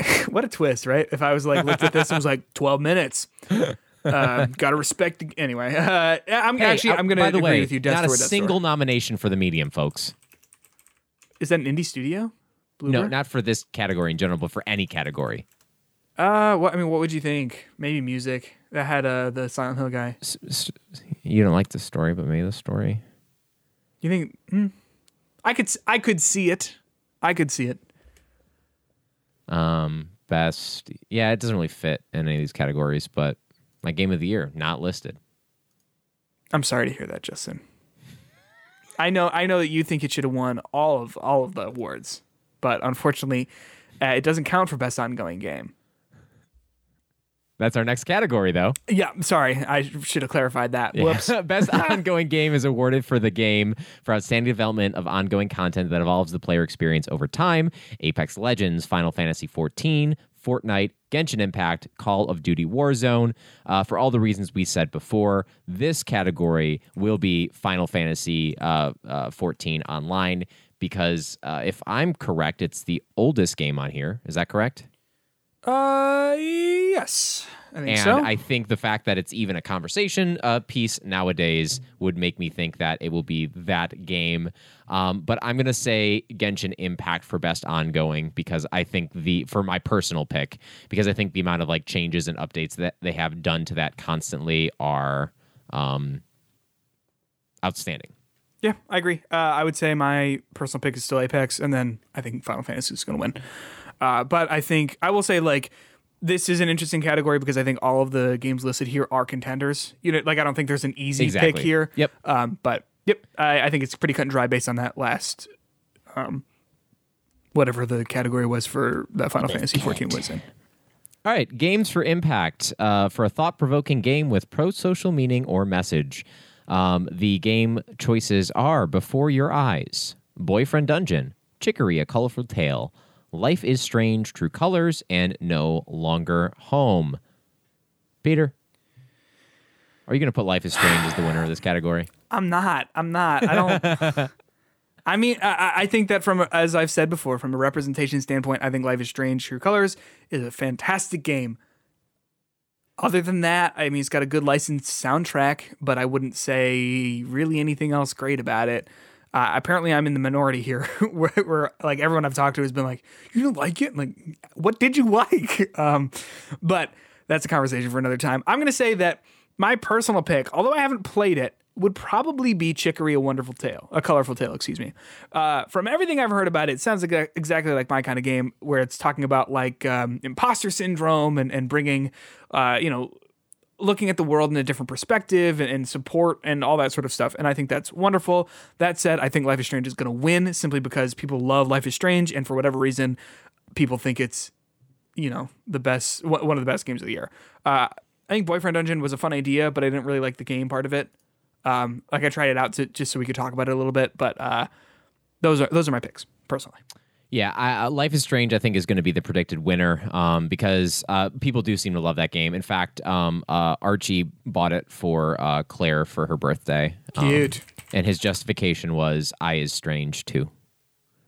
What a twist, right? If I was like looked at this and was like 12 minutes. Uh, gotta respect. The, anyway, uh, I'm Hey, actually I'm gonna by the agree way, with you. Death's not a single Door. nomination for the medium, folks. Is that an indie studio? No, not for this category in general, but for any category. Uh, what I mean, what would you think? Maybe music that had uh the Silent Hill guy. You don't like the story, but maybe the story. You think? Hmm, I could. I could see it. I could see it. Um, best. Yeah, it doesn't really fit in any of these categories, but my game of the year not listed. I'm sorry to hear that, Justin. I know. I know that you think it should have won all of all of the awards, but unfortunately, uh, it doesn't count for best ongoing game. That's our next category, though. Yeah, sorry. I should have clarified that. Whoops. Best ongoing game is awarded for the game for outstanding development of ongoing content that evolves the player experience over time. Apex Legends, Final Fantasy XIV, Fortnite, Genshin Impact, Call of Duty Warzone. Uh, for all the reasons we said before, this category will be Final Fantasy uh, uh, 14 online because uh, if I'm correct, it's the oldest game on here. Is that correct? Uh, yes, I think And so. I think the fact that it's even a conversation uh, piece nowadays would make me think that it will be that game. Um, but I'm going to say Genshin Impact for best ongoing because I think the, for my personal pick, because I think the amount of like changes and updates that they have done to that constantly are um, outstanding. yeah, I agree. Uh, I would say my personal pick is still Apex, and then I think Final Fantasy is going to win. Uh, but I think I will say like this is an interesting category because I think all of the games listed here are contenders. You know, like I don't think there's an easy Exactly. pick here. Yep. Um, but yep, I, I think it's pretty cut and dry based on that last, um, whatever the category was for that Final Fantasy 14 was in. All right, games for impact uh, for a thought-provoking game with pro-social meaning or message. Um, the game choices are Before Your Eyes, Boyfriend Dungeon, Chicory: A Colorful Tale, Life is Strange: True Colors, and No Longer Home. Peter, are you going to put Life is Strange as the winner of this category? I'm not. I'm not. I don't. I mean, I, I- think that from, as I've said before, from a representation standpoint, I think Life is Strange: True Colors is a fantastic game. Other than that, I mean, it's got a good licensed soundtrack, but I wouldn't say really anything else great about it. Uh, apparently, I'm in the minority here, where, where like everyone I've talked to has been like, "You don't like it? Like, what did you like?" Um, but that's a conversation for another time. I'm gonna say that my personal pick, although I haven't played it, would probably be Chicory: A Wonderful Tale, a colorful tale. Excuse me. Uh, from everything I've heard about it, it sounds like exactly like my kind of game, where it's talking about like um, imposter syndrome and and bringing, uh, you know, looking at the world in a different perspective and, and support and all that sort of stuff. And I think that's wonderful. That said, I think Life is Strange is going to win simply because people love Life is Strange, and for whatever reason, people think it's you know the best one of the best games of the year. Uh, I think Boyfriend Dungeon was a fun idea, but I didn't really like the game part of it. Um, like I tried it out to just so we could talk about it a little bit, but uh, those are those are my picks personally. Yeah, I, Life is Strange. I think is going to be the predicted winner um, because uh, people do seem to love that game. In fact, um, uh, Archie bought it for uh, Claire for her birthday. Um, Cute. and his justification was, "I is strange too."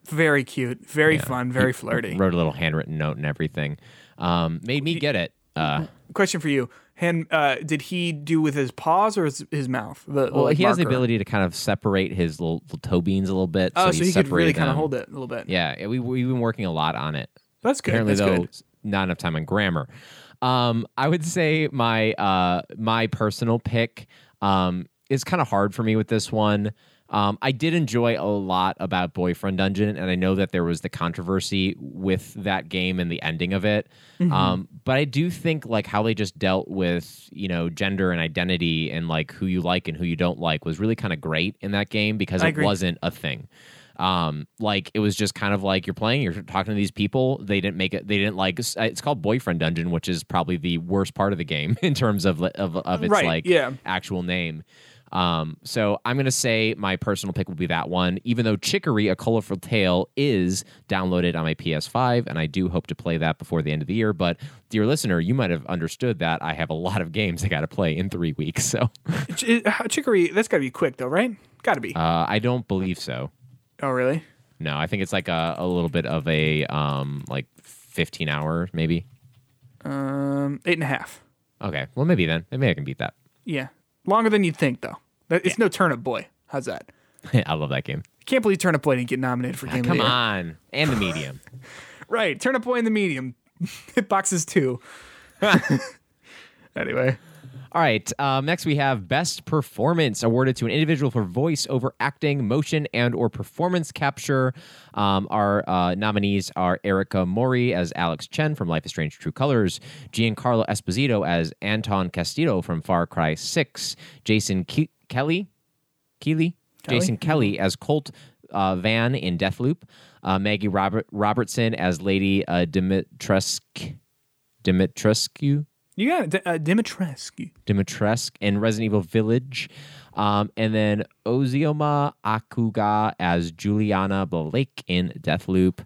Very cute, very fun, very flirty. Wrote a little handwritten note and everything. Um, made me get it. Uh, Question for you: Hand, uh, did he do with his paws or his, his mouth? The, the, well, like, he has the ability to kind of separate his little, little toe beans a little bit. Oh, so, he could really kind of hold it a little bit. Yeah, we, we've been working a lot on it. That's good. apparently That's though good. not enough time on grammar um i would say my uh my personal pick um is kind of hard for me with this one um, I did enjoy a lot about Boyfriend Dungeon, and I know that there was the controversy with that game and the ending of it. Mm-hmm. Um, but I do think like how they just dealt with you know gender and identity and like who you like and who you don't like was really kind of great in that game because I it agree. wasn't a thing um like it was just kind of like you're playing you're talking to these people they didn't make it they didn't like it's called boyfriend dungeon which is probably the worst part of the game in terms of of, of its Right, like yeah. actual name um so i'm gonna say my personal pick will be that one even though chicory a colorful tale is downloaded on my ps5 and i do hope to play that before the end of the year but dear listener you might have understood that i have a lot of games i gotta play in three weeks so Ch- Chicory, that's got to be quick though, right? Got to be. uh i don't believe so oh, really? No, I think it's like a, a little bit of a um like 15 hour maybe. Um, eight and a half. Okay, well maybe then maybe I can beat that. Yeah, longer than you'd think though. It's no Turnip Boy. How's that? I love that game. Can't believe Turnip Boy didn't get nominated for ah, Game of Come the Year. on, and the medium. Right, Turnip Boy in the medium. Hitboxes two. anyway, All right. Um, next, we have Best Performance awarded to an individual for voice over acting, motion, and or performance capture. Um, our uh, nominees are Erica Mori as Alex Chen from Life is Strange: True Colors, Giancarlo Esposito as Anton Castillo from Far Cry Six, Jason Ke- Kelly, Keeley, Jason Kelly as Colt uh, Vahn in Deathloop, uh, Maggie Robert Robertson as Lady uh, Dimitrescu. Dimitrescu. You got it. D- uh, Dimitrescu. Dimitrescu in Resident Evil Village. Um, and then Ozioma Akagha as Juliana Blake in Deathloop.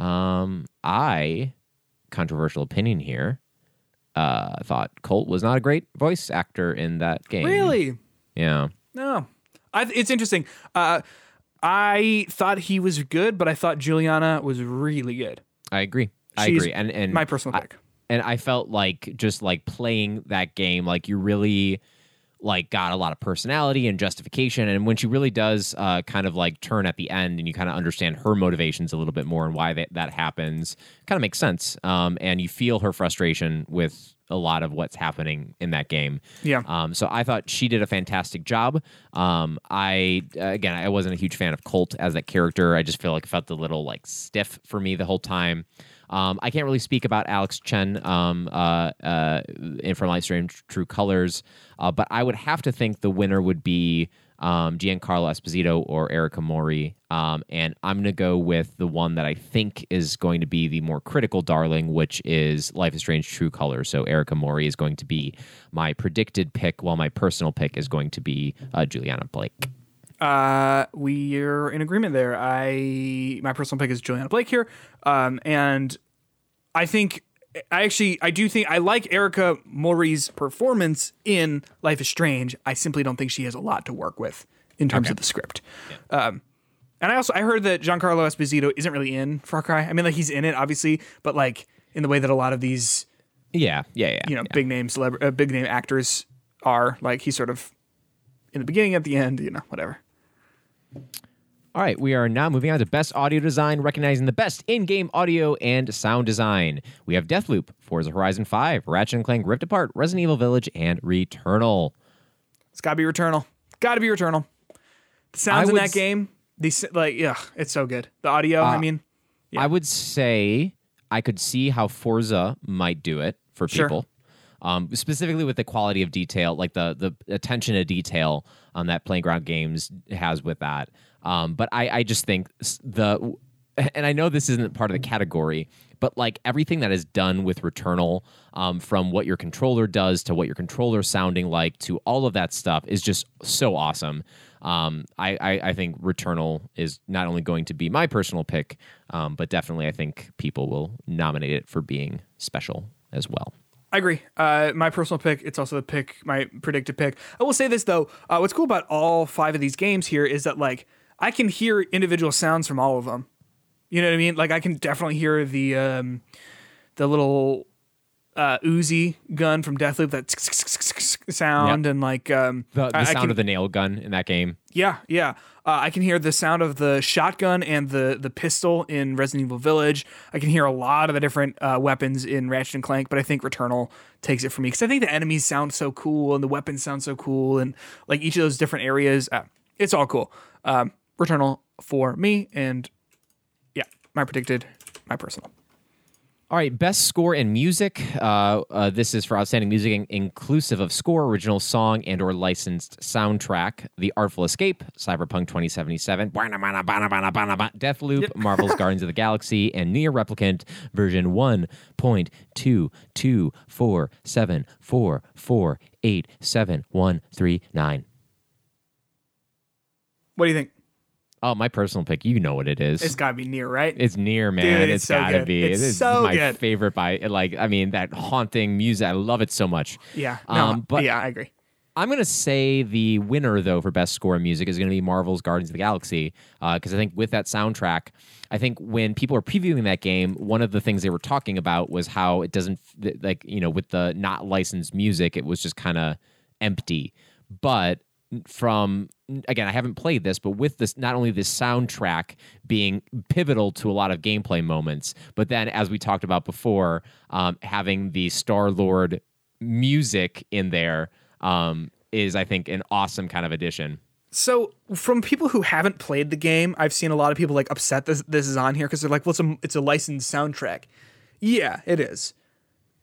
Um, I, controversial opinion here, uh, thought Colt was not a great voice actor in that game. Really? Yeah. No. I, th- it's interesting. Uh, I thought he was good, but I thought Juliana was really good. I agree. I She's agree. And and my personal I- pick. And I felt like just like playing that game, like you really like got a lot of personality and justification. And when she really does uh, kind of like turn at the end, and you kind of understand her motivations a little bit more and why that that happens, kind of makes sense. Um, and you feel her frustration with a lot of what's happening in that game. Yeah. Um, so I thought she did a fantastic job. Um, I again, I wasn't a huge fan of Colt as that character. I just feel like it felt a little like stiff for me the whole time. Um, I can't really speak about Alex Chen um, uh, uh, in from True Colors, uh, but I would have to think the winner would be um, Giancarlo Esposito or Erica Mori. Um, and I'm going to go with the one that I think is going to be the more critical darling, which is Life is Strange True Colors. So Erica Mori is going to be my predicted pick, while my personal pick is going to be uh, Juliana Blake. Uh, we're in agreement there. I my personal pick is Juliana Blake here, um, and I think I actually I do think I like Erica Mori's performance in Life is Strange. I simply don't think she has a lot to work with in terms of the script. Um, and I also I heard that Giancarlo Esposito isn't really in Far Cry. I mean, like he's in it obviously, but like in the way that a lot of these Yeah, yeah, yeah. you know yeah. big name celebra- uh, big name actors are, like he's sort of in the beginning, at the end, you know, whatever. All right, we are now moving on to best audio design, recognizing the best in-game audio and sound design. We have Deathloop, Forza Horizon 5, Ratchet and Clank Rift Apart, Resident Evil Village, and Returnal. It's got to be Returnal. Got to be Returnal. The sounds I in that game, these like, yeah, it's so good. The audio, I uh, mean, I would say I could see how Forza might do it for Sure. people. Um, specifically with the quality of detail, like the the attention to detail um, that Playground Games has with that. Um, but I, I just think the and I know this isn't part of the category, but like everything that is done with Returnal, um, from what your controller does to what your controller sounding like to all of that stuff is just so awesome. Um, I, I, I think Returnal is not only going to be my personal pick, um, but definitely I think people will nominate it for being special as well. I agree. Uh, my personal pick. It's also the pick, my predicted pick. I will say this though. Uh, what's cool about all five of these games here is that like I can hear individual sounds from all of them. You know what I mean? Like I can definitely hear the um, the little uh, Uzi gun from Deathloop that sound and like um, The, the I- I sound can- of the nail gun in that game. Yeah, yeah. Uh, I can hear the sound of the shotgun and the the pistol in Resident Evil Village. I can hear a lot of the different uh, weapons in Ratchet and Clank, but I think Returnal takes it for me because I think the enemies sound so cool and the weapons sound so cool and like each of those different areas, uh, it's all cool. Um, Returnal for me, and yeah, my predicted, my personal. All right, best score in music. Uh, uh, this is for outstanding music, in- inclusive of score, original song, and/or licensed soundtrack. The Artful Escape, Cyberpunk 2077, Deathloop, Marvel's Guardians of the Galaxy, and NieR Replicant version 1.2244744871139. What do you think? Oh, my personal pick. You know what it is. It's got to be NieR, right? It's NieR, man. Dude, it's it's so gotta be. It's is so my good. favorite by like. I mean, that haunting music. I love it so much. yeah, no, Um, but yeah, I agree. I'm gonna say the winner though for best score in music is gonna be Marvel's Guardians of the Galaxy because I think with that soundtrack, I think when people are previewing that game, one of the things they were talking about was how it doesn't like you know with the not licensed music, it was just kind of empty. But from again, I haven't played this, but with this, not only this soundtrack being pivotal to a lot of gameplay moments, but then as we talked about before, um, having the Star Lord music in there um, is, I think, an awesome kind of addition. So, from people who haven't played the game, I've seen a lot of people like upset this this is on here because they're like, "Well, it's a it's a licensed soundtrack." Yeah, it is.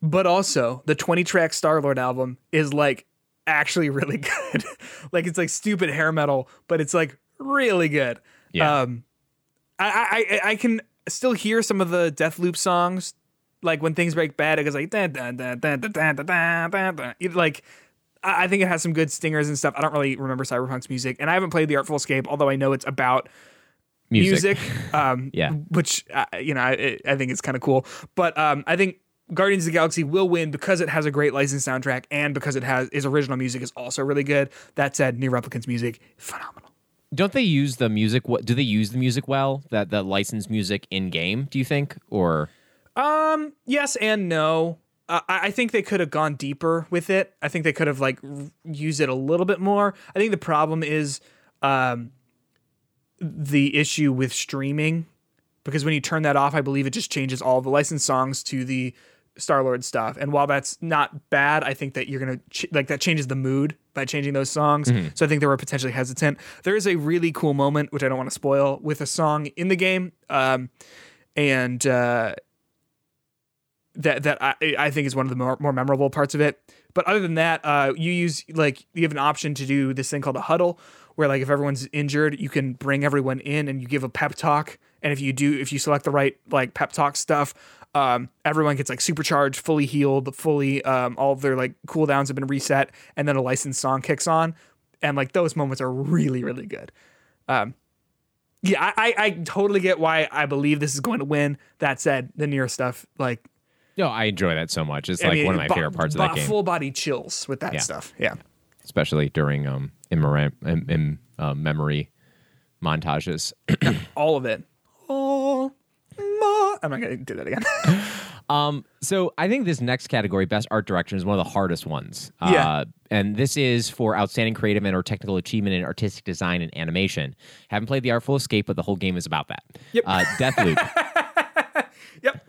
But also, the 20 track Star Lord album is like actually really good. like it's like stupid hair metal, but it's like really good. Yeah. Um, I, I I can still hear some of the Deathloop songs, like when things break bad. It goes like da da da da da da da da da. Like I I think it has some good stingers and stuff. I don't really remember Cyberpunk's music, and I haven't played the Artful Escape, although I know it's about Music. music. um, Yeah. which uh, you know I, I think it's kind of cool. But um, I think Guardians of the Galaxy will win because it has a great licensed soundtrack and because it has its original music is also really good. That said, NieR Replicant's music phenomenal. Don't they use the music? What do they use the music well? That the licensed music in game? Do you think or? Um, yes and no. Uh, I I think they could have gone deeper with it. I think they could have like r- used it a little bit more. I think the problem is um, the issue with streaming because when you turn that off, I believe it just changes all the licensed songs to the Star Lord stuff. And while that's not bad, I think that you're gonna ch- like that changes the mood by changing those songs. So I think they were potentially hesitant. There is a really cool moment which I don't want to spoil with a song in the game, um, and. Uh, that that I, I think is one of the more, more memorable parts of it. But other than that, uh, you use like you have an option to do this thing called a huddle, where like if everyone's injured, you can bring everyone in and you give a pep talk. And if you do, if you select the right like pep talk stuff, um, everyone gets like supercharged, fully healed, fully um, all of their like cooldowns have been reset, and then a licensed song kicks on, and like those moments are really really good. Um, yeah, I, I, I totally get why I believe this is going to win. That said, the NieR stuff, like No, I enjoy that so much. It's I like mean, one of my bo- favorite parts of bo- that game, Full body chills with that Yeah. stuff. Yeah. especially during um in, in, in uh, memory montages. All of it. Oh, ma- I'm not going to do that again. Um, so I think this next category, best art direction, is one of the hardest ones. Yeah. Uh, and this is for outstanding creative and or technical achievement in artistic design and animation. Haven't played The Artful Escape, but the whole game is about that. Yep. Uh, Deathloop. yep.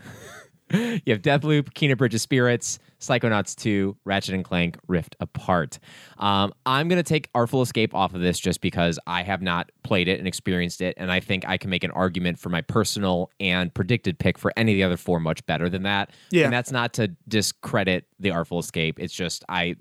you have Deathloop, Kena Bridge of Spirits, Psychonauts 2, Ratchet and Clank, Rift Apart. Um, I'm going to take Artful Escape off of this just because I have not played it and experienced it, and I think I can make an argument for my personal and predicted pick for any of the other four much better than that. Yeah. And that's not to discredit the Artful Escape. It's just I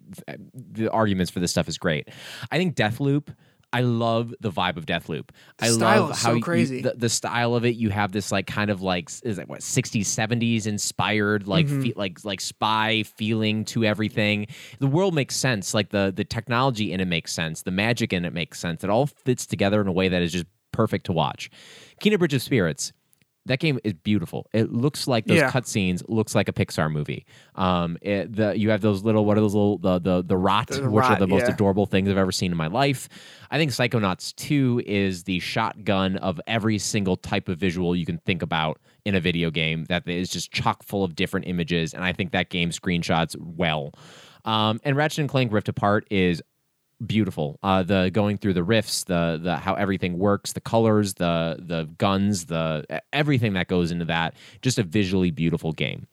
the arguments for this stuff is great. I think Deathloop. I love the vibe of Deathloop. I style love is how so you- crazy. the, the style of it. You have this like kind of like is it what 60s 70s inspired like Mm-hmm. fe- like like spy feeling to everything. The world makes sense. Like the the technology in it makes sense. The magic in it makes sense. It all fits together in a way that is just perfect to watch. Kena Bridge of Spirits. That game is beautiful. It looks like those Yeah. cutscenes looks like a Pixar movie. Um, it, the you have those little what are those little the the the rot, The which are the most yeah. adorable things I've ever seen in my life. I think Psychonauts 2 is the shotgun of every single type of visual you can think about in a video game that is just chock full of different images. And I think that game screenshots well. Um, and Ratchet and Clank Rift Apart is beautiful. Uh, the going through the rifts, the the how everything works, the colors, the the guns, the everything that goes into that. Just a visually beautiful game.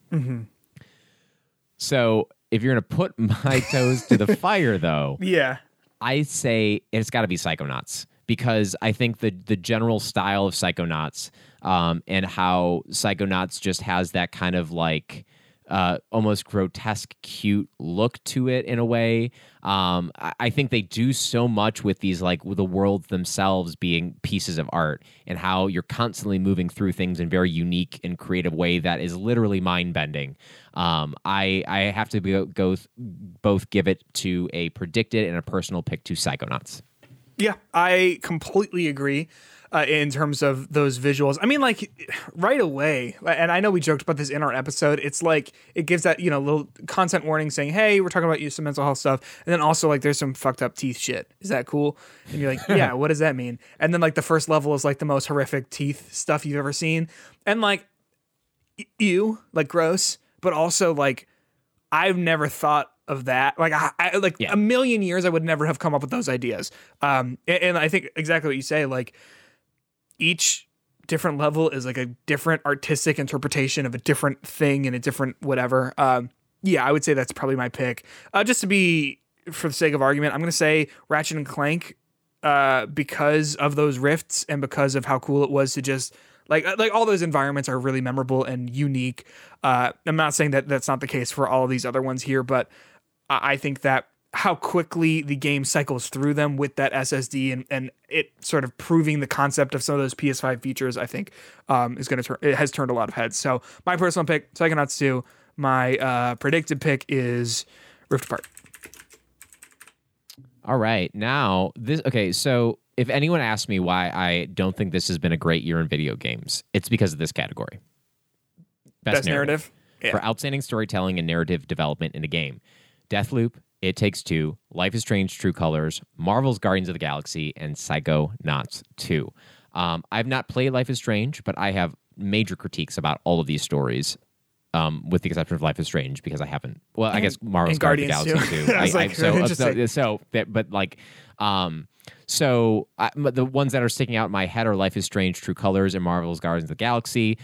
So if you're gonna put my toes to the fire, though, Yeah. I say it's got to be Psychonauts because I think the the general style of Psychonauts um, and how Psychonauts just has that kind of like uh, almost grotesque, cute look to it in a way. Um, I, I think they do so much with these like with the worlds themselves being pieces of art and how you're constantly moving through things in very unique and creative way that is literally mind bending. Um, I I have to go, go both give it to a predicted and a personal pick to Psychonauts. Yeah, I completely agree uh, in terms of those visuals. I mean, like right away, and I know we joked about this in our episode. It's like it gives that you know little content warning saying, "Hey, we're talking about you some mental health stuff," and then also like there's some fucked up teeth shit. Is that cool? And you're like, yeah, what does that mean? And then like the first level is like the most horrific teeth stuff you've ever seen, and like ew, like gross, but also like I've never thought of that. Like I, I like Yeah. a million years, I would never have come up with those ideas. Um, and, and I think exactly what you say. Like each different level is like a different artistic interpretation of a different thing and a different whatever. Um, yeah, I would say that's probably my pick. Uh, just to be for the sake of argument, I'm gonna say Ratchet and Clank uh, because of those rifts and because of how cool it was to just like uh, like all those environments are really memorable and unique. Uh, I'm not saying that that's not the case for all of these other ones here, but I I think that how quickly the game cycles through them with that SSD and, and it sort of proving the concept of some of those PS5 features, I think um, is going to turn. It has turned a lot of heads. So my personal pick, Psychonauts 2. My uh, predicted pick is Rift Apart. All right. Now, this okay, so if anyone asks me why I don't think this has been a great year in video games, it's because of this category. Best narrative. Yeah. For outstanding storytelling and narrative development in a game. Deathloop, It Takes Two, Life is Strange True Colors, Marvel's Guardians of the Galaxy, and Psycho Psychonauts 2. Um, I've not played Life is Strange, but I have major critiques about all of these stories. Um, with the exception of Life is Strange, because I haven't. Well, I guess Marvel's and Guardians of the Galaxy too. too. I was like, so, interesting. so, so that, but like, um, so I, the ones that are sticking out in my head are Life is Strange, True Colors, and Marvel's Guardians of the Galaxy.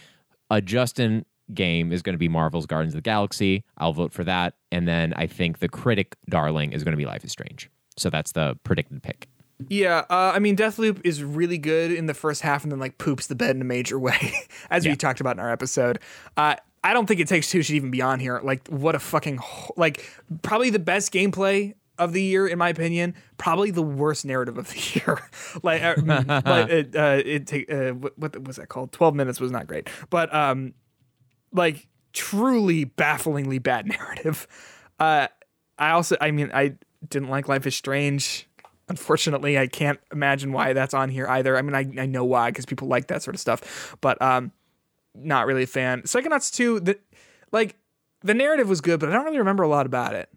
A Justin game is going to be Marvel's Guardians of the Galaxy. I'll vote for that, and then I think the critic darling is going to be Life is Strange. So that's the predicted pick. Yeah, uh, I mean, Deathloop is really good in the first half, and then like poops the bed in a major way, as we talked about in our episode. Uh, I don't think it takes two should even be on here. Like, what a fucking ho- like probably the best gameplay of the year in my opinion. Probably the worst narrative of the year. like, uh, mm, like it, uh, it take uh, what, what was that called? Twelve minutes was not great, but um, like truly bafflingly bad narrative. Uh, I also, I mean, I didn't like Life is Strange. Unfortunately, I can't imagine why that's on here either. I mean, I, I know why because people like that sort of stuff, but um, not really a fan. Psychonauts 2, the, like, the narrative was good, but I don't really remember a lot about it.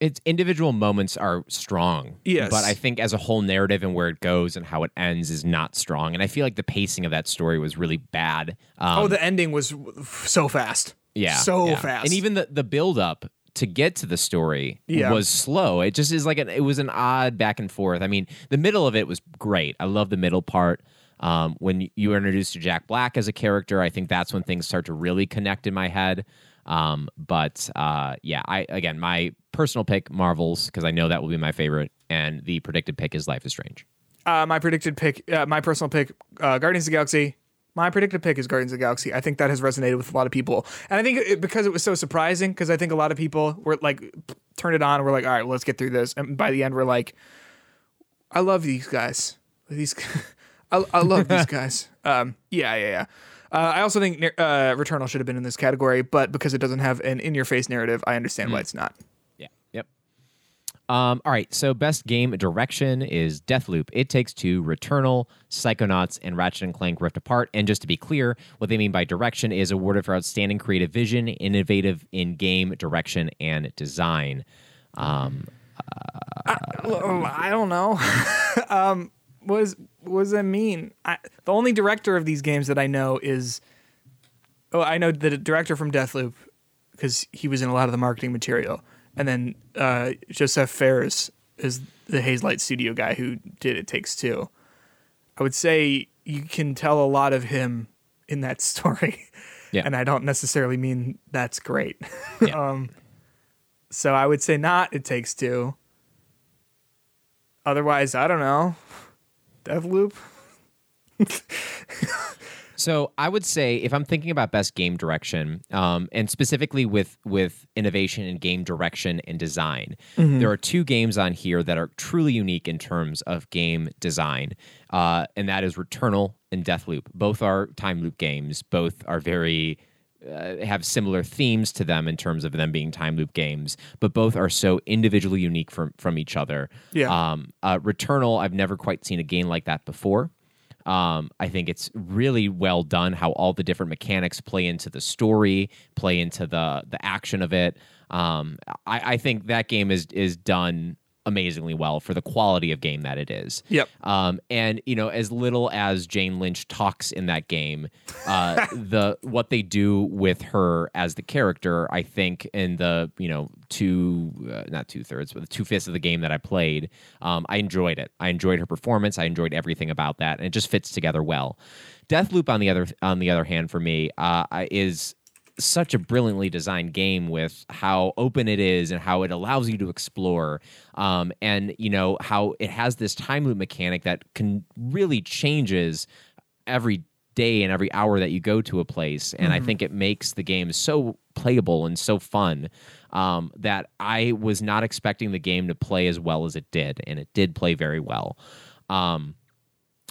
Its individual moments are strong. Yes. But I think as a whole narrative and where it goes and how it ends is not strong. And I feel like the pacing of that story was really bad. Um, oh, the ending was so fast. yeah. So yeah. fast. And even the, the build up to get to the story Yeah. was slow. It just is like an, it was an odd back and forth. I mean, the middle of it was great. I love the middle part. Um, when you were introduced to Jack Black as a character, I think that's when things start to really connect in my head. Um, but uh, yeah, I again, my personal pick, Marvels, because I know that will be my favorite, and the predicted pick is Life is Strange. Uh, my predicted pick, uh, my personal pick, uh, Guardians of the Galaxy. My predicted pick is Guardians of the Galaxy. I think that has resonated with a lot of people, and I think it, because it was so surprising. Because I think a lot of people were like, turned it on, we're like, all right, well, let's get through this. And by the end, we're like, I love these guys. These, I, I love these guys. Um, yeah, yeah, yeah. Uh, I also think uh, Returnal should have been in this category, but because it doesn't have an in-your-face narrative, I understand why it's not. Um, all right. So, best game direction is Deathloop, It Takes Two, Returnal, Psychonauts, and Ratchet and Clank Rift Apart. And just to be clear, what they mean by direction is awarded for outstanding creative vision, innovative in game direction, and design. Um, Well, I don't know. um, what, is, what does that mean? I, the only director of these games that I know is, oh, I know the director from Deathloop because he was in a lot of the marketing material, and then uh, Josef Fares is the Hazelight Studio guy who did It Takes Two. I would say you can tell a lot of him in that story, Yeah. and I don't necessarily mean that's great. Yeah. um, so I would say not It Takes Two. Otherwise, I don't know. Deathloop. So I would say if I'm thinking about best game direction, um, and specifically with with innovation in game direction and design, there are two games on here that are truly unique in terms of game design, uh, and that is Returnal and Deathloop. Both are time loop games. Both are very uh, have similar themes to them in terms of them being time loop games, but both are so individually unique from from each other. Yeah. Um, uh, Returnal, I've never quite seen a game like that before. Um, I think it's really well done how all the different mechanics play into the story, play into the the action of it. Um, I, I think that game is is done amazingly well for the quality of game that it is. Yep. Um, and you know, as little as Jane Lynch talks in that game, uh, the what they do with her as the character, I think, in the you know two, uh, not two thirds, but the two fifths of the game that I played, um, I enjoyed it. I enjoyed her performance. I enjoyed everything about that, and it just fits together well. Deathloop, on the other on the other hand, for me, uh, is such a brilliantly designed game with how open it is and how it allows you to explore um, and you know how it has this time loop mechanic that can really changes every day and every hour that you go to a place and i think it makes the game so playable and so fun um, that i was not expecting the game to play as well as it did and it did play very well. Um,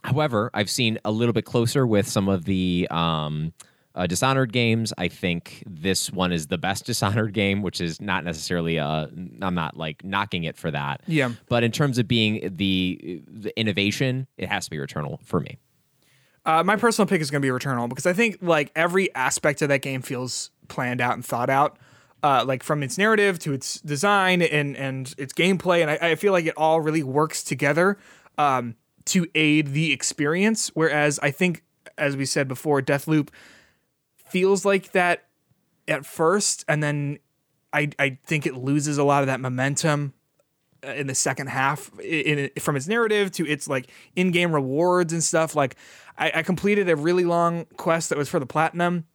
However, I've seen a little bit closer with some of the um, uh, Dishonored games. I think this one is the best Dishonored game, which is not necessarily. Uh, I'm not like knocking it for that. Yeah. But in terms of being the the innovation, it has to be Returnal for me. Uh, my personal pick is going to be Returnal because I think like every aspect of that game feels planned out and thought out. Uh, like from its narrative to its design and and its gameplay, and I, I feel like it all really works together um, to aid the experience. Whereas I think, as we said before, Deathloop feels like that at first, and then I I think it loses a lot of that momentum uh, in the second half in, in from its narrative to its like in-game rewards and stuff like I, I completed a really long quest that was for the platinum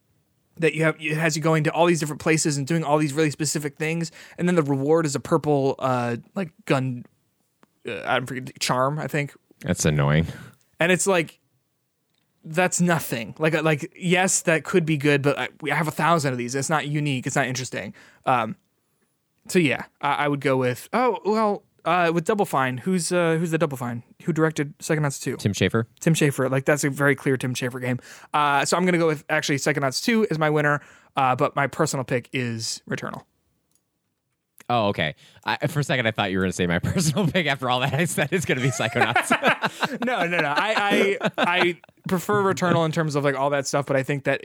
that you have it has you going to all these different places and doing all these really specific things and then the reward is a purple uh like gun uh, I don't forget charm I think That's annoying. and it's like that's nothing. Like like yes, that could be good, but I, we have a thousand of these. It's not unique. It's not interesting. Um, so yeah, I, I would go with oh well uh, with Double Fine. Who's uh, who's the Double Fine? Who directed Psychonauts two? Tim Schafer. Tim Schafer. Like that's a very clear Tim Schafer game. Uh, so I'm gonna go with actually Psychonauts two is my winner. Uh, but my personal pick is Returnal. Oh, okay. I, for a second, I thought you were going to say my personal pick. After all that I said, it's going to be Psychonauts. no, no, no. I, I I prefer Returnal in terms of like all that stuff, but I think that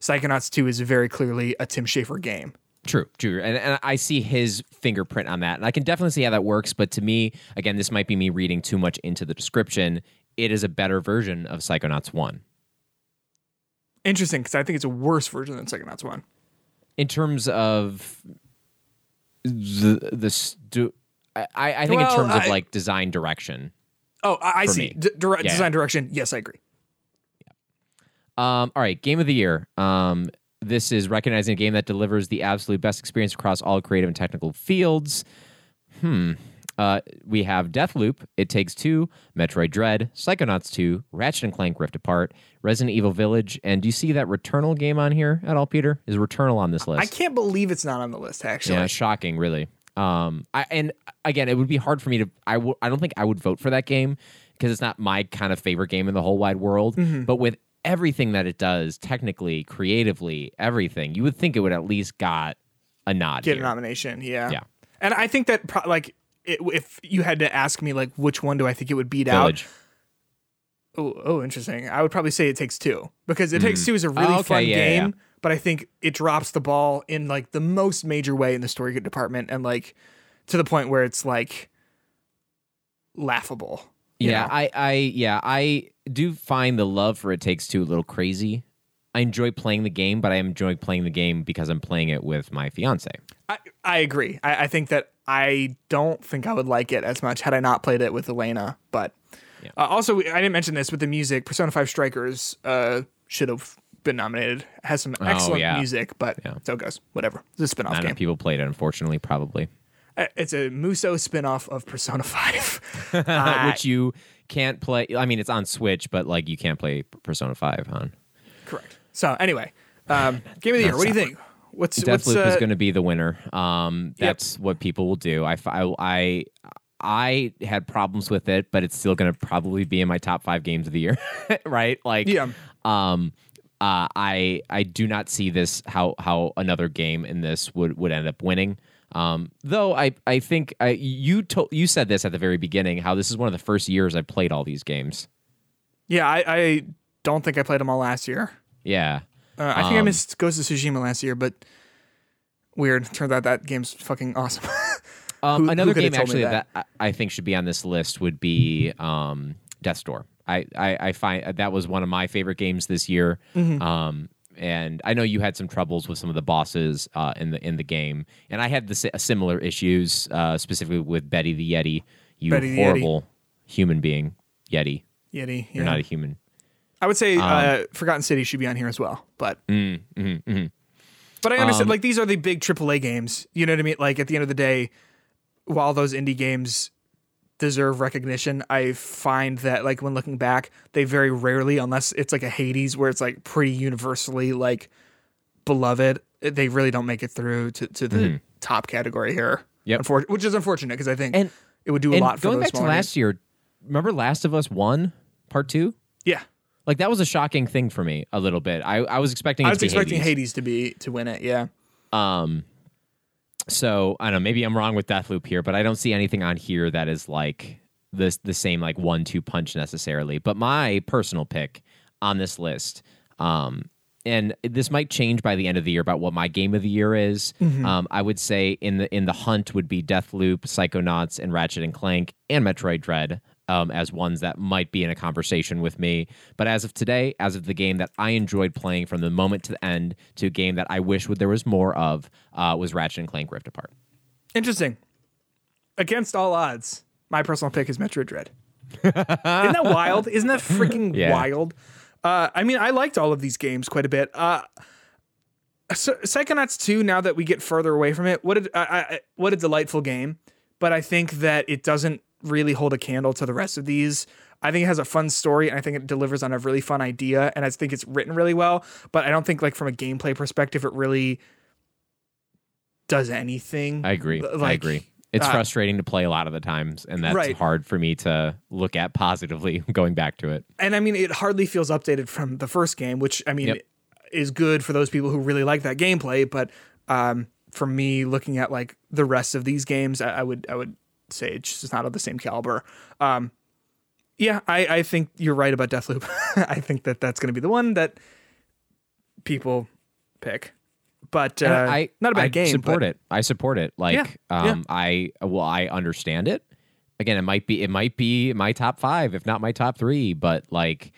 Psychonauts 2 is very clearly a Tim Schafer game. True, true. And, and I see his fingerprint on that. And I can definitely see how that works. But to me, again, this might be me reading too much into the description. It is a better version of Psychonauts 1. Interesting, because I think it's a worse version than Psychonauts 1. In terms of the, the stu- I, I think Well, in terms I- of like design direction. Oh, I, I see. D- dire- Yeah. Design direction. Yes, I agree. Um, all right, game of the year. Um, this is recognizing a game that delivers the absolute best experience across all creative and technical fields. Hmm. Uh, we have Deathloop, It Takes Two, Metroid Dread, Psychonauts 2, Ratchet and Clank Rift Apart, Resident Evil Village, and do you see that Returnal game on here at all, Peter? Is Returnal on this list? I can't believe it's not on the list, actually. Yeah, shocking, really. Um, I and again, it would be hard for me to. I w- I don't think I would vote for that game because it's not my kind of favorite game in the whole wide world. Mm-hmm. But with everything that it does, technically, creatively, everything, you would think it would at least got a nod. Get here. a nomination. Yeah. Yeah. And I think that, pro- like, it, if you had to ask me, like, which one do I think it would beat Village. out? Oh, oh, interesting. I would probably say It Takes Two because It Takes hmm. Two is a really Oh, okay, fun yeah, game, yeah. but I think it drops the ball in like the most major way in the story department and like to the point where it's like laughable. Yeah, know? I, I, yeah, I do find the love for It Takes Two a little crazy. I enjoy playing the game, but I enjoy playing the game because I'm playing it with my fiance. I, I agree. I, I think that I don't think I would like it as much had I not played it with Elena. But Yeah. uh, also, I didn't mention this with the music. Persona Five Strikers uh, should have been nominated. It has some excellent Oh, yeah. music, but Yeah. so it goes. Whatever. It's a spinoff Not game. people played it, unfortunately, probably. Uh, It's a Musou spinoff of Persona Five. Uh, Which you can't play. I mean, it's on Switch, but like you can't play Persona Five on. Correct. So anyway, um, game of the year. What do you think? What's what's Deathloop is uh, going to be the winner. Um, that's what people will do. I, fi- I, I had problems with it, but it's still going to probably be in my top five games of the year, right? Like, Yeah. Um, uh, I I do not see this how how another game in this would would end up winning. Um, though I I think I, you to, you said this at the very beginning how this is one of the first years I've played all these games. yeah? I, I don't think I played them all last year. Yeah. Uh, I think I Um, missed Ghost of Tsushima last year, but weird. Turns out that game's fucking awesome. Um, Who- who another could've game actually that, that? I I think should be on this list would be um, Death's Door. I, I, I find that was one of my favorite games this year. Mm-hmm. Um, and I know you had some troubles with some of the bosses uh, in the in the game, and I had the similar issues, uh, specifically with Betty the Yeti. You Betty the Yeti. horrible human being, Yeti. Yeti. You're not a human. I would say uh, Forgotten City should be on here as well, but Mm, mhm, mhm. but I understand Um, like these are the big AAA games. You know what I mean? Like at the end of the day, while those indie games deserve recognition, I find that like when looking back, they very rarely, unless it's like a Hades where it's like pretty universally like beloved, they really don't make it through to, to the top category here. Mm-hmm. Yep. Unfor- which is unfortunate because I think And- it would do a lot for going back to last year, remember Last of Us One, Part Two? Yeah. Like that was a shocking thing for me a little bit. I, I was expecting I was to be expecting Hades. Hades to be to win it. Yeah. Um, so I don't know. Maybe I'm wrong with Deathloop here, but I don't see anything on here that is like this the same like one two punch necessarily. But my personal pick on this list, um, and this might change by the end of the year about what my game of the year is. Um, I would say in the in the hunt would be Deathloop, Psychonauts, and Ratchet and Clank, and Metroid Dread. Um, as ones that might be in a conversation with me. But as of today, as of the game that I enjoyed playing from the moment to the end to a game that I wish would, there was more of, uh, was Ratchet and Clank Rift Apart. Interesting. Against all odds, my personal pick is Metroid Dread. Isn't that wild? Isn't that freaking Yeah. wild? Uh, I mean, I liked all of these games quite a bit. Uh, so, Psychonauts 2, now that we get further away from it, what a, I, I, what a delightful game. But I think that it doesn't really hold a candle to the rest of these. I think it has a fun story and I think it delivers on a really fun idea and I think it's written really well, but I don't think like from a gameplay perspective it really does anything. I agree. L- I like, agree. It's uh, frustrating to play a lot of the times, and that's Right. hard for me to look at positively going back to it. And I mean it hardly feels updated from the first game, which I mean Yep. is good for those people who really like that gameplay, but um for me looking at like the rest of these games, I, I would I would say it's not of the same caliber. Um yeah, I, I think you're right about Deathloop. I think that that's going to be the one that people pick. But uh, I not a bad I game. Support but it. I support it. Like, Yeah, um, I well, I understand it. Again, it might be it might be my top five, if not my top three. But like,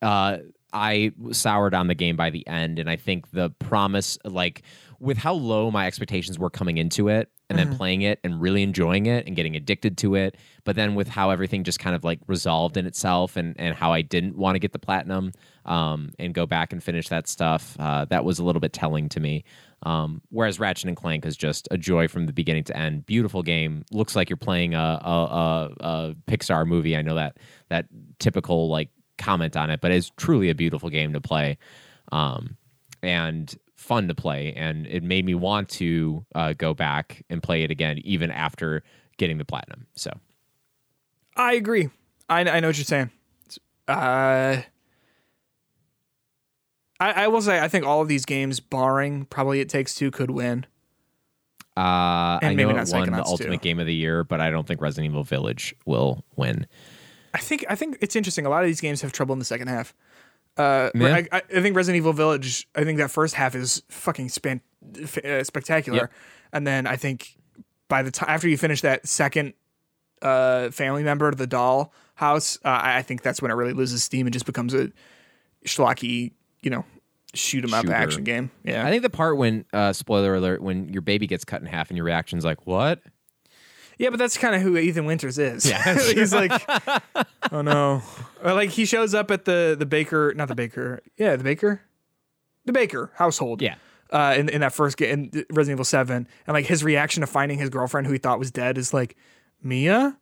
uh, I soured on the game by the end, and I think the promise, like, with how low my expectations were coming into it, and Mm-hmm. then playing it and really enjoying it and getting addicted to it, but then with how everything just kind of like resolved in itself, and and how I didn't want to get the platinum, um, and go back and finish that stuff, uh, that was a little bit telling to me. Um, whereas Ratchet and Clank is just a joy from the beginning to end. Beautiful game. Looks like you're playing a, a, a, a Pixar movie. I know that that typical like comment on it, but it's truly a beautiful game to play, um, and fun to play. And it made me want to uh, go back and play it again, even after getting the platinum. So I agree. I, I know what you're saying. Uh, I, I will say I think all of these games, barring probably It Takes Two, could win. uh, I And know maybe it not won the Ultimate 2. Game of the Year, but I don't think Resident Evil Village will win. I think I think it's interesting. A lot of these games have trouble in the second half. Uh, Yeah. I, I think Resident Evil Village. I think that first half is fucking span, f- uh, spectacular, Yep. and then I think by the time after you finish that second uh, family member, the doll house, uh, I, I think that's when it really loses steam and just becomes a schlocky, you know, shoot 'em up Shooter. action game. Yeah, I think the part when uh, spoiler alert when your baby gets cut in half and your reaction's like what? Yeah, but that's kind of who Ethan Winters is. Yeah. he's like, oh no, or like he shows up at the the baker, not the baker, yeah, the baker, the baker household. Yeah. Uh, in, in that first game, in Resident Evil Seven, and like his reaction to finding his girlfriend who he thought was dead is like, Mia,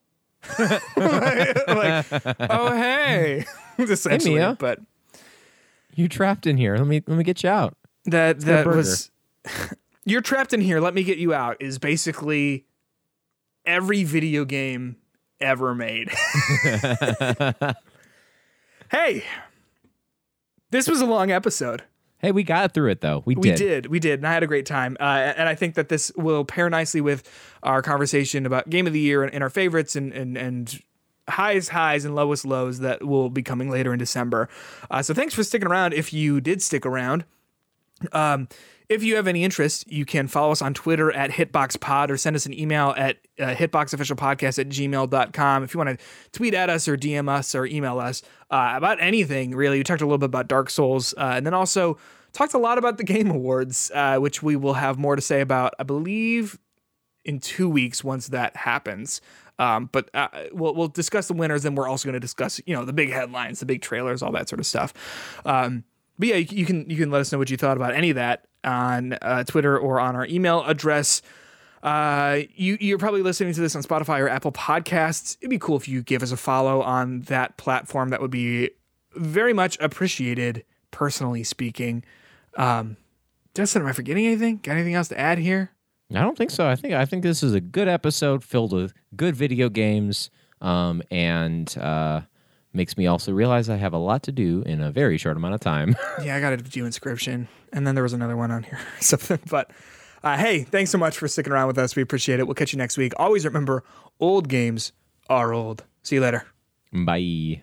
like, oh hey, essentially. Mia. But You trapped in here. Let me let me get you out. that that was you're trapped in here let me get you out is basically every video game ever made. Hey this was a long episode. Hey, we got through it though. We did. we did we did and i had a great time. Uh, and i think that this will pair nicely with our conversation about game of the year and, and our favorites and and and highs highs and lowest lows that will be coming later in december. Uh, so thanks for sticking around if you did stick around. Um, if you have any interest, you can follow us on Twitter at HitboxPod or send us an email at uh, hitboxofficialpodcast at gmail.com. If you want to tweet at us or DM us or email us uh, about anything, really. We talked a little bit about Dark Souls uh, and then also talked a lot about the Game Awards, uh, which we will have more to say about, I believe, in two weeks once that happens. Um, but uh, we'll we'll discuss the winners, and we're also going to discuss you know the big headlines, the big trailers, all that sort of stuff. Um, but yeah, you, you can you can let us know what you thought about any of that on uh, Twitter or on our email address. Uh, you you're probably listening to this on Spotify or Apple Podcasts. It'd be cool if you give us a follow on that platform. That would be very much appreciated. Personally speaking, um, Justin, am I forgetting anything? Got anything else to add here? I don't think so. I think I think this is a good episode filled with good video games, um, and uh, makes me also realize I have a lot to do in a very short amount of time. Yeah, I got to do Inscryption, and then there was another one on here, something. But uh, hey, thanks so much for sticking around with us. We appreciate it. We'll catch you next week. Always remember, old games are old. See you later. Bye.